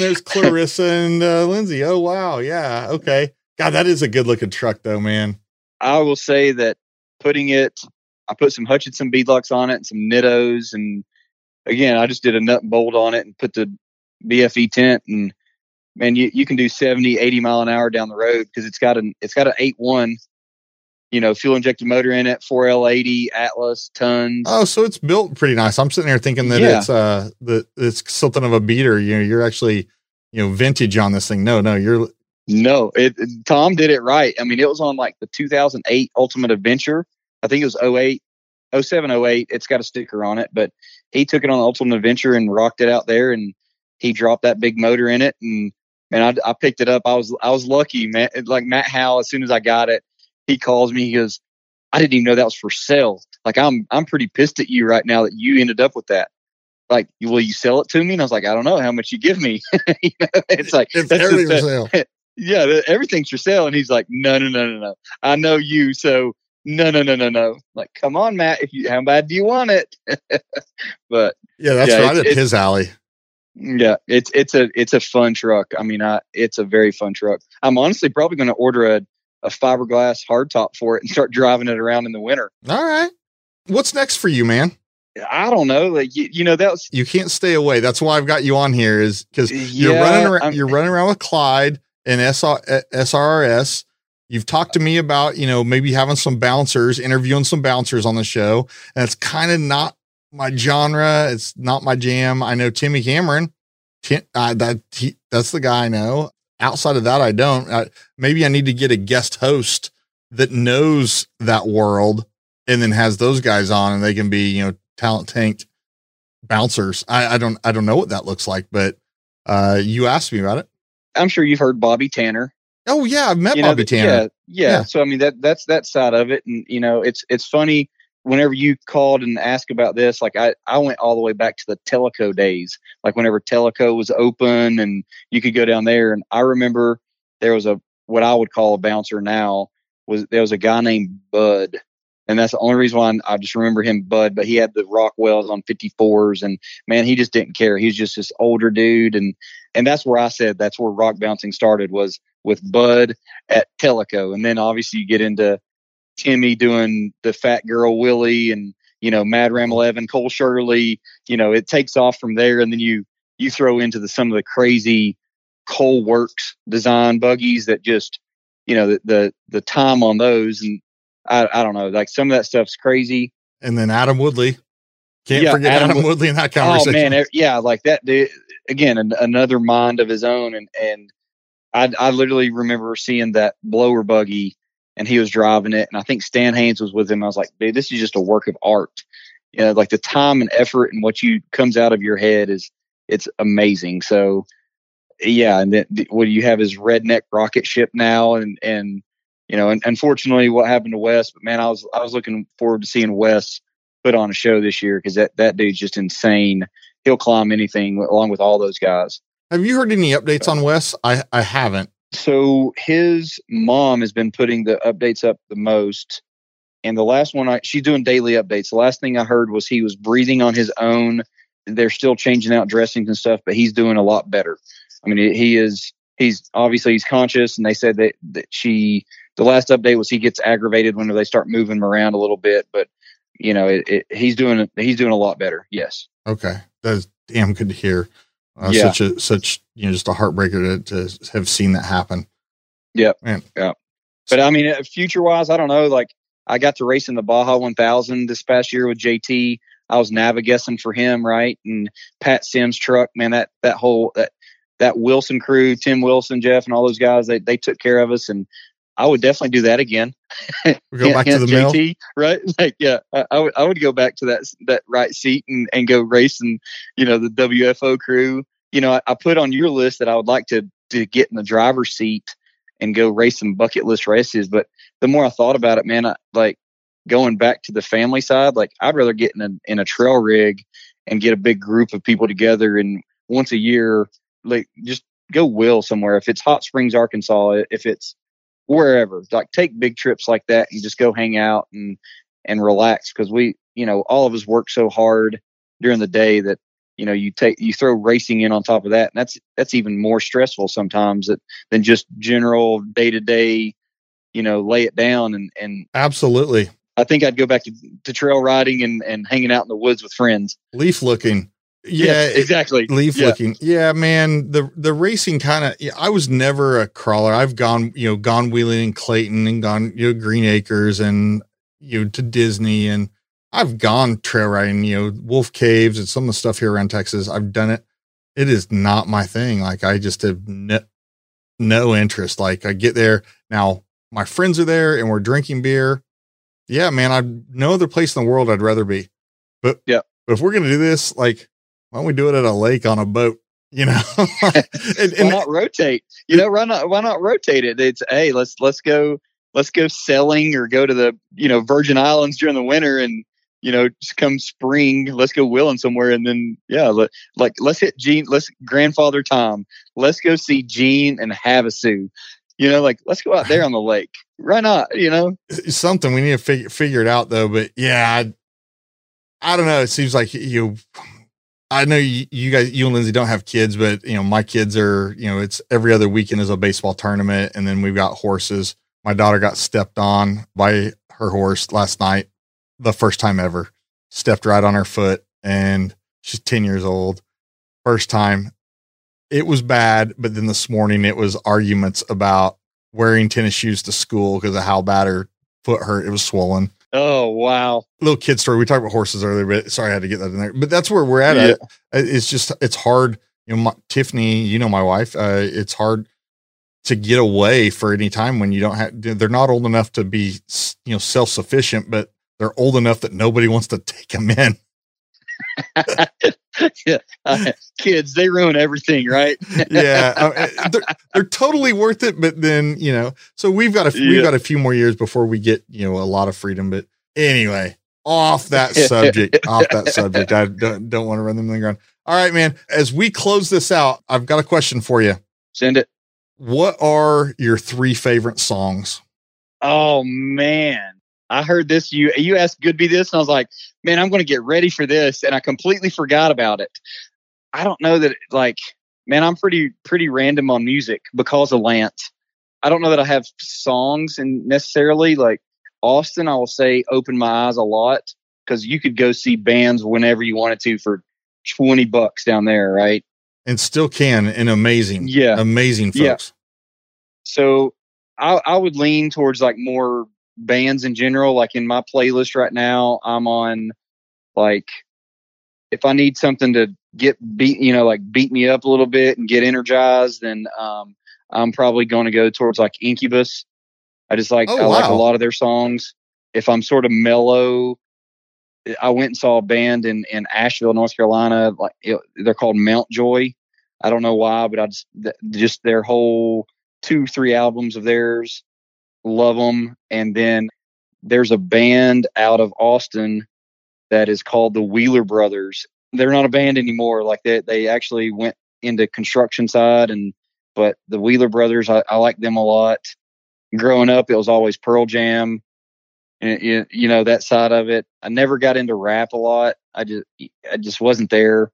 S2: there's Clarissa and uh, Lindsay. Oh, wow. Yeah. Okay. God, that is a good looking truck, though, man.
S3: I will say that putting it, I put some Hutchinson beadlocks on it and some Nittos. And again, I just did a nut and bolt on it and put the BFE tent. And man, you, you can do 70, 80 mile an hour down the road because it's got an, it's got an 8 1 you know, fuel injected motor in it, 4L80 Atlas tons.
S2: Oh, so it's built pretty nice. I'm sitting here thinking that yeah. it's uh that it's something of a beater. You know, you're actually you know vintage on this thing. No, no, you're
S3: no. It Tom did it right. I mean, it was on like the 2008 Ultimate Adventure. I think it was 08, 07, 08. It's got a sticker on it, but he took it on the Ultimate Adventure and rocked it out there, and he dropped that big motor in it, and man, I, I picked it up. I was I was lucky, man. Like Matt Howe, as soon as I got it he calls me. He goes, I didn't even know that was for sale. Like I'm, I'm pretty pissed at you right now that you ended up with that. Like, will you sell it to me? And I was like, I don't know how much you give me. it's like,
S2: it's for sale.
S3: yeah, everything's for sale. And he's like, no, no, no, no, no. I know you. So no, no, no, no, no. Like, come on, Matt. If you, how bad do you want it? but
S2: yeah, that's yeah, right up his alley.
S3: Yeah, it's it's a it's a fun truck. I mean, I it's a very fun truck. I'm honestly probably going to order a a fiberglass hardtop for it and start driving it around in the winter.
S2: All right. What's next for you, man?
S3: I don't know. Like you, you know, that was
S2: you can't stay away. That's why I've got you on here is because you're running around. I'm, you're running around with Clyde and SR, SRRS. You've talked to me about you know maybe having some bouncers, interviewing some bouncers on the show, and it's kind of not my genre. It's not my jam. I know Timmy Cameron. Tim, uh, that he, that's the guy I know outside of that, I don't. I, maybe I need to get a guest host that knows that world and then has those guys on and they can be, you know, talent tanked bouncers. I, I don't, I don't know what that looks like, but uh, you asked me about it.
S3: I'm sure you've heard Bobby Tanner.
S2: Oh yeah, I've met you Bobby know, Tanner.
S3: Yeah, yeah, yeah. So I mean that that's that side of it, and you know it's it's funny whenever you called and asked about this, like I, I went all the way back to the Tellico days, like whenever Tellico was open and you could go down there. And I remember there was a, what I would call a bouncer now was there was a guy named Bud. And that's the only reason why I just remember him, Bud, but he had the Rockwells on 54s and man, he just didn't care. He was just this older dude. And, and that's where I said that's where rock bouncing started was with Bud at Tellico. And then obviously you get into Timmy doing the Fat Girl Willie and you know Mad Ram Eleven, Cole Shirley. You know it takes off from there, and then you you throw into the some of the crazy Cole Works design buggies that just you know the the, the time on those and I I don't know like some of that stuff's crazy.
S2: And then Adam Woodley. Can't yeah, forget Adam, Adam Woodley in that conversation.
S3: Oh man, yeah, like that. Dude, again, an, another mind of his own, and and I I literally remember seeing that blower buggy and he was driving it. And I think Stan Haines was with him. I was like, dude, this is just a work of art. You know, like the time and effort and what you comes out of your head is it's amazing. So yeah, and then what you have is redneck rocket ship now, and and you know, and unfortunately, what happened to Wes? But man, I was I was looking forward to seeing Wes put on a show this year because that that dude's just insane. He'll climb anything along with all those guys.
S2: Have you heard any updates on Wes? I I haven't
S3: so his mom has been putting the updates up the most. And the last one, I, she's doing daily updates. The last thing I heard was he was breathing on his own. They're still changing out dressings and stuff, but he's doing a lot better. I mean, he is he's obviously he's conscious, and they said that that she the last update was he gets aggravated whenever they start moving him around a little bit, but you know it, it, he's doing he's doing a lot better. Yes.
S2: Okay, that's damn good to hear. Uh, yeah. Such a such you know just a heartbreaker to, to have seen that happen.
S3: Yep. Man. Yeah. But I mean, uh, future wise, I don't know. Like I got to race in the Baja 1000 this past year with JT. I was navigating for him, right? And Pat Sims truck, man, that that whole that that Wilson crew, Tim Wilson, Jeff, and all those guys, they they took care of us, and I would definitely do that again.
S2: Go back to the JT, mill,
S3: right? Like, yeah, I, I, would I would go back to that that right seat and and go racing, you know, the WFO crew. You know, I, I put on your list that I would like to to get in the driver's seat and go race some bucket list races. But the more I thought about it, man, I, like going back to the family side, like I'd rather get in a in a trail rig and get a big group of people together and once a year, like just go wheel somewhere. If it's Hot Springs, Arkansas, if it's wherever, like take big trips like that. And just go hang out and and relax because we, you know, all of us work so hard during the day that you know you take you throw racing in on top of that and that's that's even more stressful sometimes that, than just general day to day you know lay it down and and
S2: absolutely.
S3: I think i'd go back to, to trail riding and and hanging out in the woods with friends.
S2: Leaf looking yeah
S3: yes, exactly
S2: leaf yeah. looking yeah man the the racing kind of yeah, i was never a crawler i've gone you know gone wheeling in clayton and gone you know green acres and you know to disney and I've gone trail riding, you know, wolf caves and some of the stuff here around Texas. I've done it. It is not my thing. Like I just have no, no interest. Like I get there now, my friends are there and we're drinking beer. Yeah, man, I no other place in the world I'd rather be. But
S3: yeah,
S2: but if we're gonna do this, like, why don't we do it at a lake on a boat? You know,
S3: and, and, why not rotate? You know, why not why not rotate it? It's hey, let's let's go let's go sailing or go to the you know Virgin Islands during the winter and you know, just come spring, let's go wheeling somewhere. And then, yeah, let, like, let's hit Gene, let's grandfather Tom, let's go see Gene and Havasu. You know, like, let's go out there on the lake. Why not? You know,
S2: it's something we need to figure, figure it out though. But yeah, I, I don't know. It seems like you, I know you, you, guys, you and Lindsay don't have kids, but you know, my kids are, you know, it's every other weekend is a baseball tournament. And then we've got horses. My daughter got stepped on by her horse last night the first time ever. Stepped right on her foot and she's 10 years old. First time. It was bad, but then this morning it was arguments about wearing tennis shoes to school because of how bad her foot hurt. It was swollen.
S3: Oh wow!
S2: Little kid story. We talked about horses earlier, but sorry I had to get that in there. But that's where we're at. Yeah. It's just it's hard. You know, my, Tiffany, you know my wife. Uh, it's hard to get away for any time when you don't have. They're not old enough to be you know self sufficient, but they're old enough that nobody wants to take them in.
S3: yeah, uh, kids, they ruin everything, right?
S2: yeah, uh, they're, they're, totally worth it. But then you know, so we've got a yeah. we've got a few more years before we get you know a lot of freedom. But anyway, off that subject, off that subject. I don't, don't want to run them in the ground. All right, man. As we close this out, I've got a question for you.
S3: Send it.
S2: What are your three favorite songs?
S3: Oh man. I heard this. You you asked Goodby this, and I was like, man, I'm going to get ready for this, and I completely forgot about it. I don't know that like, man, I'm pretty pretty random on music because of Lance. I don't know that I have songs and necessarily like Austin. I will say open my eyes a lot because you could go see bands whenever you wanted to for twenty bucks down there, right?
S2: And still can, and amazing,
S3: yeah,
S2: amazing folks. Yeah.
S3: So I, I would lean towards like more bands in general. Like in my playlist right now, I'm on like if I need something to get beat, you know, like beat me up a little bit and get energized, then um, I'm probably going to go towards like Incubus. I just like oh, I wow. like a lot of their songs. If I'm sort of mellow, I went and saw a band in in Asheville, North Carolina. Like it, they're called Mountjoy. I don't know why, but I just just their whole two three albums of theirs love them. And then there's a band out of Austin that is called the Wheeler Brothers. They're not a band anymore. Like they they actually went into construction side and but the Wheeler Brothers, I, I like them a lot. Growing up, it was always Pearl Jam, and you, you know that side of it. I never got into rap a lot. I just I just wasn't there.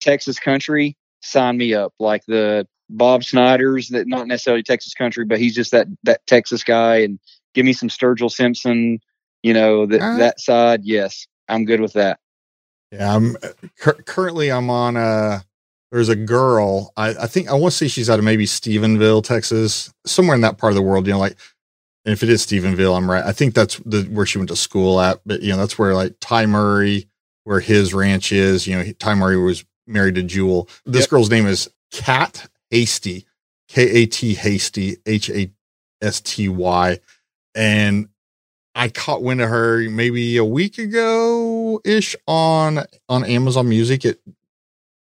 S3: Texas country, sign me up. Like the Bob Schneider's that not necessarily Texas country, but he's just that that Texas guy. And give me some Sturgill Simpson, you know that uh, that side. Yes, I'm good with that.
S2: Yeah, I'm cu- currently I'm on a. There's a girl. I, I think I want to say she's out of maybe Stephenville, Texas, somewhere in that part of the world. You know, like and if it is Stephenville, I'm right. I think that's the where she went to school at. But you know, that's where like Ty Murray, where his ranch is. You know, Ty Murray was married to Jewel. This yep. girl's name is Kat Hasty, K A T Hasty, H A S T Y, and I caught wind of her maybe a week ago ish on on Amazon Music. It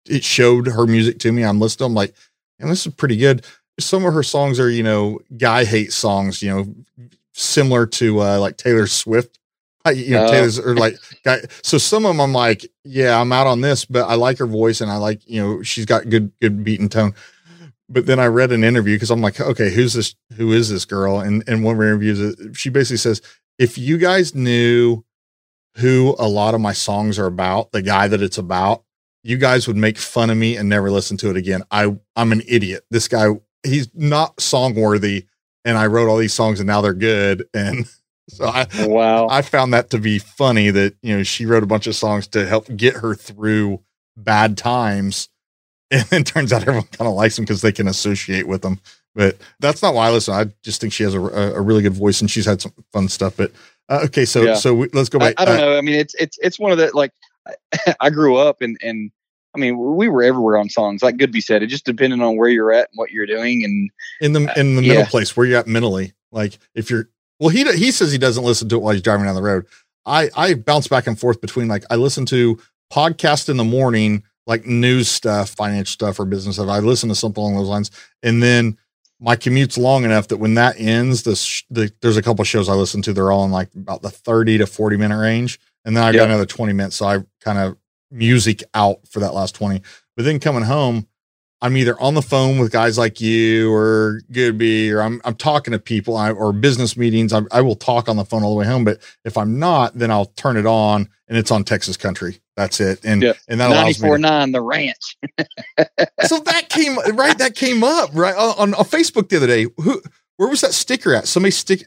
S2: it showed her music to me. I'm listening. I'm like, and this is pretty good. Some of her songs are, you know, guy hate songs, you know, similar to uh, like Taylor Swift. I, you know, uh, Taylor's or like guy. So some of them I'm like, yeah, I'm out on this, but I like her voice and I like, you know, she's got good good beat and tone. But then I read an interview because I'm like, okay, who's this? Who is this girl? And and one of her interviews, uh, she basically says, if you guys knew who a lot of my songs are about, the guy that it's about, you guys would make fun of me and never listen to it again. I I'm an idiot. This guy, he's not song worthy, and I wrote all these songs and now they're good. And so I wow, I found that to be funny that you know she wrote a bunch of songs to help get her through bad times, and then turns out everyone kind of likes them because they can associate with them. But that's not why I listen. I just think she has a, a really good voice and she's had some fun stuff. But uh, okay, so yeah. so we, let's go back.
S3: I, I don't uh, know. I mean, it's it's it's one of the like I grew up and and I mean we were everywhere on songs. Like Goodby said, it just depended on where you're at and what you're doing and
S2: in the in the uh, middle yeah. place where you're at mentally. Like if you're well, he he says he doesn't listen to it while he's driving down the road. I I bounce back and forth between like I listen to podcast in the morning, like news stuff, financial stuff, or business stuff. I listen to something along those lines, and then my commute's long enough that when that ends, this the, there's a couple shows I listen to. They're all in like about the 30 to 40 minute range, and then I got another 20 minutes, so I kind of music out for that last 20. But then coming home, I'm either on the phone with guys like you or Goodby, or I'm I'm talking to people or business meetings. I, I will talk on the phone all the way home. But if I'm not, then I'll turn it on and it's on Texas country. That's it. And yeah. and that
S3: allows me to, nine the ranch.
S2: so that came right. That came up right on, on, Facebook the other day. Who where was that sticker at? Somebody stick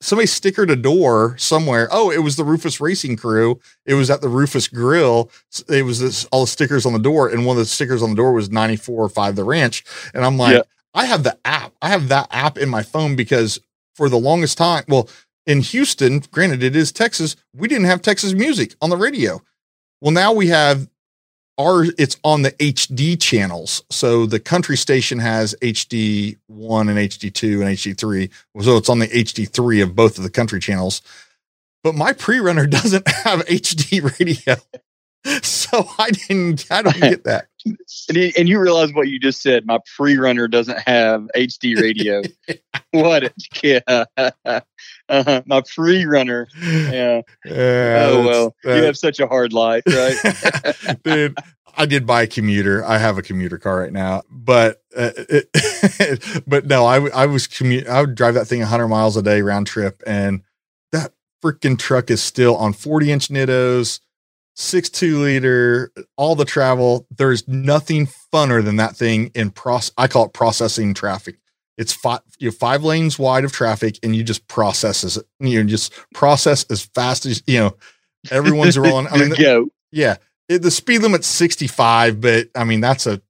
S2: somebody stickered a door somewhere. Oh, it was the Rufus Racing Crew. It was at the Rufus Grill. It was this all the stickers on the door, and one of the stickers on the door was 94 or 5 the ranch. And I'm like, yeah. I have the app. I have that app in my phone because for the longest time, well, in Houston, granted it is Texas, we didn't have Texas music on the radio. Well, now we have our it's on the HD channels. So the country station has HD one and HD two and HD three. So it's on the HD three of both of the country channels. But my pre-runner doesn't have HD radio. So I didn't I don't get that.
S3: and, you, and you realize what you just said. My pre-runner doesn't have HD radio. what a kid. Uh, my free runner. Yeah. yeah oh well, uh, you have such a hard life, right?
S2: Dude, I did buy a commuter. I have a commuter car right now, but uh, it, but no, I I was commute. I would drive that thing 100 miles a day round trip, and that freaking truck is still on 40 inch nittos, six two liter, all the travel. There's nothing funner than that thing in process. I call it processing traffic. It's five, you know, five lanes wide of traffic, and you just processes it. You just process as fast as you know. Everyone's rolling. I mean, the, yeah, it, the speed limit's 65, but I mean that's a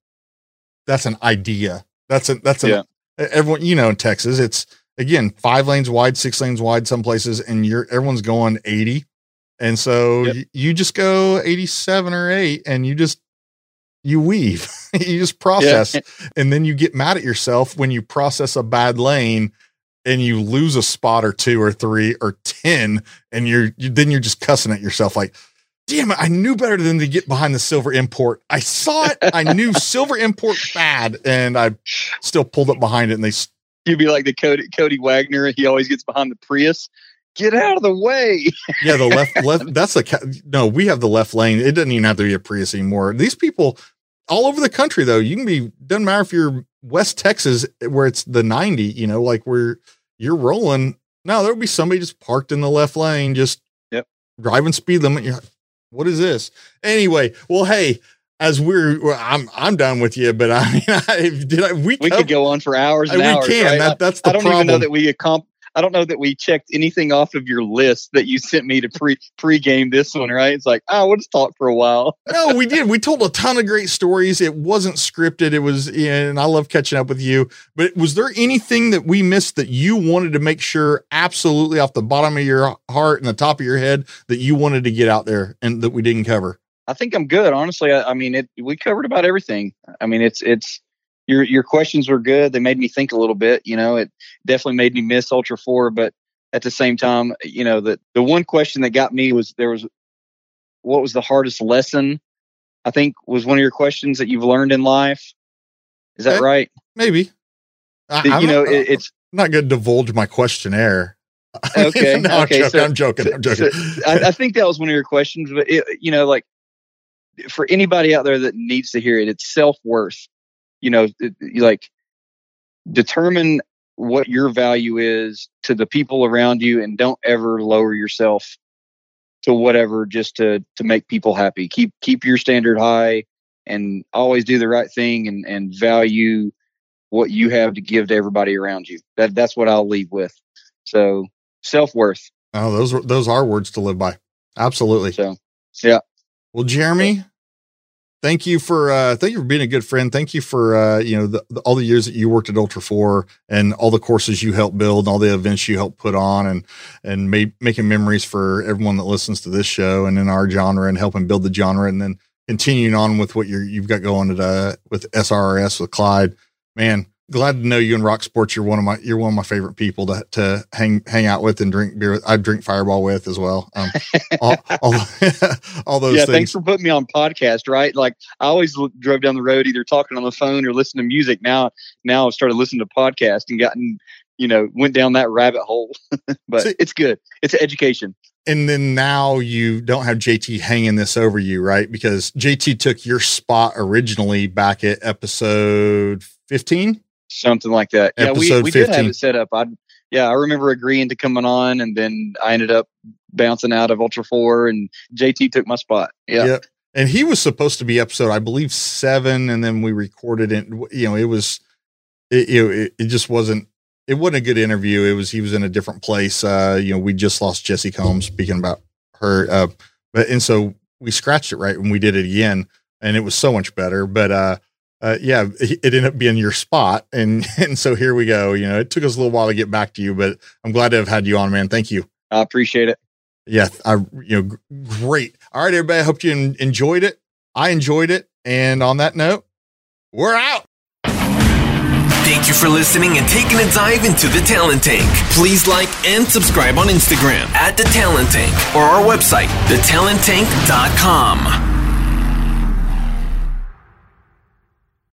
S2: that's an idea. That's a that's a yeah. everyone you know in Texas. It's again five lanes wide, six lanes wide, some places, and you're everyone's going 80, and so yep. you, you just go 87 or eight, and you just you weave, you just process, yeah. and then you get mad at yourself when you process a bad lane and you lose a spot or two or three or 10 and you're you, then you're just cussing at yourself like damn it i knew better than to get behind the silver import. I saw it. I knew silver import bad and i still pulled up behind it and they
S3: you'd be like the cody, cody Waggoner he always gets behind the prius. Get out of the way.
S2: Yeah the left left that's the no we have the left lane. It doesn't even have to be a prius anymore. These people all over the country though. You can be doesn't matter if you're West Texas where it's the 90, you know, like where you're rolling. No, there'll be somebody just parked in the left lane, just
S3: yep.
S2: driving speed limit. You're like, what is this? Anyway, well, hey, as we're, well, I'm I'm done with you, but I mean, I, did I, we
S3: we could go on for hours and
S2: we
S3: hours.
S2: can.
S3: Right?
S2: That, that's the
S3: I don't
S2: problem.
S3: even know that we accom- I don't know that we checked anything off of your list that you sent me to pre pre-game this one, right? It's like, oh, we'll just talk for a while.
S2: no, we did. We told a ton of great stories. It wasn't scripted. It was, and I love catching up with you. But was there anything that we missed that you wanted to make sure, absolutely off the bottom of your heart and the top of your head, that you wanted to get out there and that we didn't cover?
S3: I think I'm good. Honestly, I, I mean, it, we covered about everything. I mean, it's it's your your questions were good. They made me think a little bit. You know, it definitely made me miss Ultra Four, but at the same time, you know, the the one question that got me was there was what was the hardest lesson? I think was one of your questions that you've learned in life. Is that
S2: Okay.
S3: right?
S2: Maybe. I,
S3: That, you know,
S2: not,
S3: it, it's
S2: I'm not going to divulge my questionnaire.
S3: Okay,
S2: no,
S3: okay,
S2: I'm joking.
S3: so-
S2: I'm joking. I'm joking.
S3: I, I think that was one of your questions, but it, you know, like for anybody out there that needs to hear it, it's self worth. You know, it- like determine what your value is to the people around you, and don't ever lower yourself to whatever just to to make people happy. Keep keep your standard high, and always do the right thing, and and value what you have to give to everybody around you. That that's what I'll leave with. So self worth.
S2: oh, those those are words to live by. Absolutely.
S3: So yeah.
S2: Well, Jeremy, thank you for uh thank you for being a good friend. Thank you for uh you know the, the, all the years that you worked at Ultra 4 and all the courses you helped build and all the events you helped put on and and ma- making memories for everyone that listens to this show and in our genre and helping build the genre and then continuing on with what you're you've got going at uh with SRS with Clyde. Man, glad to know you in rock sports. You're one of my you're one of my favorite people to to hang hang out with and drink beer with. I drink Fireball with as well. Um, all, all, all those
S3: yeah,
S2: things.
S3: thanks for putting me on podcast. Right, like I always l- drove down the road either talking on the phone or listening to music. Now, now I've started listening to podcast and gotten, you know, went down that rabbit hole. but
S2: See-
S3: it's good. It's education.
S2: and then now you don't have JT hanging this over you, right? Because JT took your spot originally back at episode 15.
S3: Something like that. yeah, we,
S2: Episode
S3: we did have it set up. I yeah, I remember agreeing to coming on, and then I ended up bouncing out of Ultra Four, and JT took my spot. Yeah,
S2: Yep. And he was supposed to be episode, I believe, seven, and then we recorded it. You know, it was, it, it, it just wasn't, it wasn't a good interview. It was, he was in a different place. Uh, you know, we just lost Jessi Combs speaking about her. Uh, but, and so we scratched it right and we did it again and it was so much better. But, uh, uh, yeah, it it ended up being your spot. And, and so here we go. You know, it took us a little while to get back to you, but I'm glad to have had you on, man. Thank you.
S3: I appreciate it.
S2: Yeah, I you know g- great. All right, everybody. I hope you en- enjoyed it. I enjoyed it. And on that note, we're out.
S1: Thank you for listening and taking a dive into the Talent Tank. Please like and subscribe on Instagram at the Talent Tank or our website, thetalenttank.com.